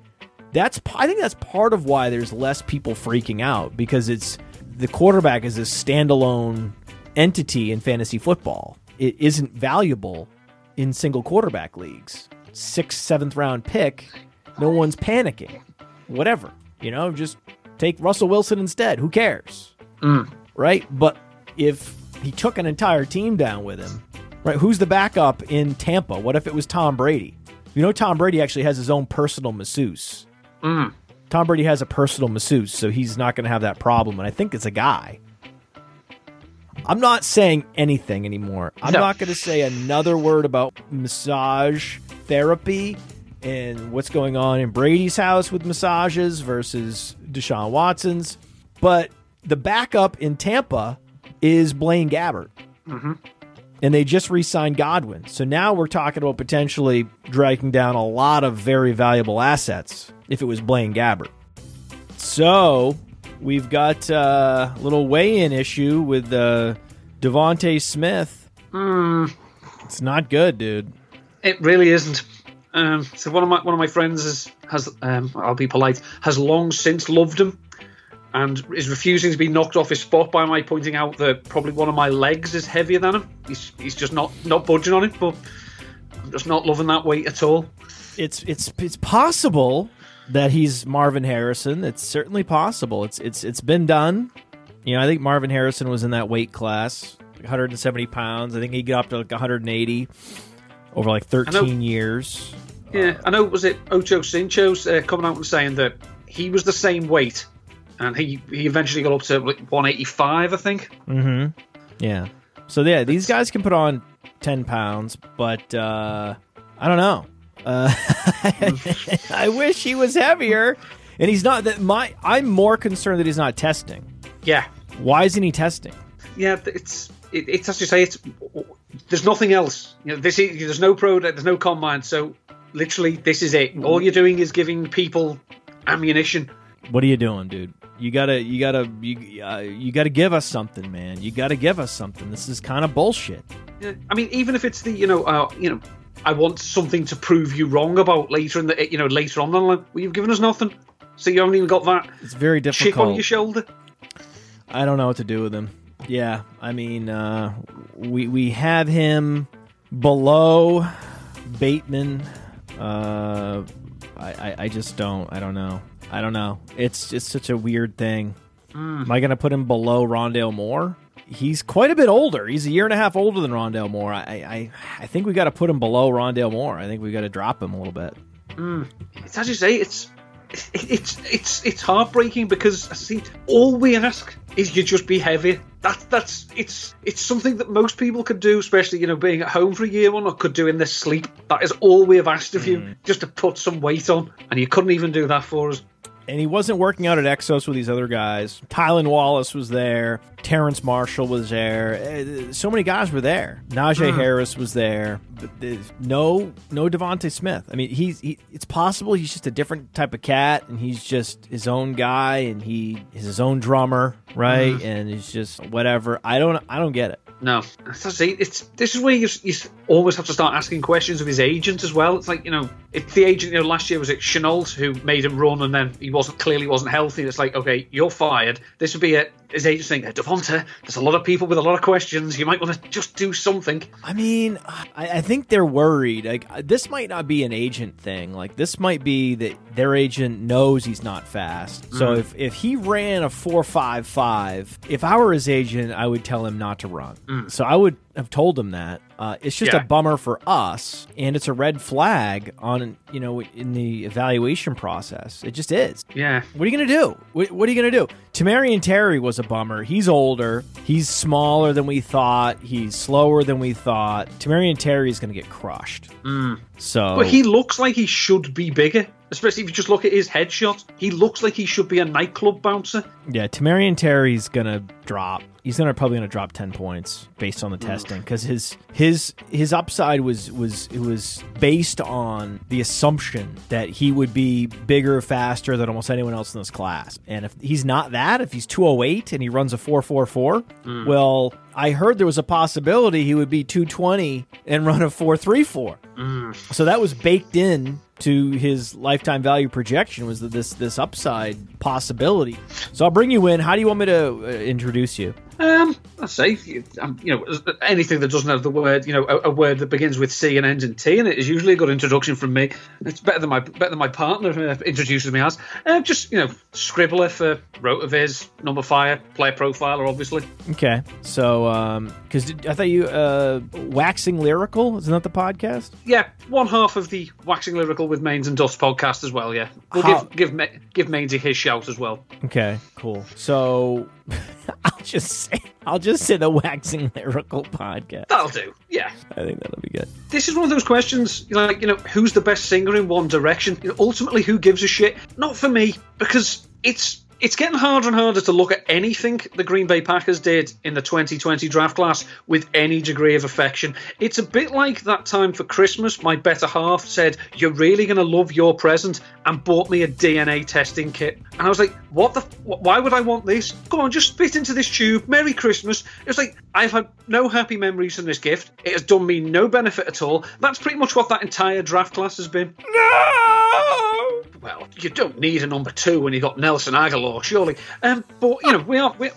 that's I think that's part of why there's less people freaking out because it's the quarterback is a standalone entity in fantasy football. It isn't valuable in single quarterback leagues. Sixth, seventh round pick, no one's panicking. Whatever. You know, just take Russell Wilson instead. Who cares? Mm. Right? But if he took an entire team down with him, right? Who's the backup in Tampa? What if it was Tom Brady? You know, Tom Brady actually has his own personal masseuse. Hmm. Tom Brady has a personal masseuse, so he's not going to have that problem. And I think it's a guy. I'm not saying anything anymore. I'm No. not going to say another word about massage therapy and what's going on in Brady's house with massages versus Deshaun Watson's. But the backup in Tampa is Blaine Gabbert. Mm-hmm. And they just re signed Godwin. So now we're talking about potentially dragging down a lot of very valuable assets if it was Blaine Gabbert. So we've got uh, a little weigh in issue with uh, Devonta Smith. It's not good, dude. It really isn't. Um, so one of my one of my friends has has um, I'll be polite has long since loved him, and is refusing to be knocked off his spot by my pointing out that probably one of my legs is heavier than him. He's he's just not not budging on it, but I'm just not loving that weight at all. It's it's it's possible that he's Marvin Harrison. It's certainly possible. It's it's it's been done. You know, I think Marvin Harrison was in that weight class, 170 pounds. I think he got up to like 180 over like 13 years. Yeah, I know. Was it Ocho Cinco's uh, coming out and saying that he was the same weight, and he he eventually got up to like 185, I think. Hmm. Yeah. So yeah, these guys can put on 10 pounds, but uh, I don't know. Uh, I wish he was heavier, and he's not. That my I'm more concerned that he's not testing. Yeah, Why isn't he testing? yeah. It's it, it's as you say. It's there's nothing else. You know, this is, there's no pro, there's no combine. So literally, this is it. All you're doing is giving people ammunition. What are you doing, dude? You gotta, you gotta, you, uh, you gotta give us something, man. You gotta give us something. This is kind of bullshit. Yeah, I mean, even if it's the you know, uh, you know, I want something to prove you wrong about later in the you know later on. the line. Well, you've given us nothing, so you haven't even got that It's very difficult. chip on your shoulder. I don't know what to do with him. Yeah, I mean, uh, we we have him below Bateman. Uh, I, I I just don't. I don't know. I don't know. It's just such a weird thing. Mm. Am I going to put him below Rondale Moore? He's quite a bit older. He's a year and a half older than Rondale Moore. I I, I think we got to put him below Rondale Moore. I think we got to drop him a little bit. Mm. It's as you say. It's it's it's it's heartbreaking because I see all we ask is you just be heavier. That's that's it's it's something that most people could do, especially you know being at home for a year one or could do in their sleep. That is all we have asked of you, mm. just to put some weight on, and you couldn't even do that for us. And he wasn't working out at Exos with these other guys. Tylan Wallace was there. Terrace Marshall was there. Eh, So many guys were there. Najee Harris was there. But no, no Devonta Smith. I mean, he's. He, it's possible he's just a different type of cat, and he's just his own guy, and he is his own drummer, right? And he's just whatever. I don't. I don't get it. No, that's. It's this is where you, you always have to start asking questions of his agent as well. It's like you know, if the agent, you know, last year was it Shenault who made him run, and then he wasn't clearly wasn't healthy. It's like, okay, you're fired. This would be it. His agent saying, Devonta, there's a lot of people with a lot of questions. You might want to just do something. I mean, I, I think they're worried. Like this might not be an agent thing. Like this might be that their agent knows he's not fast. So Mm-hmm. if if he ran a four five five, if I were his agent, I would tell him not to run. So I would have told him that. Uh, it's just Mm. Yeah. a bummer for us, and it's a red flag on you know in the evaluation process. It just is. Yeah, What are you going to do? What, what are you going to do? Tamarian Terry was a bummer. He's older. He's smaller than we thought. He's slower than we thought. Tamarian Terry is going to get crushed. So, but he looks like he should be bigger. Especially if you just look at his headshot, he looks like he should be a nightclub bouncer. yeah, Tamarian Terry's going to drop. He's to probably going to drop 10 points based on the testing cuz his his his upside was was it was based on the assumption that he would be bigger, faster than almost anyone else in this class. And if he's not that, if he's 208 and he runs a 444, mm. well, I heard there was a possibility he would be 220 and run a 434. So that was baked in to his lifetime value projection was this this upside possibility. So I'll bring you in. How do you want me to uh, introduce you? Um, I say, you, um, you know, anything that doesn't have the word, you know, a, a word that begins with C and ends in T, and it is usually a good introduction from me. It's better than my better than my partner uh, introduces me as. Um, just you know, scribbler for Rotoviz, number fire, player profiler, obviously. Okay. So because I thought you uh, waxing lyrical isn't that the podcast? Yeah, one half of the waxing lyrical with Mains and Dust podcast as well. Yeah, we'll How- give give Ma- give Mainsy his shout as well. Okay. Cool. So I'll just say I'll just say the waxing lyrical podcast. That'll do. Yeah. I think that'll be good. this is one of those questions, like, you know, who's the best singer in One Direction? You know, ultimately, who gives a shit? Not for me, because it's it's getting harder and harder to look at anything the Green Bay Packers did in the 2020 draft class with any degree of affection. It's a bit like that time for Christmas, my better half said, You're really going to love your present, and bought me a DNA testing kit. And I was like, What the? F- why would I want this? Come on, just spit into this tube. Merry Christmas. It was like, I've had no happy memories from this gift. It has done me no benefit at all. That's pretty much what that entire draft class has been. No. Well, you don't need a number two when you got Nelson Agholor, surely. Um, but you know, we are.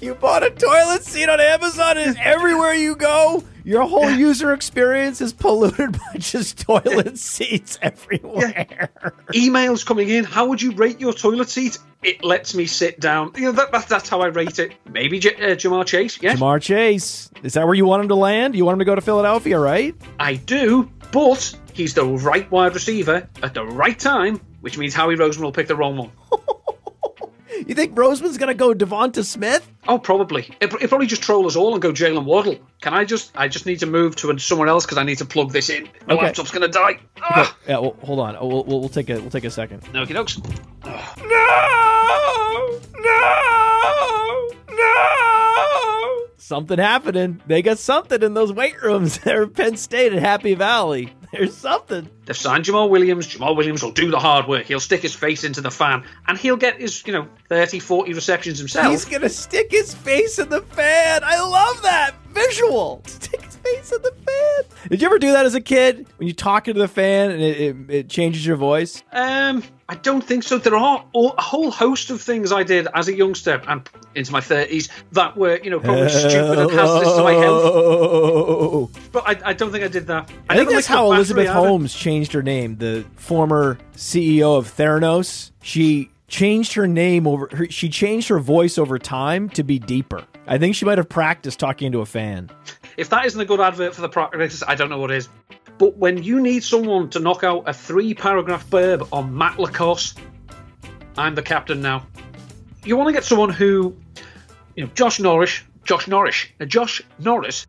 You bought a toilet seat on Amazon, and everywhere you go, your whole user experience is polluted by just toilet seats everywhere. emails coming in. How would you rate your toilet seat? It lets me sit down. You know, that, that, that's how I rate it. Maybe J- uh, Ja'Marr Chase. Yes, Ja'Marr Chase, is that where you want him to land? You want him to go to Philadelphia, right? I do. But he's the right wide receiver at the right time, which means Howie Roseman will pick the wrong one. You think Roseman's going to go Devonta Smith? Oh, probably. It probably just troll us all and go Jaylen Waddle. Can I just? I just need to move to somewhere else because I need to plug this in. My Okay. laptop's gonna die. Ah! Yeah, well, hold on. We'll, we'll, we'll take a we'll take a second. Okay, dokes. No! No! No! Something happening. They got something in those weight rooms there at Penn State at Happy Valley. There's something. They've signed Jamaal Williams. Jamaal Williams will do the hard work. He'll stick his face into the fan and he'll get his, you know, 30, 40 receptions himself. He's gonna stick his face in the fan. I love that visual. Stick face in the fan. Did you ever do that as a kid when you talk into the fan and it, it, it changes your voice? Um, I don't think so. There are a whole host of things I did as a youngster and into my 30s that were, you know, probably stupid and hazardous to my health. But I, I don't think I did that. I think never that's how Elizabeth either. Holmes changed her name. The former CEO of Theranos, she changed her name over. Her, she changed her voice over time to be deeper. I think she might have practiced talking into a fan. If that isn't a good advert for the practice, I don't know what is. But when you need someone to knock out a three paragraph burb on Matt LaCosse, I'm the captain now. You want to get someone who, you know, Josh Norris, Josh Norris, uh, Josh Norris.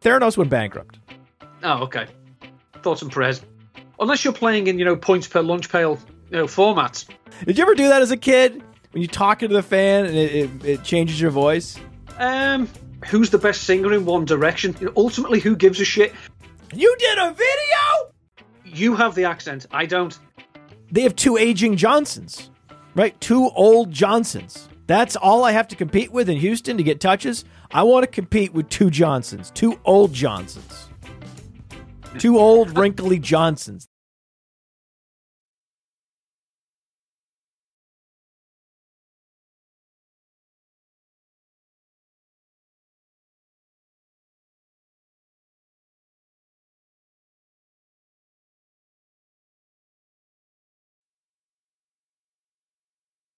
Theranos went bankrupt. Oh, okay. Thoughts and prayers. Unless you're playing in, you know, points per lunch pail, you know, formats. Did you ever do that as a kid? When you talk into the fan and it, it, it changes your voice? Um, who's the best singer in One Direction? You know, ultimately, who gives a shit? You did a video? You have the accent. I don't. They have two aging Johnsons, right? Two old Johnsons. That's all I have to compete with in Houston to get touches. I want to compete with two Johnsons, two old Johnsons, two old wrinkly Johnsons.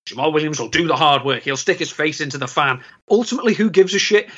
Jamaal Williams will do the hard work. He'll stick his face into the fan. Ultimately, who gives a shit?